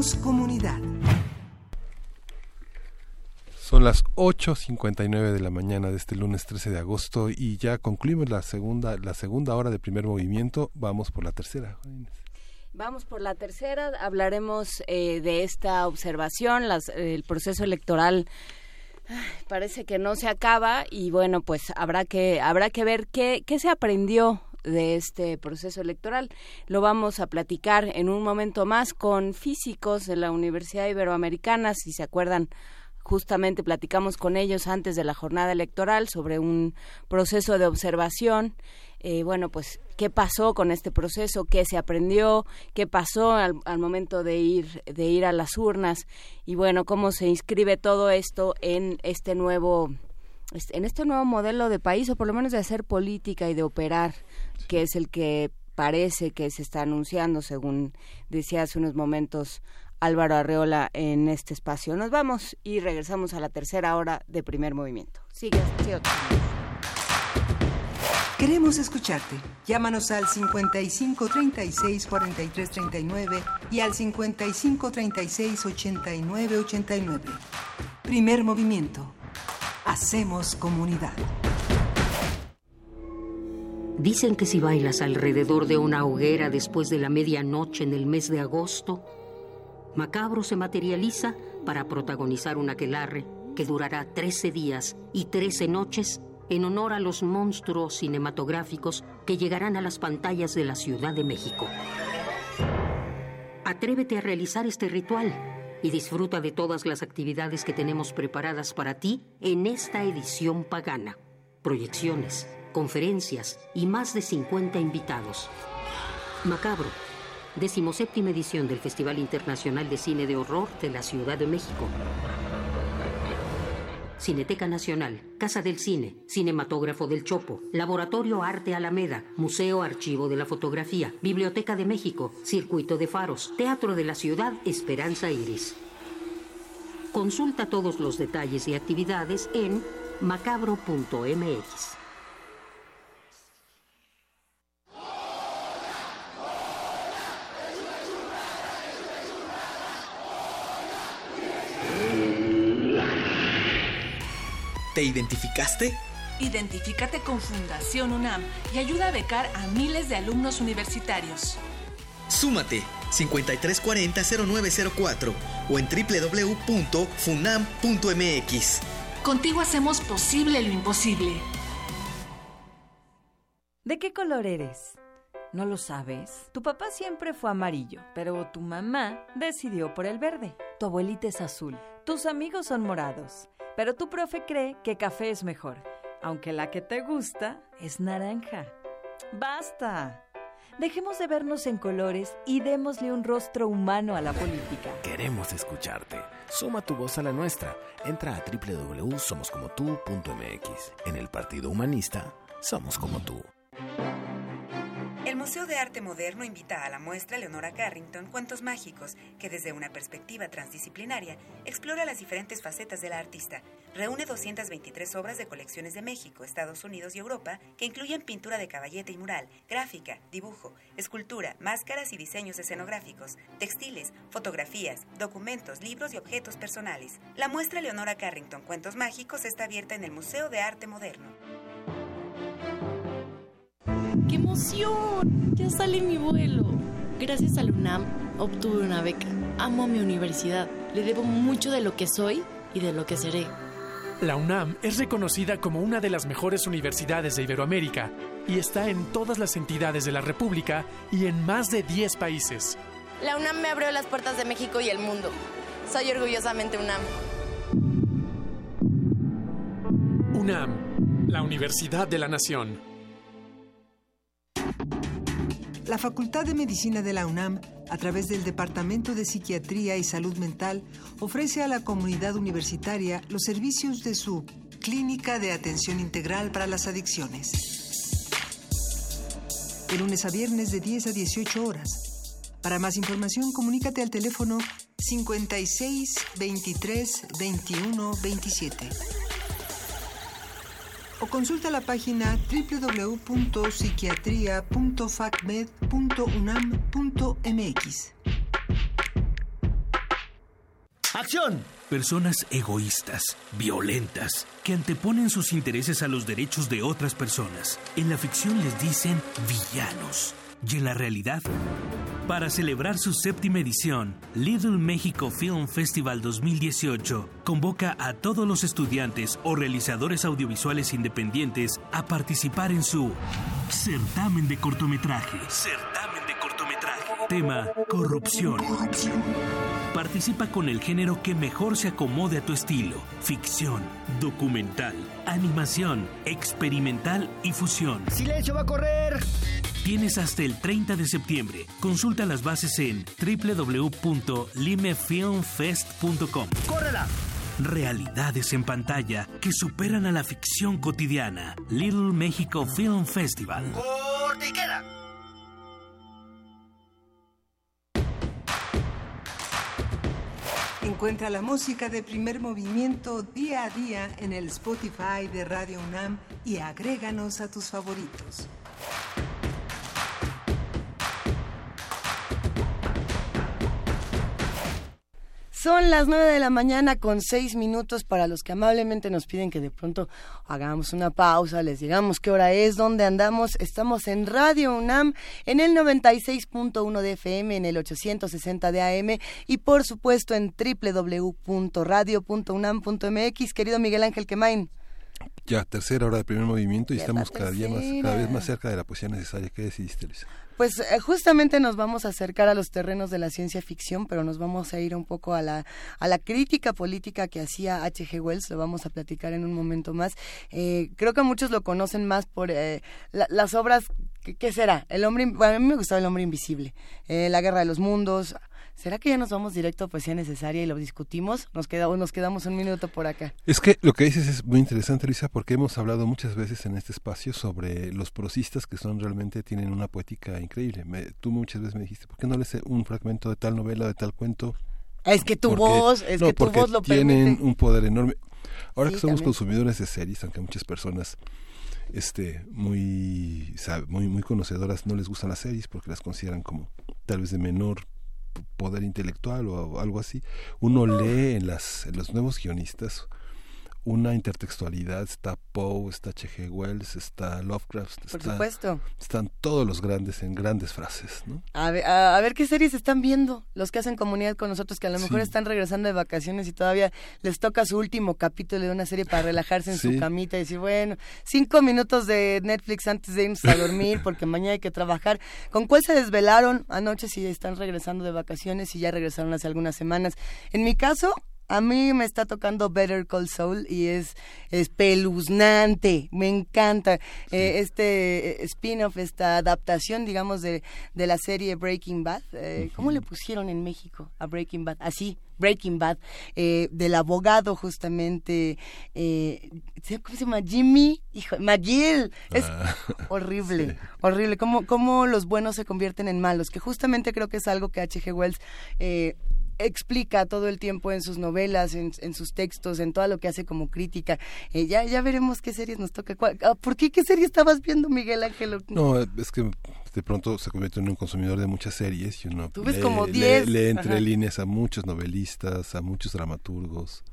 Hacemos comunidad. Son las 8.59 de la mañana de este lunes 13 de agosto y ya concluimos la segunda, la segunda hora de primer movimiento. Vamos por la tercera. Vamos por la tercera, hablaremos eh, de esta observación, las- el proceso electoral parece que no se acaba y bueno, pues habrá que habrá que ver qué, qué se aprendió de este proceso electoral. Lo vamos a platicar en un momento más con físicos de la Universidad Iberoamericana, si se acuerdan. Justamente platicamos con ellos antes de la jornada electoral sobre un proceso de observación. Eh, bueno, pues qué pasó con este proceso, qué se aprendió, qué pasó al, al momento de ir, de ir a las urnas y bueno, cómo se inscribe todo esto en este nuevo, en este nuevo modelo de país o por lo menos de hacer política y de operar, que es el que parece que se está anunciando, según decía hace unos momentos Álvaro Arreola en este espacio. Nos vamos y regresamos a la tercera hora de primer movimiento. Sigue, sigue otro. Queremos escucharte. Llámanos al 55 36 43 39 y al 55 36 89 89. Primer movimiento. Hacemos comunidad. Dicen que si bailas alrededor de una hoguera después de la medianoche en el mes de agosto, Macabro se materializa para protagonizar un aquelarre que durará 13 días y 13 noches en honor a los monstruos cinematográficos que llegarán a las pantallas de la Ciudad de México. Atrévete a realizar este ritual y disfruta de todas las actividades que tenemos preparadas para ti en esta edición pagana. Proyecciones, conferencias y más de 50 invitados. Macabro, decimoséptima edición del Festival Internacional de Cine de Horror de la Ciudad de México. Cineteca Nacional, Casa del Cine, Cinematógrafo del Chopo, Laboratorio Arte Alameda, Museo Archivo de la Fotografía, Biblioteca de México, Circuito de Faros, Teatro de la Ciudad Esperanza Iris. Consulta todos los detalles y actividades en macabro.mx. ¿Te identificaste? Identifícate con Fundación UNAM y ayuda a becar a miles de alumnos universitarios. Súmate 5340-0904 o en www.funam.mx. Contigo hacemos posible lo imposible. ¿De qué color eres? ¿No lo sabes? Tu papá siempre fue amarillo, pero tu mamá decidió por el verde. Tu abuelita es azul. Tus amigos son morados, pero tu profe cree que café es mejor, aunque la que te gusta es naranja. ¡Basta! Dejemos de vernos en colores y démosle un rostro humano a la política. Queremos escucharte. Suma tu voz a la nuestra. Entra a www.somoscomotú.mx. En el Partido Humanista, somos como tú. El Museo de Arte Moderno invita a la muestra Leonora Carrington Cuentos Mágicos, que desde una perspectiva transdisciplinaria explora las diferentes facetas de la artista. Reúne 223 obras de colecciones de México, Estados Unidos y Europa, que incluyen pintura de caballete y mural, gráfica, dibujo, escultura, máscaras y diseños escenográficos, textiles, fotografías, documentos, libros y objetos personales. La muestra Leonora Carrington Cuentos Mágicos está abierta en el Museo de Arte Moderno. ¡Qué emoción! Ya sale mi vuelo. Gracias a la UNAM obtuve una beca. Amo a mi universidad. Le debo mucho de lo que soy y de lo que seré. La UNAM es reconocida como una de las mejores universidades de Iberoamérica y está en todas las entidades de la República y en más de 10 países. La UNAM me abrió las puertas de México y el mundo. Soy orgullosamente UNAM. UNAM, la Universidad de la Nación. La Facultad de Medicina de la UNAM, a través del Departamento de Psiquiatría y Salud Mental, ofrece a la comunidad universitaria los servicios de su Clínica de Atención Integral para las Adicciones. De lunes a viernes de 10 a 18 horas. Para más información, comunícate al teléfono 56 23 21 27 o consulta la página www.psiquiatria.facmed.unam.mx. ¡Acción! Personas egoístas, violentas, que anteponen sus intereses a los derechos de otras personas. En la ficción les dicen villanos. Y en la realidad, para celebrar su séptima edición, Little México Film Festival 2018 convoca a todos los estudiantes o realizadores audiovisuales independientes a participar en su certamen de cortometraje. Certamen de cortometraje. Tema corrupción. Participa con el género que mejor se acomode a tu estilo. Ficción, documental, animación, experimental y fusión. ¡Silencio va a correr! Tienes hasta el 30 de septiembre. Consulta las bases en www.limefilmfest.com. ¡Córrela! Realidades en pantalla que superan a la ficción cotidiana. Little Mexico Film Festival. ¡Corte y queda! Encuentra la música de primer movimiento día a día en el Spotify de Radio UNAM y agréganos a tus favoritos. Son las nueve de la mañana con seis minutos para los que amablemente nos piden que de pronto hagamos una pausa, les digamos qué hora es, dónde andamos. Estamos en Radio UNAM en el 96.1 de FM, en el 860 de AM y por supuesto en www.radio.unam.mx. Querido Miguel Ángel Quemain. Ya, tercera hora de primer movimiento y Ya estamos cada día más, cada vez más cerca de la poesía necesaria. ¿Qué decidiste, Luisa? Pues eh, justamente nos vamos a acercar a los terrenos de la ciencia ficción, pero nos vamos a ir un poco a la, a la crítica política que hacía H.G. Wells, lo vamos a platicar en un momento más. Eh, creo que muchos lo conocen más por eh, la- las obras, ¿qué, qué será? El hombre, bueno, a mí me gustaba El hombre invisible, eh, La guerra de los mundos. ¿Será que ya nos vamos directo a poesía necesaria y lo discutimos? Nos, queda, nos quedamos un minuto por acá. Es que lo que dices es muy interesante, Luisa, porque hemos hablado muchas veces en este espacio sobre los prosistas que son realmente tienen una poética increíble. Me- tú muchas veces me dijiste, ¿por qué no lees un fragmento de tal novela, de tal cuento? Es que tu Porque- voz, es no, que tu porque voz lo tienen permite. un poder enorme. Ahora Sí, que somos también. consumidores de series, aunque muchas personas este muy sab- muy muy conocedoras no les gustan las series porque las consideran como tal vez de menor poder intelectual o algo así. Uno lee en las en los nuevos guionistas una intertextualidad. Está Poe, está H.G. Wells, está Lovecraft. Por supuesto. Están todos los grandes en grandes frases, ¿no? A ver, a, a ver qué series están viendo los que hacen comunidad con nosotros, que a lo mejor Sí. están regresando de vacaciones y todavía les toca su último capítulo de una serie para relajarse en su camita y decir, bueno, cinco minutos de Netflix antes de irnos a dormir porque mañana hay que trabajar. ¿Con cuál se desvelaron anoche si están regresando de vacaciones y ya regresaron hace algunas semanas? En mi caso... A mí me está tocando Better Call Saul y es espeluznante, me encanta Eh, este eh, spin-off, esta adaptación, digamos, de, de la serie Breaking Bad. Eh, ¿Cómo le pusieron en México a Breaking Bad? Así, Breaking Bad, eh, del abogado justamente, eh, ¿cómo se llama? Jimmy, hijo, McGill. Es Ah, horrible, horrible. ¿Cómo, cómo los buenos se convierten en malos, que justamente creo que es algo que H.G. Wells... Eh, explica todo el tiempo en sus novelas, en, en sus textos, en todo lo que hace como crítica. Eh, ya, ya veremos qué series nos toca. ¿Cuál- ah, ¿Por qué qué serie estabas viendo, Miguel Ángel? No, es que de pronto se convierte en un consumidor de muchas series y uno Tú ves lee, como lee- 10. lee entre Ajá. líneas a muchos novelistas, a muchos dramaturgos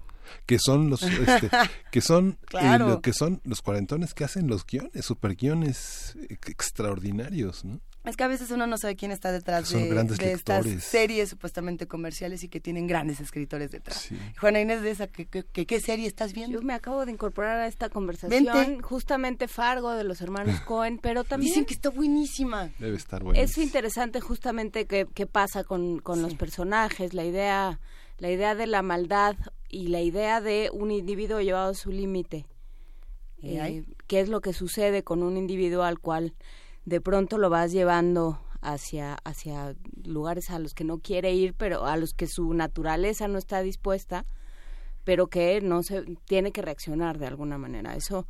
que son los este, que son eh, lo que son los cuarentones que hacen los guiones, super guiones ex- extraordinarios, ¿no? Es que a veces uno no sabe quién está detrás Son de, grandes de estas series supuestamente comerciales y que tienen grandes escritores detrás. Sí. Juana Inés de esa, ¿qué, qué, qué- serie estás viendo? Yo me acabo de incorporar a esta conversación, Vente. justamente Fargo de los hermanos Cohen, pero también Dicen que está buenísima. Debe estar bueno. es interesante justamente qué, qué pasa con, con los personajes, la idea, la idea de la maldad y la idea de un individuo llevado a su límite. ¿Y Eh? ¿Qué es lo que sucede con un individuo al cual de pronto lo vas llevando hacia, hacia lugares a los que no quiere ir, pero a los que su naturaleza no está dispuesta, pero que no se tiene que reaccionar de alguna manera. Eso,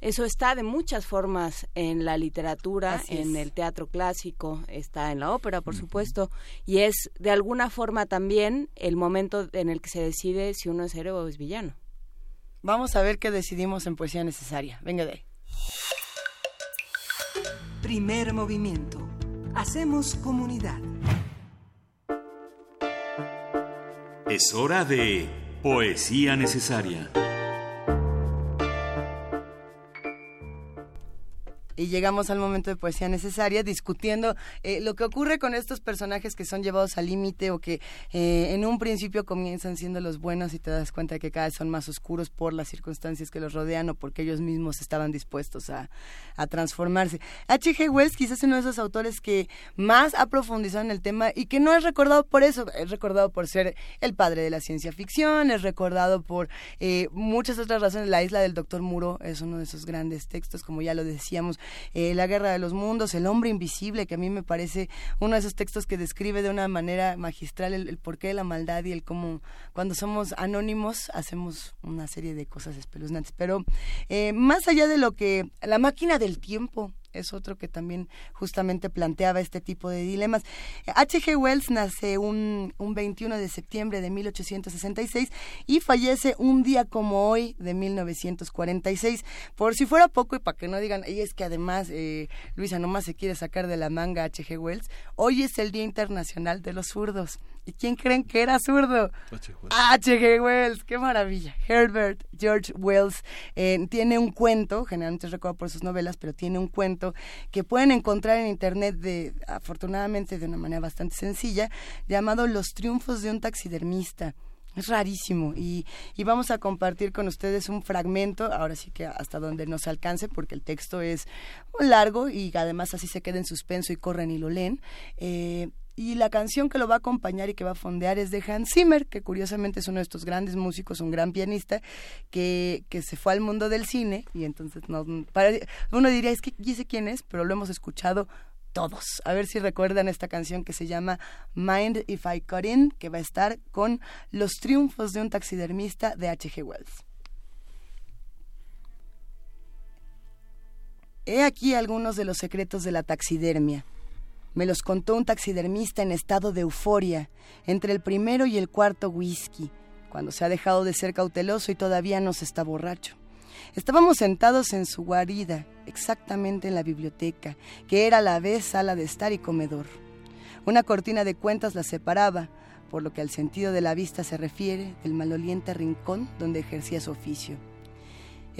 eso está de muchas formas en la literatura, Así en es. el teatro clásico, está en la ópera, por supuesto, y es de alguna forma también el momento en el que se decide si uno es héroe o es villano. Vamos a ver qué decidimos en Poesía Necesaria. Venga de ahí. Primer movimiento. Hacemos comunidad. Es hora de Poesía Necesaria. Y llegamos al momento de poesía necesaria, discutiendo eh, lo que ocurre con estos personajes que son llevados al límite o que eh, en un principio comienzan siendo los buenos y te das cuenta que cada vez son más oscuros por las circunstancias que los rodean o porque ellos mismos estaban dispuestos a, a transformarse. H.G. Wells quizás es uno de esos autores que más ha profundizado en el tema y que no es recordado por eso, es recordado por ser el padre de la ciencia ficción, es recordado por eh, muchas otras razones. La isla del doctor Muro es uno de esos grandes textos, como ya lo decíamos, eh, La guerra de los mundos, El hombre invisible, que a mí me parece uno de esos textos que describe de una manera magistral el, el porqué de la maldad y el cómo cuando somos anónimos hacemos una serie de cosas espeluznantes. Pero eh, más allá de lo que la máquina del tiempo es otro que también justamente planteaba este tipo de dilemas. H.G. Wells nace un, un 21 de septiembre de 1866 y fallece un día como hoy de 1946. Por si fuera poco y para que no digan, y es que además eh, Luisa nomás se quiere sacar de la manga H.G. Wells, hoy es el Día Internacional de los Zurdos. ¿Y quién creen que era zurdo? H.G. Wells, qué maravilla. Herbert George Wells eh, tiene un cuento, generalmente recordado por sus novelas, pero tiene un cuento que pueden encontrar en internet de, afortunadamente de una manera bastante sencilla, llamado Los triunfos de un taxidermista. Es rarísimo y, y vamos a compartir con ustedes un fragmento, ahora sí que hasta donde nos alcance, porque el texto es largo y además así se queda en suspenso y corren y lo leen. Eh, y la canción que lo va a acompañar y que va a fondear es de Hans Zimmer, que curiosamente es uno de estos grandes músicos, un gran pianista, que, que se fue al mundo del cine y entonces no, para- uno diría, es que sé quién es, pero lo hemos escuchado todos. A ver si recuerdan esta canción que se llama Mind If I Cut In, que va a estar con Los triunfos de un taxidermista de H.G. Wells. He aquí algunos de los secretos de la taxidermia. Me los contó un taxidermista en estado de euforia, entre el primero y el cuarto whisky, cuando se ha dejado de ser cauteloso y todavía no se está borracho. Estábamos sentados en su guarida, exactamente en la biblioteca, que era a la vez sala de estar y comedor. Una cortina de cuentas la separaba, por lo que al sentido de la vista se refiere, del maloliente rincón donde ejercía su oficio.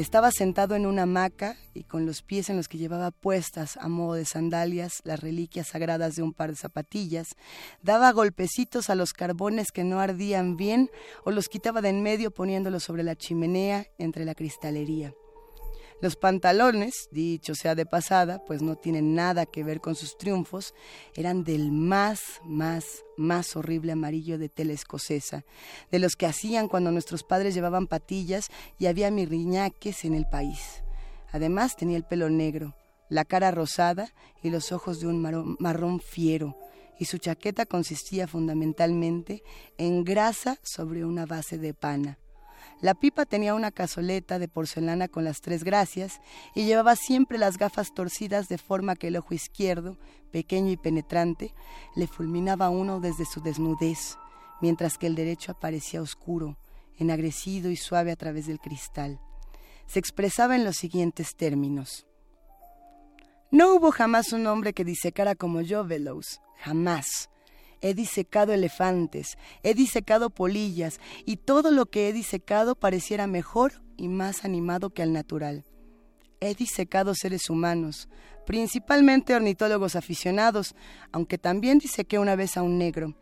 Estaba sentado en una hamaca y con los pies en los que llevaba puestas a modo de sandalias las reliquias sagradas de un par de zapatillas, daba golpecitos a los carbones que no ardían bien o los quitaba de en medio poniéndolos sobre la chimenea entre la cristalería. Los pantalones, dicho sea de pasada, pues no tienen nada que ver con sus triunfos, eran del más, más, más horrible amarillo de tela escocesa, de los que hacían cuando nuestros padres llevaban patillas y había mirriñaques en el país. Además tenía el pelo negro, la cara rosada y los ojos de un marrón, marrón fiero, y su chaqueta consistía fundamentalmente en grasa sobre una base de pana. La pipa tenía una cazoleta de porcelana con las tres gracias y llevaba siempre las gafas torcidas de forma que el ojo izquierdo, pequeño y penetrante, le fulminaba a uno desde su desnudez, mientras que el derecho aparecía oscuro, enagrecido y suave a través del cristal. Se expresaba en los siguientes términos. No hubo jamás un hombre que disecara como yo, Velows, jamás. He disecado elefantes, he disecado polillas, y todo lo que he disecado pareciera mejor y más animado que al natural. He disecado seres humanos, principalmente ornitólogos aficionados, aunque también disequé una vez a un negro.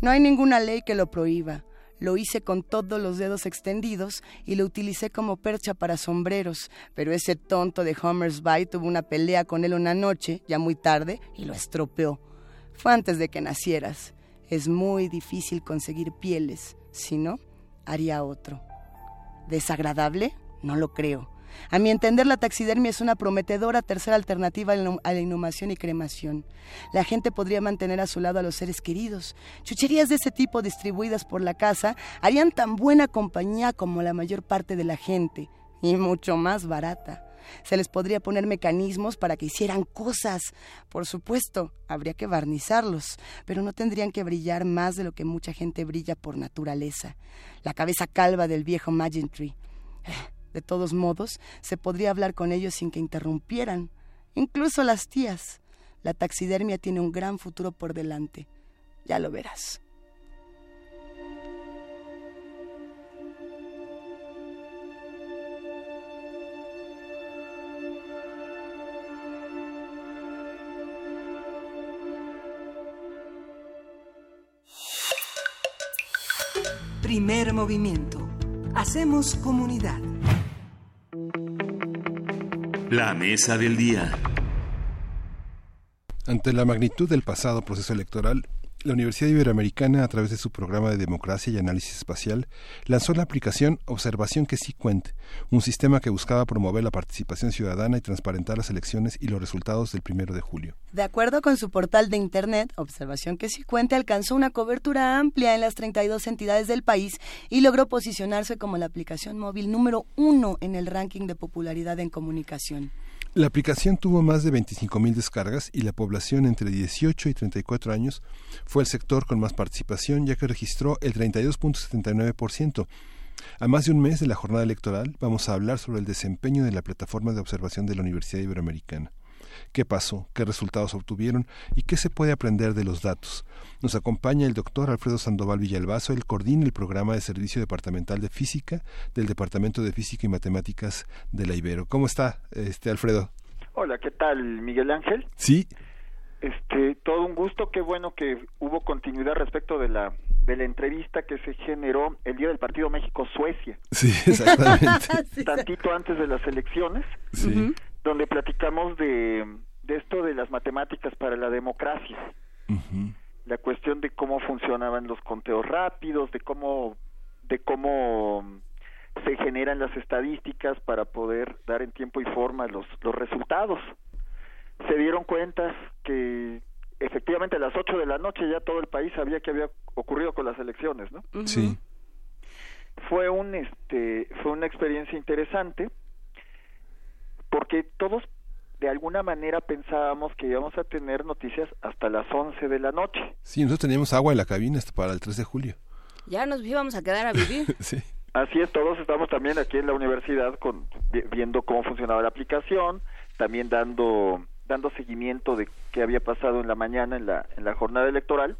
No hay ninguna ley que lo prohíba. Lo hice con todos los dedos extendidos y lo utilicé como percha para sombreros, pero ese tonto de Homersby tuvo una pelea con él una noche, ya muy tarde, y lo estropeó. Fue antes de que nacieras. Es muy difícil conseguir pieles, si no, haría otro. ¿Desagradable? No lo creo. A mi entender, la taxidermia es una prometedora tercera alternativa a la inhumación y cremación. La gente podría mantener a su lado a los seres queridos. Chucherías de ese tipo distribuidas por la casa harían tan buena compañía como la mayor parte de la gente, y mucho más barata. Se les podría poner mecanismos para que hicieran cosas. Por supuesto, habría que barnizarlos, pero no tendrían que brillar más de lo que mucha gente brilla por naturaleza. La cabeza calva del viejo Magentry. De todos modos, se podría hablar con ellos sin que interrumpieran. Incluso las tías. La taxidermia tiene un gran futuro por delante. Ya lo verás. Primer movimiento. Hacemos comunidad. La mesa del día. Ante la magnitud del pasado proceso electoral, la Universidad Iberoamericana, a través de su programa de democracia y análisis espacial, lanzó la aplicación Observación que sí cuente, un sistema que buscaba promover la participación ciudadana y transparentar las elecciones y los resultados del primero de julio. De acuerdo con su portal de Internet, Observación que sí cuente alcanzó una cobertura amplia en las 32 entidades del país y logró posicionarse como la aplicación móvil número uno en el ranking de popularidad en comunicación. La aplicación tuvo más de 25.000 descargas y la población entre 18 y 34 años fue el sector con más participación, ya que registró el 32.79%. A más de un mes de la jornada electoral, vamos a hablar sobre el desempeño de la plataforma de observación de la Universidad Iberoamericana. ¿Qué pasó? ¿Qué resultados obtuvieron? ¿Y qué se puede aprender de los datos? Nos acompaña el doctor Alfredo Sandoval Villalbazo, el coordina el programa de Servicio Departamental de Física del Departamento de Física y Matemáticas de la Ibero. ¿Cómo está, este Alfredo? Hola, ¿qué tal, Miguel Ángel? Sí. Este, todo un gusto, qué bueno que hubo continuidad respecto de la de la entrevista que se generó el día del partido México-Suecia. Sí, exactamente. Tantito antes de las elecciones. Sí. Donde platicamos de, de esto de las matemáticas para la democracia. La cuestión de cómo funcionaban los conteos rápidos, de cómo de cómo se generan las estadísticas para poder dar en tiempo y forma los, los resultados. Se dieron cuenta que efectivamente a las 8 de la noche ya todo el país sabía que había ocurrido con las elecciones, ¿no? Sí. Fue un este fue una experiencia interesante porque todos de alguna manera pensábamos que íbamos a tener noticias hasta las 11 de la noche. Sí, nosotros teníamos agua en la cabina hasta para el 3 de julio. Ya nos íbamos a quedar a vivir. sí. Así es, todos estamos también aquí en la universidad con, viendo cómo funcionaba la aplicación, también dando dando seguimiento de qué había pasado en la mañana en la en la jornada electoral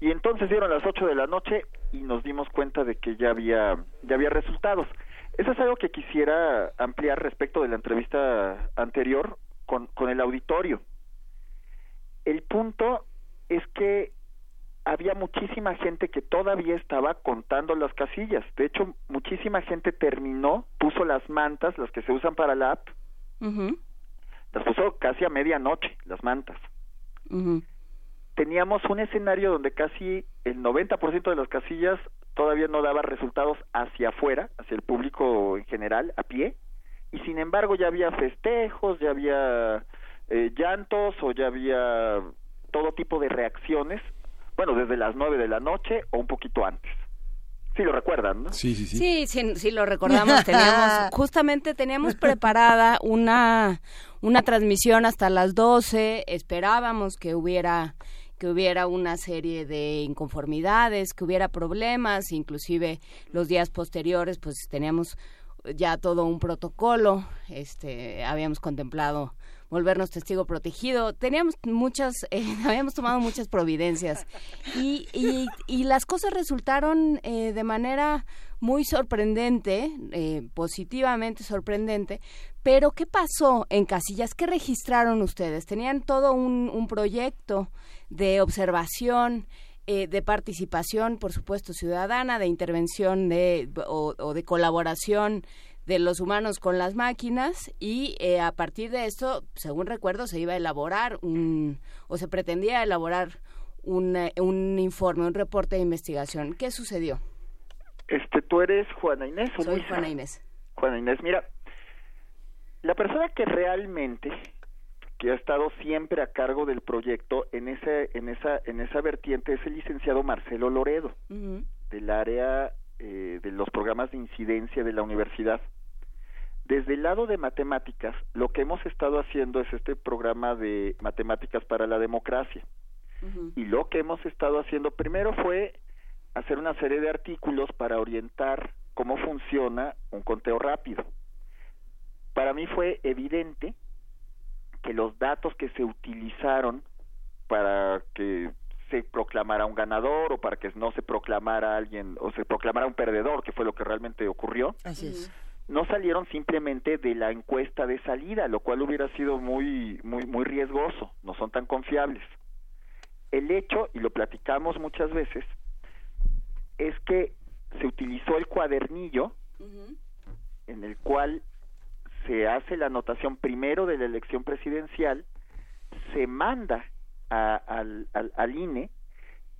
y entonces dieron las 8 de la noche y nos dimos cuenta de que ya había ya había resultados. Eso es algo que quisiera ampliar respecto de la entrevista anterior con, con el auditorio. El punto es que había muchísima gente que todavía estaba contando las casillas. De hecho, muchísima gente terminó, puso las mantas, las que se usan para la app, las puso casi a medianoche, las mantas. Teníamos un escenario donde casi el 90% de las casillas todavía no daba resultados hacia afuera, hacia el público en general, a pie, y sin embargo ya había festejos, ya había eh, llantos o ya había todo tipo de reacciones, bueno, desde las 9 de la noche o un poquito antes. Sí lo recuerdan, ¿no? Sí, sí, sí. Sí, sí, sí lo recordamos. Teníamos, justamente teníamos preparada una, una transmisión hasta las 12. Esperábamos que hubiera que hubiera una serie de inconformidades, que hubiera problemas, inclusive los días posteriores, pues teníamos ya todo un protocolo, este, habíamos contemplado volvernos testigo protegido. Teníamos muchas, eh, habíamos tomado muchas providencias y, y, y las cosas resultaron eh, de manera muy sorprendente, eh, positivamente sorprendente. Pero, ¿qué pasó en Casillas? ¿Qué registraron ustedes? ¿Tenían todo un, un proyecto de observación? Eh, de participación, por supuesto, ciudadana, de intervención de, o, o de colaboración de los humanos con las máquinas y eh, a partir de esto, según recuerdo, se iba a elaborar un, o se pretendía elaborar un, eh, un informe, un reporte de investigación. ¿Qué sucedió? Este, tú eres Juana Inés. ¿o Soy Luisa? Juana Inés. Juana Inés, mira, la persona que realmente que ha estado siempre a cargo del proyecto en esa en esa en esa vertiente es el licenciado Marcelo Loredo del área eh, de los programas de incidencia de la universidad. Desde el lado de matemáticas, lo que hemos estado haciendo es este programa de matemáticas para la democracia. Y lo que hemos estado haciendo primero fue hacer una serie de artículos para orientar cómo funciona un conteo rápido. Para mí fue evidente que los datos que se utilizaron para que se proclamara un ganador o para que no se proclamara alguien o se proclamara un perdedor, que fue lo que realmente ocurrió, Así es. No salieron simplemente de la encuesta de salida, lo cual hubiera sido muy muy muy riesgoso, no son tan confiables. El hecho, y lo platicamos muchas veces, es que se utilizó el cuadernillo en el cual se hace la anotación primero de la elección presidencial, se manda a- al, al, al INE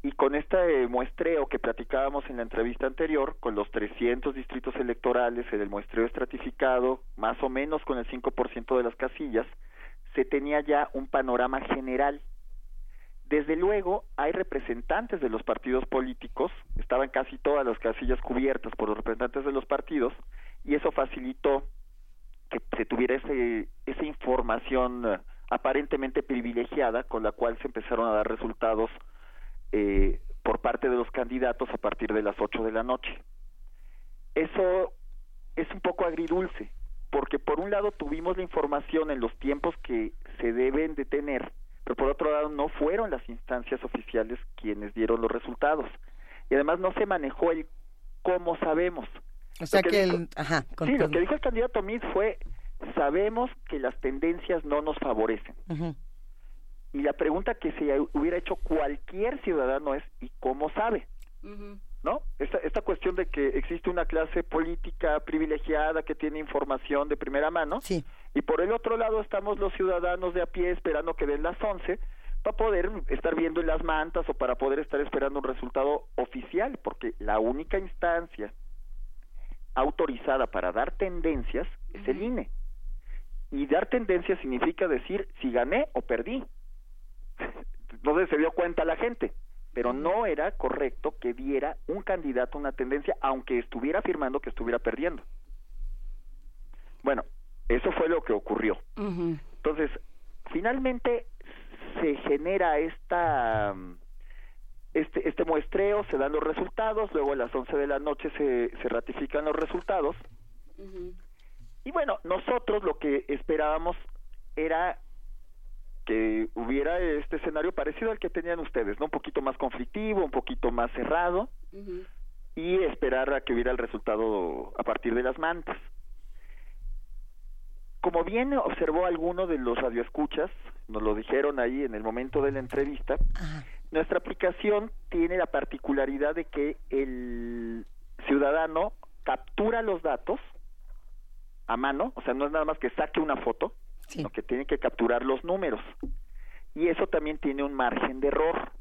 y con este muestreo que platicábamos en la entrevista anterior, con los 300 distritos electorales, en el muestreo estratificado, más o menos con el 5% de las casillas, se tenía ya un panorama general. Desde luego, hay representantes de los partidos políticos, estaban casi todas las casillas cubiertas por los representantes de los partidos, y eso facilitó que se tuviera ese, esa información eh, aparentemente privilegiada con la cual se empezaron a dar resultados eh, por parte de los candidatos a partir de las 8 de la noche. Eso es un poco agridulce, porque por un lado tuvimos la información en los tiempos que se deben de tener, pero por otro lado no fueron las instancias oficiales quienes dieron los resultados. Y además no se manejó el cómo sabemos. O sea Lo que el... Ajá, Sí, lo que dijo el candidato Meade fue, sabemos que las tendencias no nos favorecen. Y la pregunta que se hubiera hecho cualquier ciudadano es, ¿y cómo sabe? ¿No? Esta, esta cuestión de que existe una clase política privilegiada que tiene información de primera mano. Y por el otro lado estamos los ciudadanos de a pie esperando que den las 11 para poder estar viendo en las mantas o para poder estar esperando un resultado oficial, porque la única instancia autorizada para dar tendencias es el INE. Y dar tendencias significa decir si gané o perdí. Entonces se dio cuenta la gente, pero no era correcto que diera un candidato una tendencia aunque estuviera afirmando que estuviera perdiendo. Bueno, eso fue lo que ocurrió. Entonces, finalmente se genera esta este, este muestreo, se dan los resultados, luego a las 11 de la noche se, se ratifican los resultados. Y bueno, nosotros lo que esperábamos era que hubiera este escenario parecido al que tenían ustedes, ¿no? Un poquito más conflictivo, un poquito más cerrado. y esperar a que hubiera el resultado a partir de las mantas. Como bien observó alguno de los radioescuchas, nos lo dijeron ahí en el momento de la entrevista, nuestra aplicación tiene la particularidad de que el ciudadano captura los datos a mano, o sea, no es nada más que saque una foto, sino que tiene que capturar los números. Y eso también tiene un margen de error.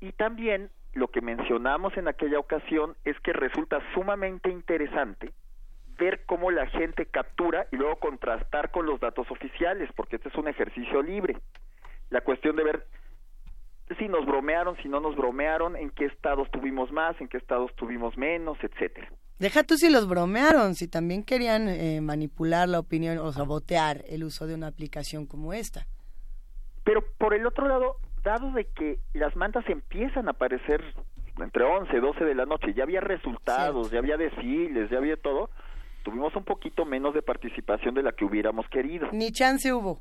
Y también lo que mencionamos en aquella ocasión es que resulta sumamente interesante ver cómo la gente captura y luego contrastar con los datos oficiales, porque este es un ejercicio libre. La cuestión de ver si nos bromearon, si no nos bromearon, en qué estados tuvimos más, en qué estados tuvimos menos, etcétera. Deja tú si los bromearon, si también querían eh, manipular la opinión o sabotear el uso de una aplicación como esta. Pero por el otro lado, dado de que las mantas empiezan a aparecer entre 11 y 12 de la noche, ya había resultados, ya había desfiles, ya había todo, tuvimos un poquito menos de participación de la que hubiéramos querido. Ni chance hubo.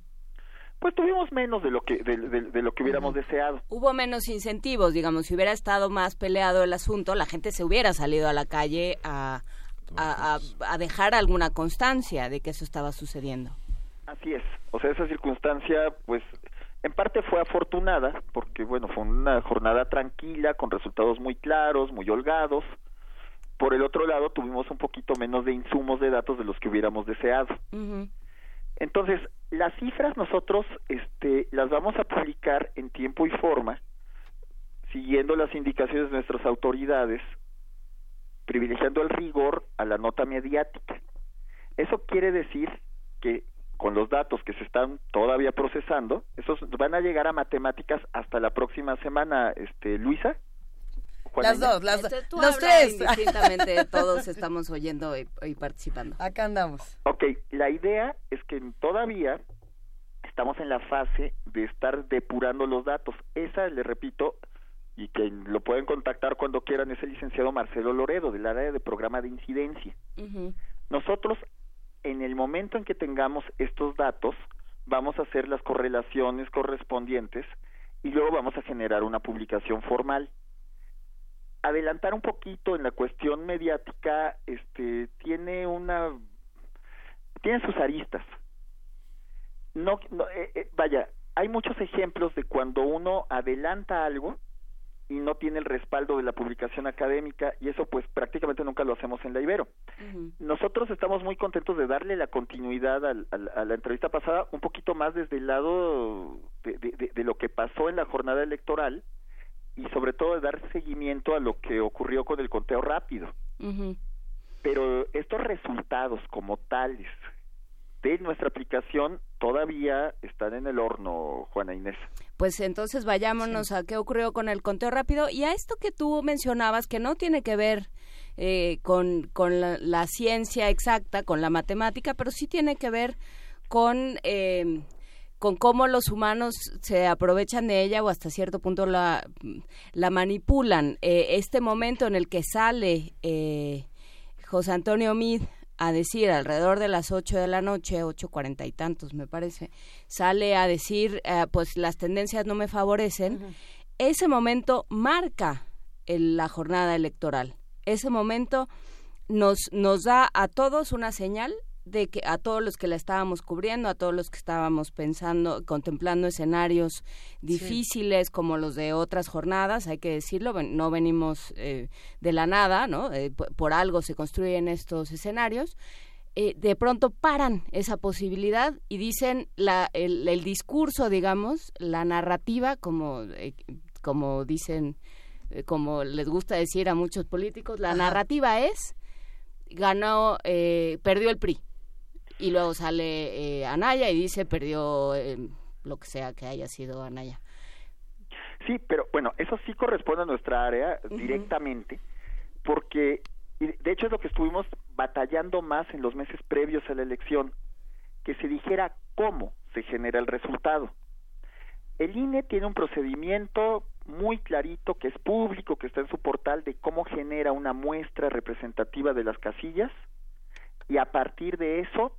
Pues tuvimos menos de lo que de, de- de lo que hubiéramos deseado. Hubo menos incentivos, digamos, si hubiera estado más peleado el asunto, la gente se hubiera salido a la calle a, a, a- a dejar alguna constancia de que eso estaba sucediendo. Así es. O sea, esa circunstancia, pues, en parte fue afortunada, porque, bueno, fue una jornada tranquila, con resultados muy claros, muy holgados. Por el otro lado, tuvimos un poquito menos de insumos de datos de los que hubiéramos deseado. Entonces, las cifras nosotros este, las vamos a publicar en tiempo y forma, siguiendo las indicaciones de nuestras autoridades, privilegiando el rigor a la nota mediática. Eso quiere decir que con los datos que se están todavía procesando, esos van a llegar a matemáticas hasta la próxima semana, este, Luisa. Las dos, las dos. Este, Tú Los tres. indistintamente, todos estamos oyendo y, y participando. Acá andamos. Ok, la idea es que todavía estamos en la fase de estar depurando los datos. Esa, le repito, y que lo pueden contactar cuando quieran, es el licenciado Marcelo Loredo, del área de programa de incidencia. Nosotros, en el momento en que tengamos estos datos, vamos a hacer las correlaciones correspondientes y luego vamos a generar una publicación formal. Adelantar un poquito en la cuestión mediática, este, tiene una, tiene sus aristas. No, no, eh, eh, vaya, hay muchos ejemplos de cuando uno adelanta algo y no tiene el respaldo de la publicación académica y eso pues prácticamente nunca lo hacemos en la Ibero. Nosotros estamos muy contentos de darle la continuidad al- al- a la entrevista pasada un poquito más desde el lado de, de- de- de lo que pasó en la jornada electoral y sobre todo de dar seguimiento a lo que ocurrió con el conteo rápido. Pero estos resultados como tales de nuestra aplicación todavía están en el horno, Juana Inés. Pues entonces vayámonos a qué ocurrió con el conteo rápido y a esto que tú mencionabas que no tiene que ver eh, con, con la, la ciencia exacta, con la matemática, pero sí tiene que ver con, eh, con cómo los humanos se aprovechan de ella o hasta cierto punto la, la manipulan. Eh, este momento en el que sale eh, José Antonio Mid a decir alrededor de las 8 de la noche, ocho cuarenta y tantos me parece, sale a decir eh, pues las tendencias no me favorecen, ese momento marca el- la jornada electoral. Ese momento nos, nos da a todos una señal de que a todos los que la estábamos cubriendo, a todos los que estábamos pensando, contemplando escenarios difíciles como los de otras jornadas, hay que decirlo, no venimos eh, de la nada, ¿no? Eh, por algo se construyen estos escenarios. eh, de pronto paran esa posibilidad y dicen la, el, el discurso, digamos, la narrativa, como, eh, como dicen, eh, como les gusta decir a muchos políticos, la narrativa es ganó, eh, perdió el PRI. Y luego sale eh, Anaya y dice perdió eh, lo que sea que haya sido Anaya. Sí, pero bueno, eso sí corresponde a nuestra área directamente, porque de hecho es lo que estuvimos batallando más en los meses previos a la elección, que se dijera cómo se genera el resultado. El INE tiene un procedimiento muy clarito que es público, que está en su portal de cómo genera una muestra representativa de las casillas y a partir de eso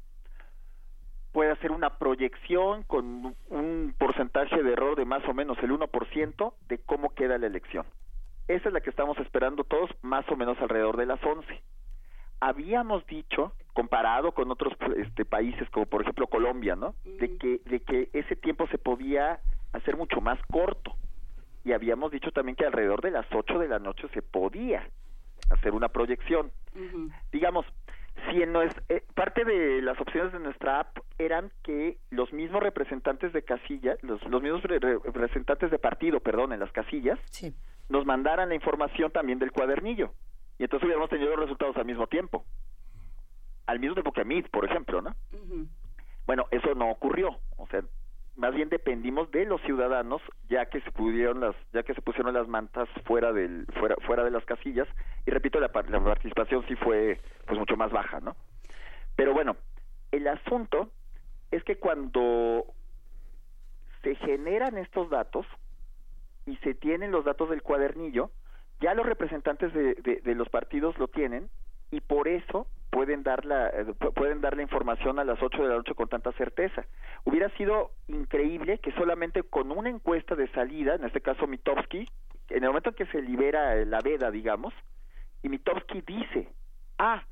puede hacer una proyección con un porcentaje de error de más o menos el 1% de cómo queda la elección. Esa es la que estamos esperando todos, más o menos alrededor de las 11. Habíamos dicho, comparado con otros este, países, como por ejemplo Colombia, ¿no? De que, de que ese tiempo se podía hacer mucho más corto. Y habíamos dicho también que alrededor de las 8 de la noche se podía hacer una proyección. Digamos, si en eh, parte de las opciones de nuestra app eran que los mismos representantes de casilla, los, los mismos re- re- representantes de partido, perdón, en las casillas, nos mandaran la información también del cuadernillo. Y entonces hubiéramos tenido los resultados al mismo tiempo. Al mismo tiempo que MIT, por ejemplo, ¿no? Bueno, eso no ocurrió. O sea, más bien dependimos de los ciudadanos, ya que se pudieron las, ya que se pusieron las mantas fuera del, fuera, fuera de las casillas. Y repito, la, par- la participación sí fue, pues mucho más baja, ¿no? Pero bueno, el asunto es que cuando se generan estos datos y se tienen los datos del cuadernillo, ya los representantes de- de los partidos lo tienen y por eso pueden dar la eh, pu- pueden dar la información a las 8 de la noche con tanta certeza. Hubiera sido increíble que solamente con una encuesta de salida, en este caso Mitowski, en el momento en que se libera eh, la veda, digamos, y Mitowski dice, ah,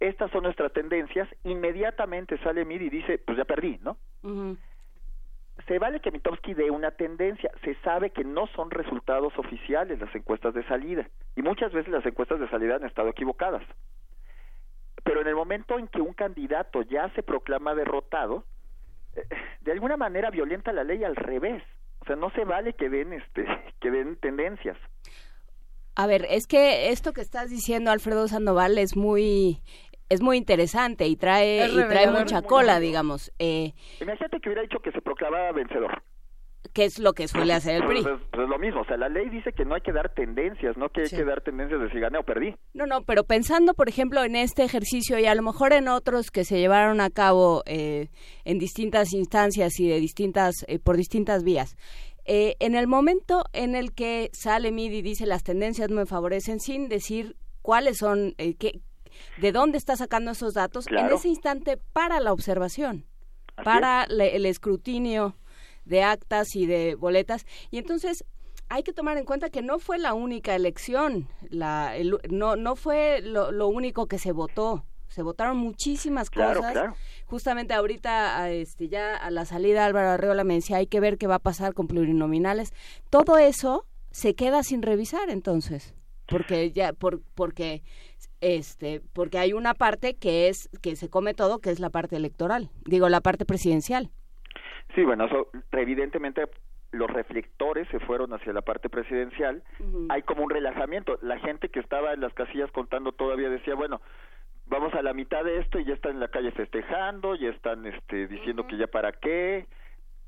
estas son nuestras tendencias, inmediatamente sale Mid y dice, pues ya perdí, ¿no? Se vale que Mitowski dé una tendencia, se sabe que no son resultados oficiales las encuestas de salida y muchas veces las encuestas de salida han estado equivocadas. Pero en el momento en que un candidato ya se proclama derrotado, eh, de alguna manera violenta la ley al revés. O sea, no se vale que den este que den tendencias. A ver, es que esto que estás diciendo, Alfredo Sandoval, es muy es muy interesante y trae, y trae mucha cola, digamos. Eh, Imagínate que hubiera dicho que se proclamaba vencedor. que es lo que suele hacer el PRI. Pues, pues es lo mismo, o sea, la ley dice que no hay que dar tendencias, no que hay que dar tendencias de si gané o perdí. No, no, pero pensando, por ejemplo, en este ejercicio y a lo mejor en otros que se llevaron a cabo eh, en distintas instancias y de distintas eh, por distintas vías. eh, en el momento en el que sale MIDI y dice las tendencias me favorecen sin decir cuáles son, eh, qué, de dónde está sacando esos datos, en ese instante para la observación, Así para le- el escrutinio de actas y de boletas. Y entonces hay que tomar en cuenta que no fue la única elección, la, el- no, no fue lo, lo único que se votó. Se votaron muchísimas cosas. claro. Justamente ahorita, a este, ya a la salida Álvaro Arreola me decía, hay que ver qué va a pasar con plurinominales. Todo eso se queda sin revisar entonces, porque ya, por, porque, este, porque hay una parte que es, que se come todo, que es la parte electoral, digo, la parte presidencial. Sí, bueno, eso evidentemente los reflectores se fueron hacia la parte presidencial. Hay como un relajamiento. La gente que estaba en las casillas contando todavía decía, bueno, vamos a la mitad de esto y ya están en la calle festejando, ya están este, diciendo que ya para qué.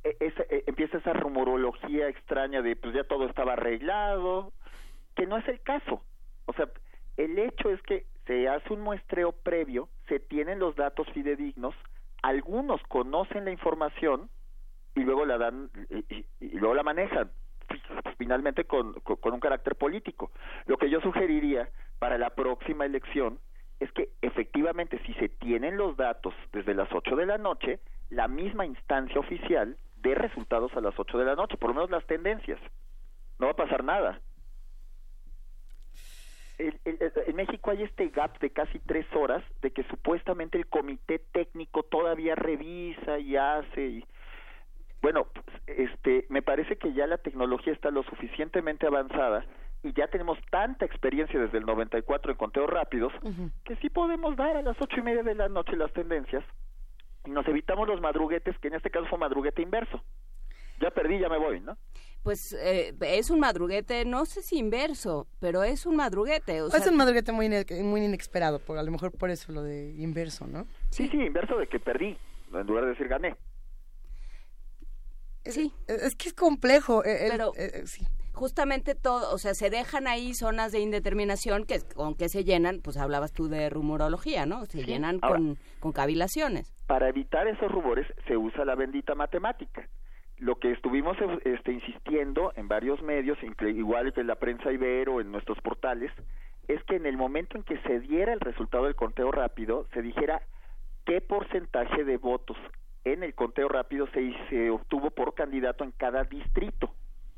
E- e- empieza esa rumorología extraña de pues ya todo estaba arreglado, que no es el caso. O sea, el hecho es que se hace un muestreo previo, se tienen los datos fidedignos, algunos conocen la información y luego la dan y, luego la manejan finalmente con, con, con un carácter político. Lo que yo sugeriría para la próxima elección es que efectivamente si se tienen los datos desde las 8 de la noche, la misma instancia oficial dé resultados a las 8 de la noche, por lo menos las tendencias. No va a pasar nada. El- el- en México hay este gap de casi tres horas de que supuestamente el comité técnico todavía revisa y hace y bueno, pues, este, me parece que ya la tecnología está lo suficientemente avanzada y ya tenemos tanta experiencia desde el 94 en conteos rápidos que sí podemos dar a las ocho y media de la noche las tendencias y nos evitamos los madruguetes, que en este caso fue madruguete inverso. Ya perdí, ya me voy, ¿no? Pues eh, es un madruguete, no sé si inverso, pero es un madruguete. O es sea, un madruguete muy, ine- muy inexperado, por, a lo mejor por eso lo de inverso, ¿no? Sí, sí, inverso de que perdí, en lugar de decir gané. Sí. Es que es complejo. eh, el- Pero eh, sí. justamente todo, o sea, se dejan ahí zonas de indeterminación que con que se llenan, pues hablabas tú de rumorología, ¿no? Se llenan Ahora- con, con cavilaciones. Para evitar esos rumores se usa la bendita matemática. Lo que estuvimos este, insistiendo en varios medios, igual que en la prensa Ibero, en nuestros portales, es que en el momento en que se diera el resultado del conteo rápido, se dijera qué porcentaje de votos en el conteo rápido se, se obtuvo por candidato en cada distrito.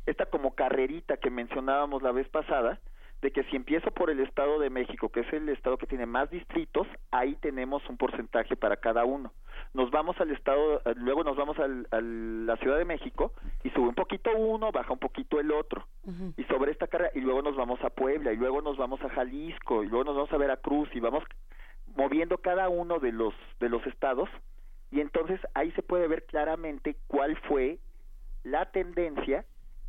esta como carrerita que mencionábamos la vez pasada, de que si empiezo por el Estado de México, que es el estado que tiene más distritos, ahí tenemos un porcentaje para cada uno. Nos vamos al estado, luego nos vamos al, a la Ciudad de México y sube un poquito uno, baja un poquito el otro. Y sobre esta carrera, y luego nos vamos a Puebla, y luego nos vamos a Jalisco, y luego nos vamos a Veracruz, y vamos moviendo cada uno de los, de los estados, y entonces ahí se puede ver claramente cuál fue la tendencia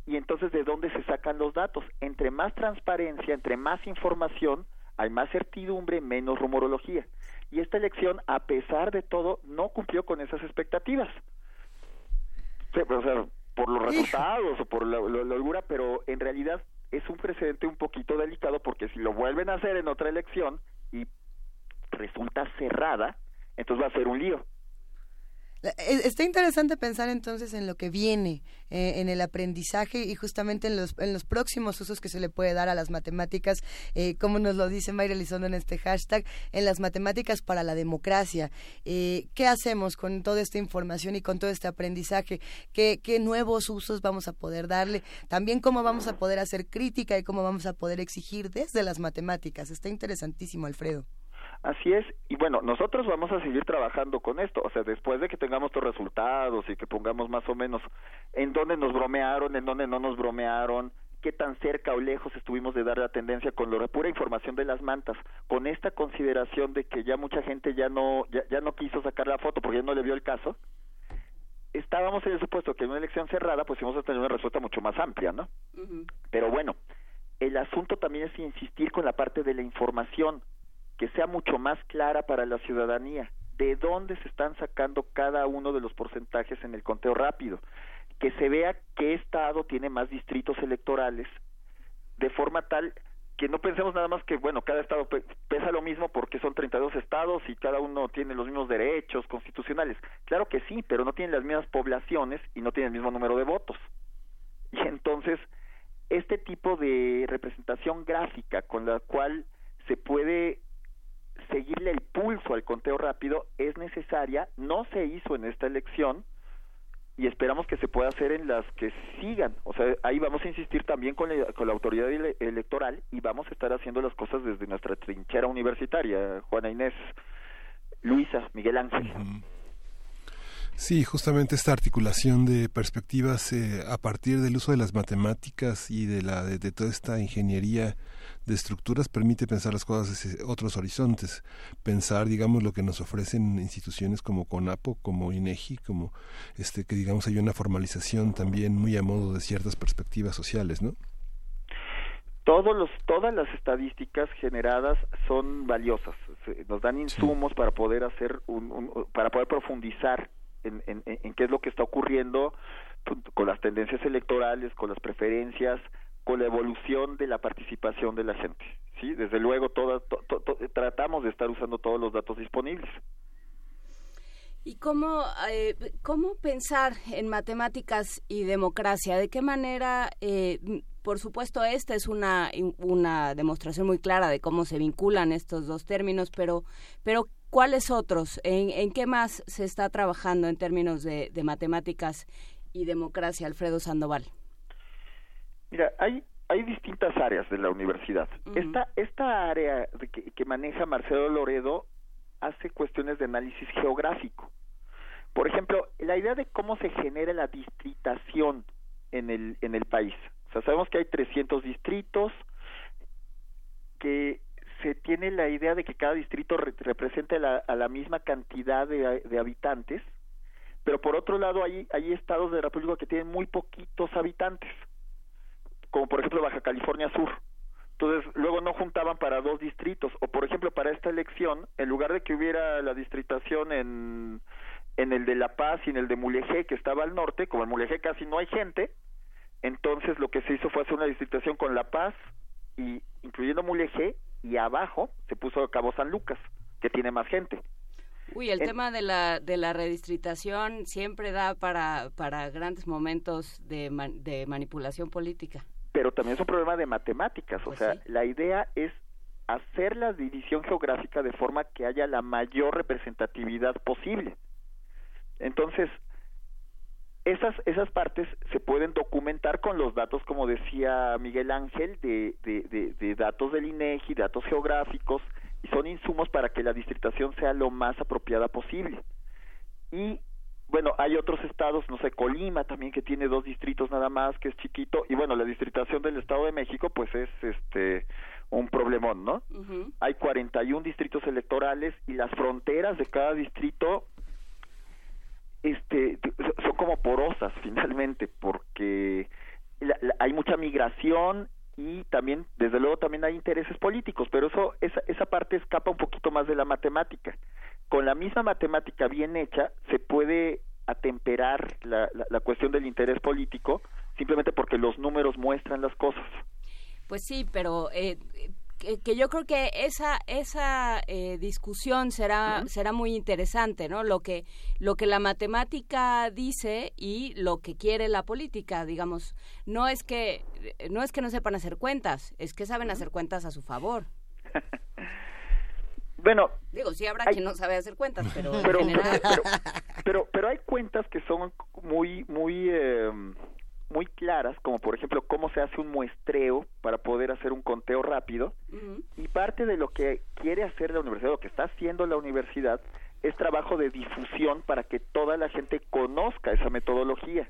y entonces de dónde se sacan los datos. Entre más transparencia, entre más información, hay más certidumbre, menos rumorología. Y esta elección, a pesar de todo, no cumplió con esas expectativas. Sí, o sea, por los resultados o por la, la, la holgura, pero en realidad es un precedente un poquito delicado porque si lo vuelven a hacer en otra elección y resulta cerrada, entonces va a ser un lío. Eh, está interesante pensar entonces en lo que viene, eh, en el aprendizaje y justamente en los, en los próximos usos que se le puede dar a las matemáticas, eh, como nos lo dice Mayra Elizondo en este hashtag, en las matemáticas para la democracia. Eh, ¿Qué hacemos con toda esta información y con todo este aprendizaje? ¿Qué, ¿Qué nuevos usos vamos a poder darle? También cómo vamos a poder hacer crítica y cómo vamos a poder exigir desde las matemáticas. Está interesantísimo, Alfredo. Así es, y bueno, nosotros vamos a seguir trabajando con esto, o sea, después de que tengamos los resultados y que pongamos más o menos en dónde nos bromearon, en dónde no nos bromearon, qué tan cerca o lejos estuvimos de dar la tendencia con la pura información de las mantas, con esta consideración de que ya mucha gente ya no ya, ya no quiso sacar la foto porque ya no le vio el caso. Estábamos en el supuesto que en una elección cerrada pues íbamos a tener una respuesta mucho más amplia, ¿no? Uh -huh. Pero bueno, el asunto también es insistir con la parte de la información, que sea mucho más clara para la ciudadanía de dónde se están sacando cada uno de los porcentajes en el conteo rápido, que se vea qué estado tiene más distritos electorales, de forma tal que no pensemos nada más que, bueno, cada estado pesa lo mismo porque son 32 estados y cada uno tiene los mismos derechos constitucionales. Claro que sí, pero no tienen las mismas poblaciones y no tienen el mismo número de votos. Y entonces, este tipo de representación gráfica con la cual se puede seguirle el pulso al conteo rápido es necesaria, no se hizo en esta elección y esperamos que se pueda hacer en las que sigan. O sea, ahí vamos a insistir también con la, con la autoridad ele electoral y vamos a estar haciendo las cosas desde nuestra trinchera universitaria, Juana Inés, Luisa, Miguel Ángel. Sí, justamente esta articulación de perspectivas eh, a partir del uso de las matemáticas y de la de, toda esta ingeniería de estructuras permite pensar las cosas desde otros horizontes, pensar, digamos, lo que nos ofrecen instituciones como CONAPO, como INEGI, como este que digamos hay una formalización también muy a modo de ciertas perspectivas sociales, ¿no? Todos los, todas las estadísticas generadas son valiosas, nos dan insumos sí. para poder hacer un, un, para poder profundizar en, en, en, qué es lo que está ocurriendo con las tendencias electorales, con las preferencias, con la evolución de la participación de la gente. Sí, desde luego toda, to, to, to, tratamos de estar usando todos los datos disponibles. ¿Y cómo, eh, cómo pensar en matemáticas y democracia? ¿De qué manera, eh, por supuesto, esta es una, una demostración muy clara de cómo se vinculan estos dos términos, pero, pero ¿cuáles otros? ¿En, qué más se está trabajando en términos de matemáticas y democracia, Alfredo Sandoval? Mira, hay hay distintas áreas de la universidad. Uh -huh. Esta esta área que, que, maneja Marcelo Loredo hace cuestiones de análisis geográfico. Por ejemplo, la idea de cómo se genera la distritación en el en el país. O sea, sabemos que hay 300 distritos que se tiene la idea de que cada distrito re represente la, a la misma cantidad de, de habitantes, pero por otro lado hay, hay estados de la República que tienen muy poquitos habitantes como por ejemplo Baja California Sur. Entonces, luego no juntaban para dos distritos. O, por ejemplo, para esta elección, en lugar de que hubiera la distritación en, en el de La Paz y en el de Mulegé, que estaba al norte, como en Mulegé casi no hay gente, entonces lo que se hizo fue hacer una distritación con La Paz, y incluyendo Mulegé, y abajo se puso a Cabo San Lucas, que tiene más gente. Uy, el en, tema de la, de la redistritación siempre da para, para grandes momentos de, man, de manipulación política pero también es un problema de matemáticas, pues o sea, sí. la idea es hacer la división geográfica de forma que haya la mayor representatividad posible. Entonces, esas, esas partes se pueden documentar con los datos, como decía Miguel Ángel, de, de, de, de datos del INEGI, datos geográficos, y son insumos para que la distritación sea lo más apropiada posible. Y bueno, hay otros estados, no sé, Colima también que tiene dos distritos nada más, que es chiquito, y bueno, la distritación del Estado de México pues es este un problemón, ¿no? Hay 41 distritos electorales y las fronteras de cada distrito este son como porosas finalmente porque la- la- hay mucha migración y también desde luego también hay intereses políticos pero eso esa, esa parte escapa un poquito más de la matemática. Con la misma matemática bien hecha se puede atemperar la, la, la cuestión del interés político simplemente porque los números muestran las cosas. Pues sí, pero eh, que, que yo creo que esa esa eh, discusión será será muy interesante, ¿no? Lo que lo que la matemática dice y lo que quiere la política, digamos, no es que no es que no sepan hacer cuentas, es que saben hacer cuentas a su favor. bueno Digo, sí habrá Hay- quien no sabe hacer cuentas, pero, en pero, general pero, pero, pero hay cuentas que son muy, muy, eh, muy claras, como por ejemplo cómo se hace un muestreo para poder hacer un conteo rápido. Y parte de lo que quiere hacer la universidad, lo que está haciendo la universidad, es trabajo de difusión para que toda la gente conozca esa metodología.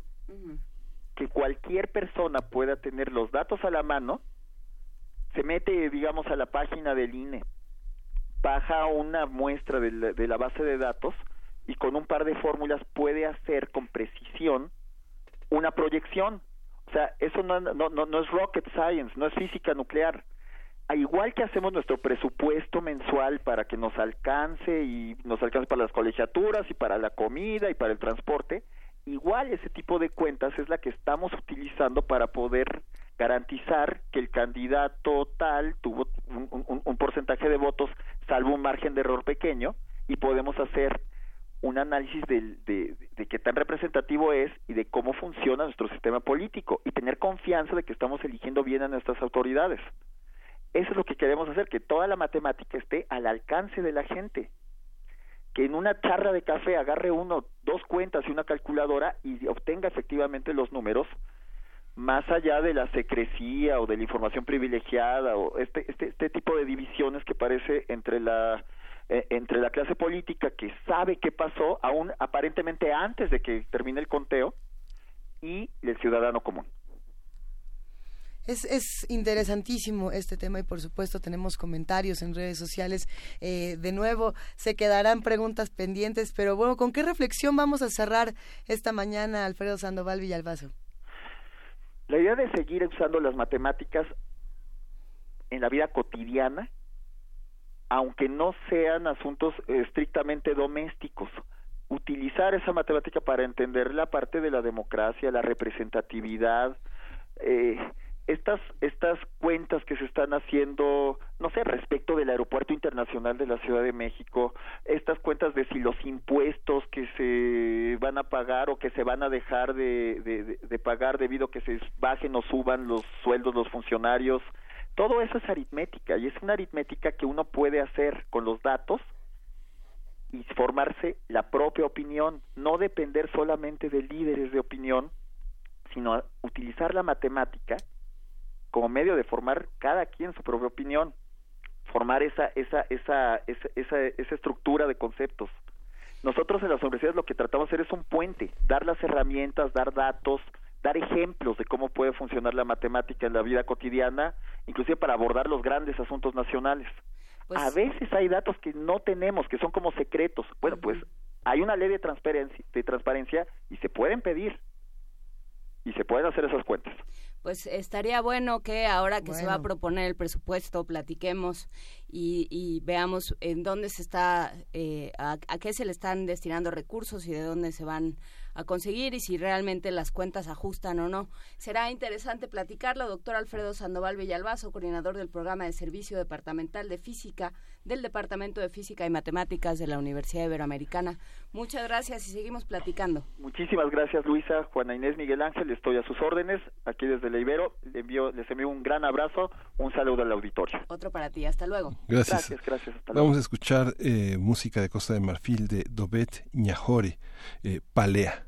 Que cualquier persona pueda tener los datos a la mano, se mete, digamos, a la página del INE, baja una muestra de la, de la base de datos y con un par de fórmulas puede hacer con precisión una proyección. O sea, eso no, no, no, no es rocket science, no es física nuclear. A igual que hacemos nuestro presupuesto mensual para que nos alcance y nos alcance para las colegiaturas y para la comida y para el transporte, igual ese tipo de cuentas es la que estamos utilizando para poder garantizar que el candidato tal tuvo un, porcentaje de votos salvo un margen de error pequeño y podemos hacer un análisis del- de, de qué tan representativo es y de cómo funciona nuestro sistema político y tener confianza de que estamos eligiendo bien a nuestras autoridades. Eso es lo que queremos hacer, que toda la matemática esté al alcance de la gente. Que en una charra de café agarre uno dos cuentas y una calculadora y obtenga efectivamente los números más allá de la secrecía o de la información privilegiada o este este, este tipo de divisiones que parece entre la eh, entre la clase política que sabe qué pasó aún aparentemente antes de que termine el conteo y el ciudadano común. Es, es interesantísimo este tema y por supuesto tenemos comentarios en redes sociales. Eh, de nuevo, se quedarán preguntas pendientes, pero bueno, ¿con qué reflexión vamos a cerrar esta mañana, Alfredo Sandoval Villalbazo? La idea de seguir usando las matemáticas en la vida cotidiana, aunque no sean asuntos estrictamente domésticos, utilizar esa matemática para entender la parte de la democracia, la representatividad, eh, estas estas cuentas que se están haciendo, no sé, respecto del aeropuerto internacional de la Ciudad de México, estas cuentas de si los impuestos que se van a pagar o que se van a dejar de, de, de- pagar debido a que se bajen o suban los sueldos los funcionarios, todo eso es aritmética y es una aritmética que uno puede hacer con los datos y formarse la propia opinión, no depender solamente de líderes de opinión, sino utilizar la matemática como medio de formar cada quien su propia opinión, formar esa esa esa esa esa, esa estructura de conceptos. Nosotros en las universidades lo que tratamos de hacer es un puente, dar las herramientas, dar datos, dar ejemplos de cómo puede funcionar la matemática en la vida cotidiana, inclusive para abordar los grandes asuntos nacionales. a veces hay datos que no tenemos, que son como secretos. Bueno, pues hay una ley de transparencia, de transparencia y se pueden pedir y se pueden hacer esas cuentas. Pues estaría bueno que ahora que se va a proponer el presupuesto, platiquemos y, y veamos en dónde se está, eh, a, a qué se le están destinando recursos y de dónde se van a conseguir y si realmente las cuentas ajustan o no. Será interesante platicarlo, doctor Alfredo Sandoval Villalbazo, coordinador del programa de servicio departamental de física del Departamento de Física y Matemáticas de la Universidad Iberoamericana. Muchas gracias y seguimos platicando. Muchísimas gracias Luisa, Juana Inés, Miguel Ángel, estoy a sus órdenes, aquí desde la Ibero, le envío, les envío un gran abrazo, un saludo al auditorio. Otro para ti, hasta luego. Gracias. Gracias, gracias, hasta luego. Vamos a escuchar eh, música de Costa de Marfil de Dobet Ñajore, eh, Palea.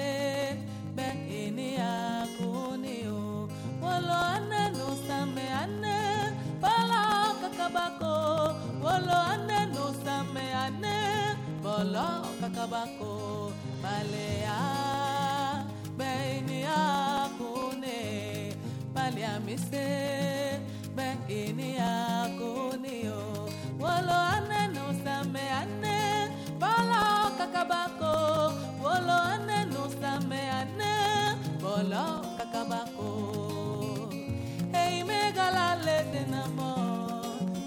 kakabako bolo ane nosame ane bolo kakabako balea beini akune balia mise beini akune o bolo ane nosame ane bolo kakabako bolo ane nosame ane bolo kakabako Hey, megalale gala.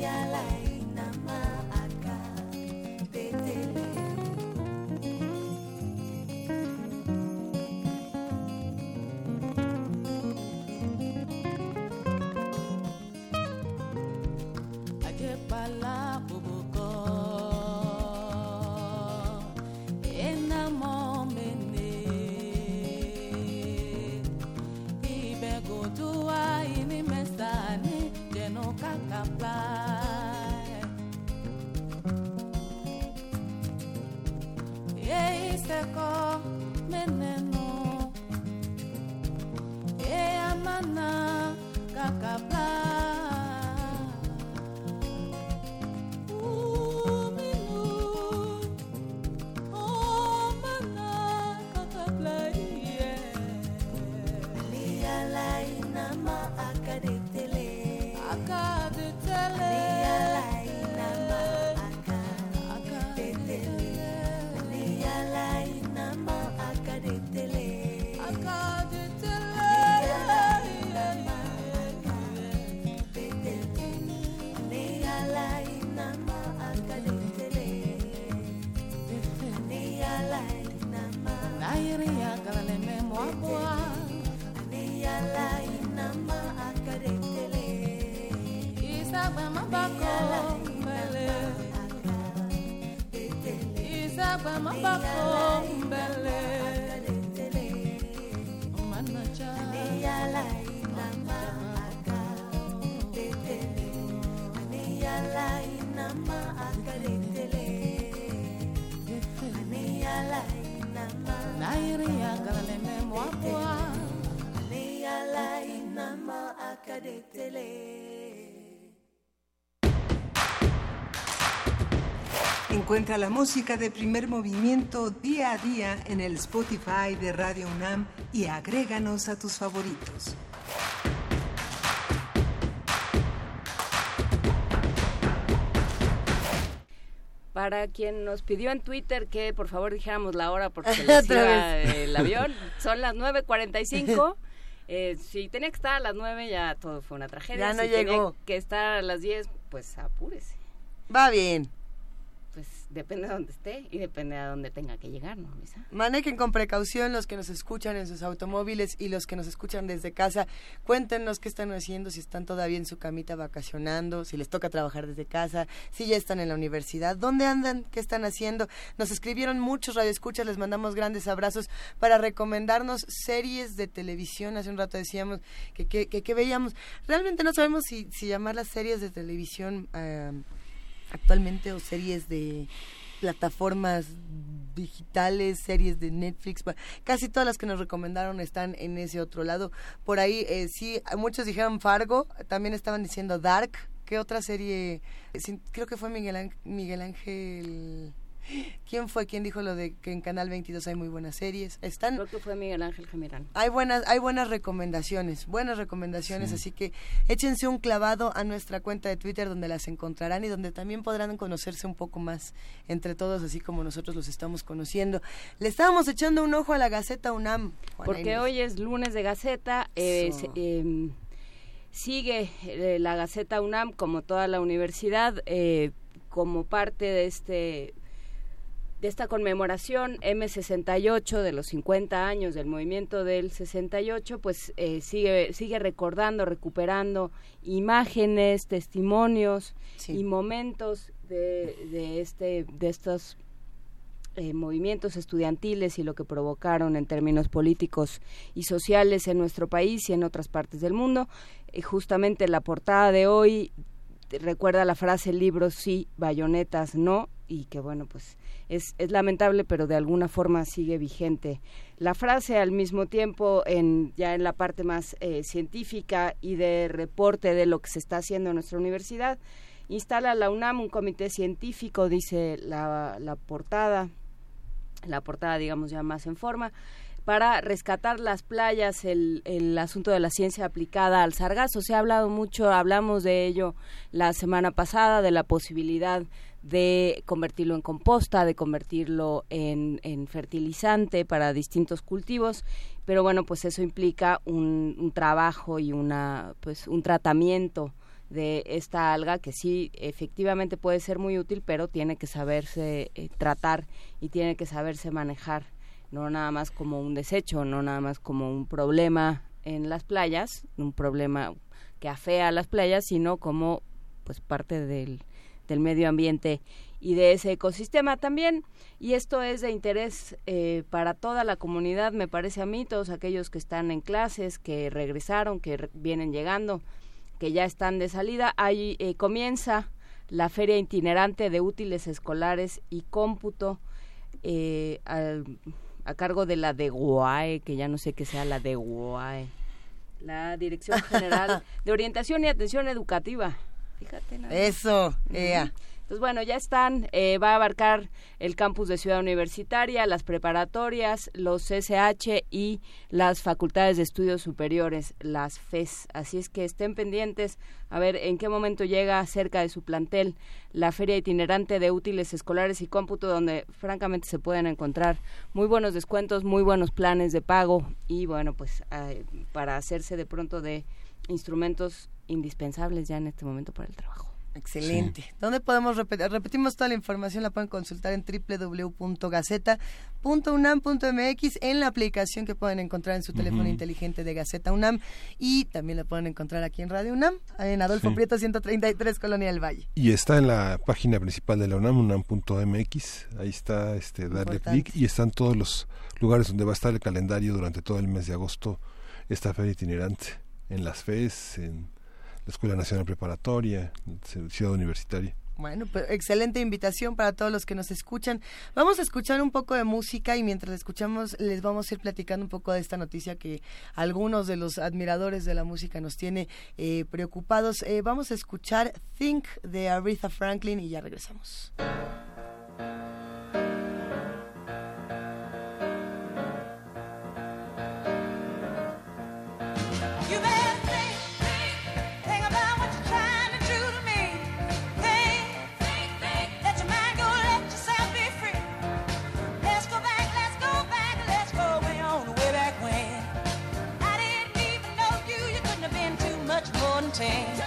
ya lainama record. Encuentra la música de primer movimiento día a día en el Spotify de Radio UNAM y agréganos a tus favoritos. Para quien nos pidió en Twitter que por favor dijéramos la hora porque se les iba el avión, son las 9.45. Eh, si tenía que estar a las 9 ya todo fue una tragedia. Ya no si tenía llegó. que estar a las 10, pues apúrese. Va bien. Depende de dónde esté y depende de dónde tenga que llegar, ¿no? Manejen con precaución los que nos escuchan en sus automóviles y los que nos escuchan desde casa. Cuéntenos qué están haciendo, si están todavía en su camita vacacionando, si les toca trabajar desde casa, si ya están en la universidad, dónde andan, qué están haciendo. Nos escribieron muchos radioescuchas, les mandamos grandes abrazos para recomendarnos series de televisión. Hace un rato decíamos que, que, que- que veíamos. Realmente no sabemos si, si llamarlas series de televisión eh, actualmente o series de plataformas digitales, series de Netflix, casi todas las que nos recomendaron están en ese otro lado. Por ahí eh, sí, muchos dijeron Fargo, también estaban diciendo Dark. ¿Qué otra serie? Sí, creo que fue Miguel, Miguel Ángel ¿Quién fue? ¿Quién dijo lo de que en Canal 22 hay muy buenas series? Están Creo que fue Miguel Ángel Gemirán. hay buenas hay buenas recomendaciones, buenas recomendaciones, Sí. así que échense un clavado a nuestra cuenta de Twitter donde las encontrarán y donde también podrán conocerse un poco más entre todos, así como nosotros los estamos conociendo. Le estábamos echando un ojo a la Gaceta UNAM. Juana Porque Inés. hoy es lunes de Gaceta, eh, em, sigue eh, la Gaceta UNAM como toda la universidad eh, como parte de este de esta conmemoración M68 de los 50 años del movimiento del 68, pues eh, sigue sigue recordando, recuperando imágenes, testimonios y momentos de, de este de estos eh, movimientos estudiantiles y lo que provocaron en términos políticos y sociales en nuestro país y en otras partes del mundo. Eh, justamente la portada de hoy recuerda la frase libros sí, bayonetas no, y que bueno, pues es, es lamentable, pero de alguna forma sigue vigente. La frase al mismo tiempo, en, ya en la parte más eh, científica y de reporte de lo que se está haciendo en nuestra universidad, instala la UNAM un comité científico, dice la, la portada, la portada digamos ya más en forma, para rescatar las playas, el, el asunto de la ciencia aplicada al sargazo. Se ha hablado mucho, hablamos de ello la semana pasada, de la posibilidad de convertirlo en composta, de convertirlo en, fertilizante para distintos cultivos, pero bueno, pues eso implica un, un trabajo y una, pues un tratamiento de esta alga que sí efectivamente puede ser muy útil, pero tiene que saberse eh, tratar y tiene que saberse manejar, no nada más como un desecho, no nada más como un problema en las playas, un problema que afea a las playas, sino como pues parte del, del medio ambiente y de ese ecosistema también. Y esto es de interés eh, para toda la comunidad, me parece a mí, todos aquellos que están en clases, que regresaron, que re- vienen llegando, que ya están de salida. Ahí eh, comienza la feria itinerante de útiles escolares y cómputo eh, al- a cargo de la de UAE, que ya no sé qué sea la de UAE, la Dirección General de Orientación y Atención Educativa. Fíjate. nada. Eso, ea. Entonces, bueno, ya están, eh, va a abarcar el campus de Ciudad Universitaria, las preparatorias, los CSH y las facultades de estudios superiores, las FES. Así es que estén pendientes a ver en qué momento llega cerca de su plantel la feria itinerante de útiles escolares y cómputo, donde francamente se pueden encontrar muy buenos descuentos, muy buenos planes de pago y bueno, pues eh, para hacerse de pronto de instrumentos indispensables ya en este momento para el trabajo. Excelente. ¿Dónde podemos repetir? Repetimos toda la información, la pueden consultar en www.gaceta.unam.mx en la aplicación que pueden encontrar en su teléfono inteligente de Gaceta UNAM y también la pueden encontrar aquí en Radio UNAM, en Adolfo Sí. Prieto 133, Colonia del Valle. Y está en la página principal de la UNAM, unam.mx. Ahí está, este, darle clic y están todos los lugares donde va a estar el calendario durante todo el mes de agosto, esta feria itinerante, en las FES, en Escuela Nacional Preparatoria, Ciudad Universitaria. Bueno, pues excelente invitación para todos los que nos escuchan. Vamos a escuchar un poco de música y mientras escuchamos les vamos a ir platicando un poco de esta noticia que algunos de los admiradores de la música nos tiene eh, preocupados. Eh, vamos a escuchar Think de Aretha Franklin y ya regresamos. sing.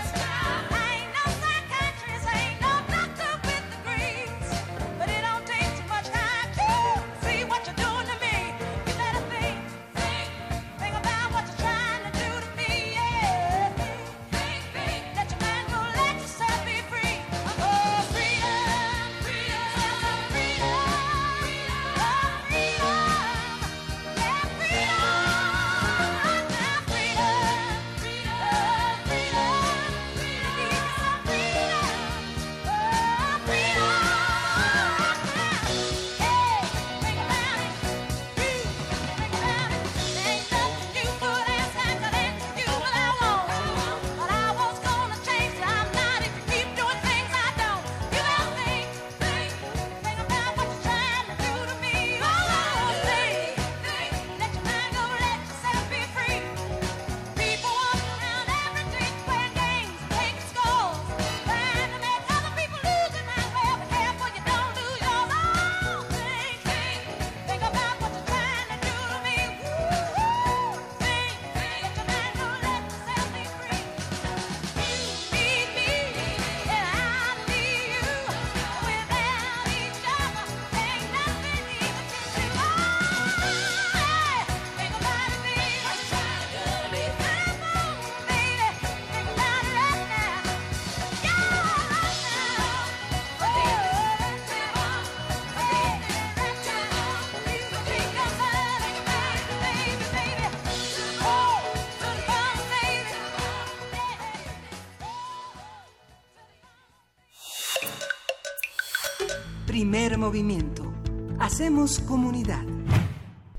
Movimiento. Hacemos comunidad.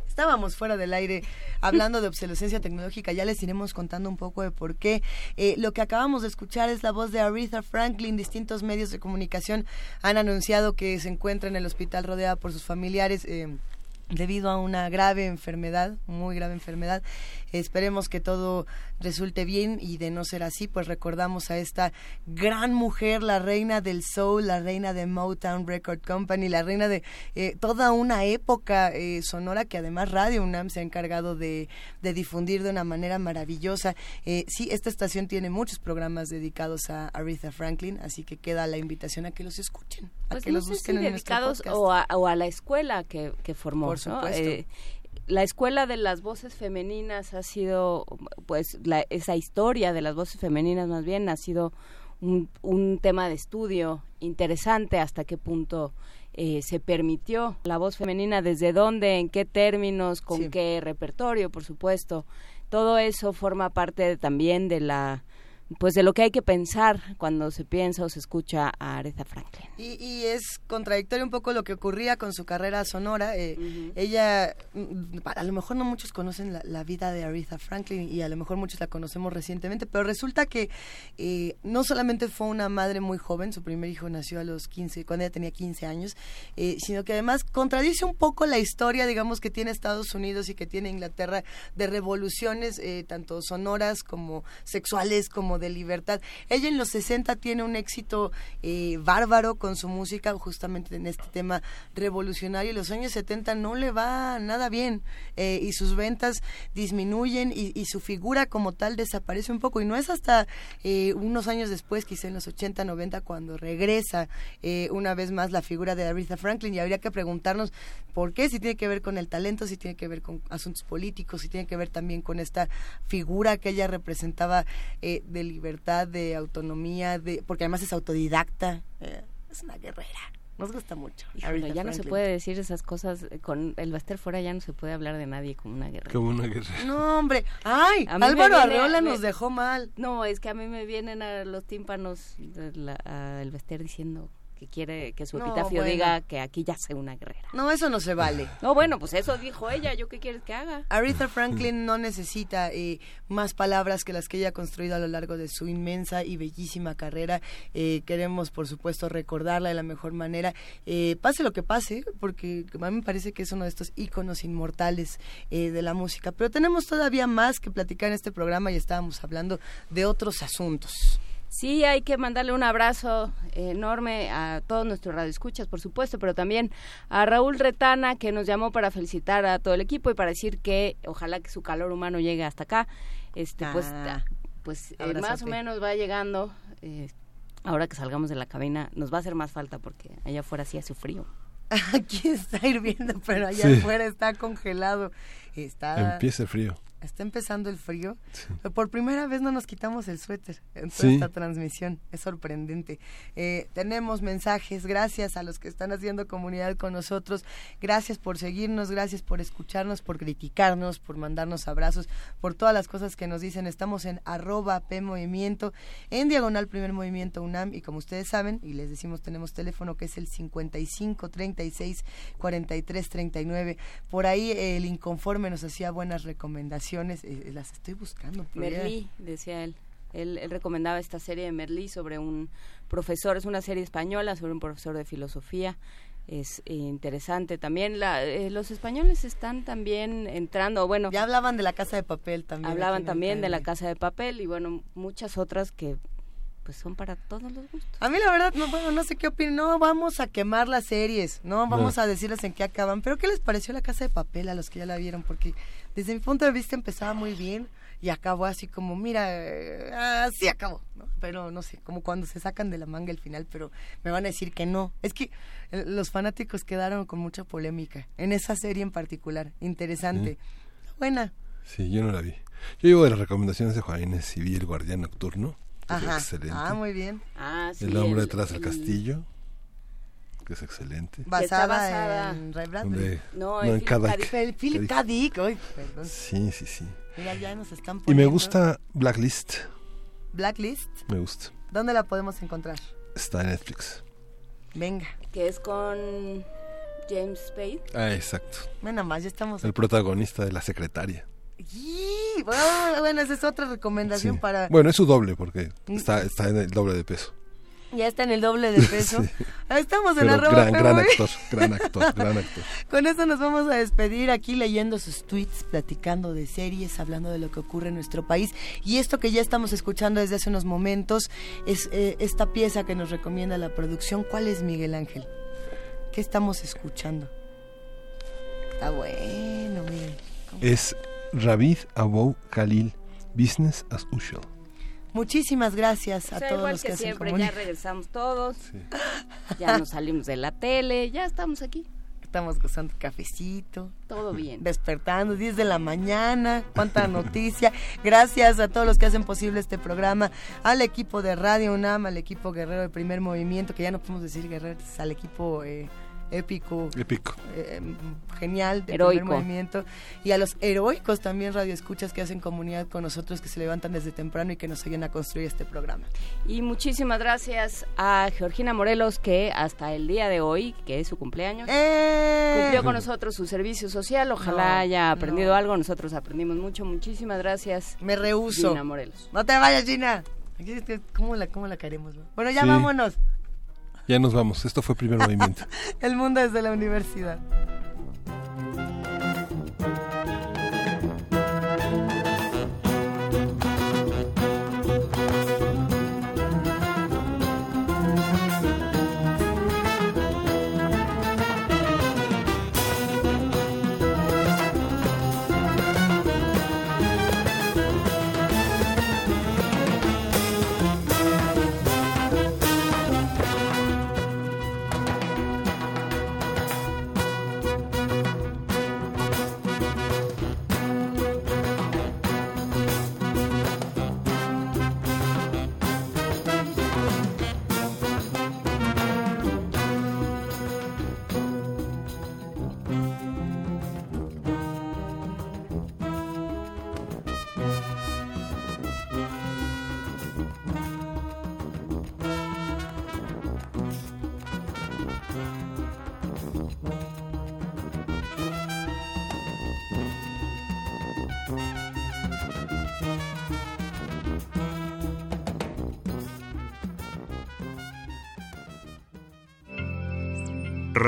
Estábamos fuera del aire hablando de obsolescencia tecnológica, ya les iremos contando un poco de por qué. Eh, lo que acabamos de escuchar es la voz de Aretha Franklin. Distintos medios de comunicación han anunciado que se encuentra en el hospital rodeada por sus familiares. eh, debido a una grave enfermedad, muy grave enfermedad. Esperemos que todo resulte bien y de no ser así, pues recordamos a esta gran mujer, la reina del soul, la reina de Motown Record Company, la reina de eh, toda una época eh, sonora que además Radio UNAM se ha encargado de, de difundir de una manera maravillosa. Eh, sí, esta estación tiene muchos programas dedicados a Aretha Franklin, así que queda la invitación a que los escuchen, a Pues que no los busquen si en nuestro dedicados podcast. o a, o a la escuela que, que formó. Por supuesto. Eh, la escuela de las voces femeninas ha sido, pues, la- esa historia de las voces femeninas más bien ha sido un, un tema de estudio interesante hasta qué punto eh, se permitió la voz femenina, desde dónde, en qué términos, con Sí. qué repertorio, por supuesto. Todo eso forma parte también de la pues de lo que hay que pensar cuando se piensa o se escucha a Aretha Franklin. Y, y es contradictorio un poco lo que ocurría con su carrera sonora. Eh, Ella, mm, a lo mejor no muchos conocen la, la vida de Aretha Franklin y a lo mejor muchos la conocemos recientemente, pero resulta que eh, no solamente fue una madre muy joven, su primer hijo nació a los 15, cuando ella tenía 15 años, eh, sino que además contradice un poco la historia, digamos, que tiene Estados Unidos y que tiene Inglaterra de revoluciones, eh, tanto sonoras como sexuales, como de libertad. Ella en los 60 tiene un éxito eh, bárbaro con su música, justamente en este tema revolucionario. Y los años 70 no le va nada bien eh, y sus ventas disminuyen y, su figura como tal desaparece un poco. Y no es hasta eh, unos años después, quizá en los 80, 90, cuando regresa una vez más la figura de Aretha Franklin. Y habría que preguntarnos por qué, si tiene que ver con el talento, si tiene que ver con asuntos políticos, si tiene que ver también con esta figura que ella representaba eh, de libertad, de autonomía, de porque además es autodidacta, eh, es una guerrera. Nos gusta mucho. Híjole, ya no se puede decir esas cosas con el Baster fuera ya no se puede hablar de nadie como una guerra. Como una guerra. No, hombre. Ay, Álvaro viene- Arreola me- nos dejó mal. No, es que a mí me vienen a los tímpanos de la- a el Baster diciendo que quiere que su No, epitafio bueno. diga que aquí ya sé una guerrera. No, eso no se vale. No, bueno, pues eso dijo ella, ¿yo qué quieres que haga? Aretha Franklin no necesita eh, más palabras que las que ella ha construido a lo largo de su inmensa y bellísima carrera. Eh, queremos, por supuesto, recordarla de la mejor manera. Eh, pase lo que pase, porque a mí me parece que es uno de estos íconos inmortales eh, de la música. Pero tenemos todavía más que platicar en este programa y estábamos hablando de otros asuntos. Sí, hay que mandarle un abrazo enorme a todos nuestros radioescuchas, por supuesto, pero también a Raúl Retana, que nos llamó para felicitar a todo el equipo y para decir que ojalá que su calor humano llegue hasta acá. Este, pues, Ah, pues eh, más o menos va llegando. eh, ahora que salgamos de la cabina, nos va a hacer más falta porque allá afuera sí hace frío. Aquí está hirviendo, pero allá Sí. afuera está congelado. Está, Empieza el frío. Está empezando el frío. Por primera vez no nos quitamos el suéter en toda Sí. esta transmisión. Es sorprendente. Eh, tenemos mensajes. Gracias a los que están haciendo comunidad con nosotros. Gracias por seguirnos, gracias por escucharnos, por criticarnos, por mandarnos abrazos, por todas las cosas que nos dicen. Estamos en arroba P Movimiento, en diagonal Primer Movimiento UNAM. Y como ustedes saben, y les decimos, tenemos teléfono que es el 55 36 43 39. Por ahí eh, el inconforme nos hacía buenas recomendaciones. Eh, las estoy buscando. Merlí, decía él. él. él recomendaba esta serie de Merlí sobre un profesor, es una serie española sobre un profesor de filosofía. Es eh, interesante también. La, eh, los españoles están también entrando, bueno. Ya hablaban de la casa de papel también. Hablaban también de la casa de papel y bueno, muchas otras que pues son para todos los gustos. A mí la verdad, no, bueno, no sé qué opinan. No vamos a quemar las series, no vamos No. a decirles en qué acaban. Pero ¿qué les pareció la casa de papel a los que ya la vieron? Porque desde mi punto de vista empezaba muy bien y acabó así como, mira, eh, así acabó. ¿no? Pero no sé, como cuando se sacan de la manga el final, pero me van a decir que no. Es que eh, los fanáticos quedaron con mucha polémica en esa serie en particular. Interesante. Buena. Sí, yo no la vi. Yo llevo de las recomendaciones de Juan Inés y vi El Guardián Nocturno. Ajá. excelente. Ah, muy bien. Ah, sí, el hombre el- detrás del el- castillo, que es excelente. Basada, basada- en Ray Bradbury. No, no, en Philip K. K. Dick. Dick. Fel- Philip K. Dick, ay, perdón. Sí, sí, sí. Mira, ya nos están Y me poniendo. gusta Blacklist, Blacklist. me gusta. ¿Dónde la podemos encontrar? Está en Netflix. Venga. Que es con James Spade. Ah, exacto. Bueno, más, ya estamos. El protagonista de La Secretaria. Y, bueno, bueno, esa es otra recomendación Sí. para... Bueno, es su doble porque Mm. está, está en el doble de peso. Ya está en el doble de peso. Estamos en Pero arroba gran, gran actor, gran actor, gran actor. Con eso nos vamos a despedir aquí leyendo sus tweets, platicando de series, hablando de lo que ocurre en nuestro país. Y esto que ya estamos escuchando desde hace unos momentos es eh, esta pieza que nos recomienda la producción. ¿Cuál es Miguel Ángel? ¿Qué estamos escuchando? Está bueno, Miguel. Es Ravid Abou Khalil, Business as Usual. Muchísimas gracias a O sea, todos igual los que, que hacen siempre, ya comunidad. regresamos todos. Ya nos salimos de la tele, ya estamos aquí. Estamos gozando cafecito. Todo bien. Despertando, 10 de la mañana, cuánta noticia. Gracias a todos los que hacen posible este programa, al equipo de Radio UNAM, al equipo guerrero de primer movimiento, que ya no podemos decir guerrero, es al equipo eh, épico. Épico. eh, genial de Heroico. primer movimiento. Y a los heroicos también radioescuchas que hacen comunidad con nosotros, que se levantan desde temprano y que nos ayudan a construir este programa. Y muchísimas gracias a Georgina Morelos, que hasta el día de hoy, que es su cumpleaños, cumplió con nosotros su servicio social. Ojalá No, haya aprendido no. algo. Nosotros aprendimos mucho. Muchísimas gracias. Me rehuso. Gina Morelos. No te vayas, Gina. ¿Cómo la, cómo la queremos? no? Bueno, ya Sí. vámonos. Ya nos vamos. Esto fue primer movimiento. El mundo desde la universidad.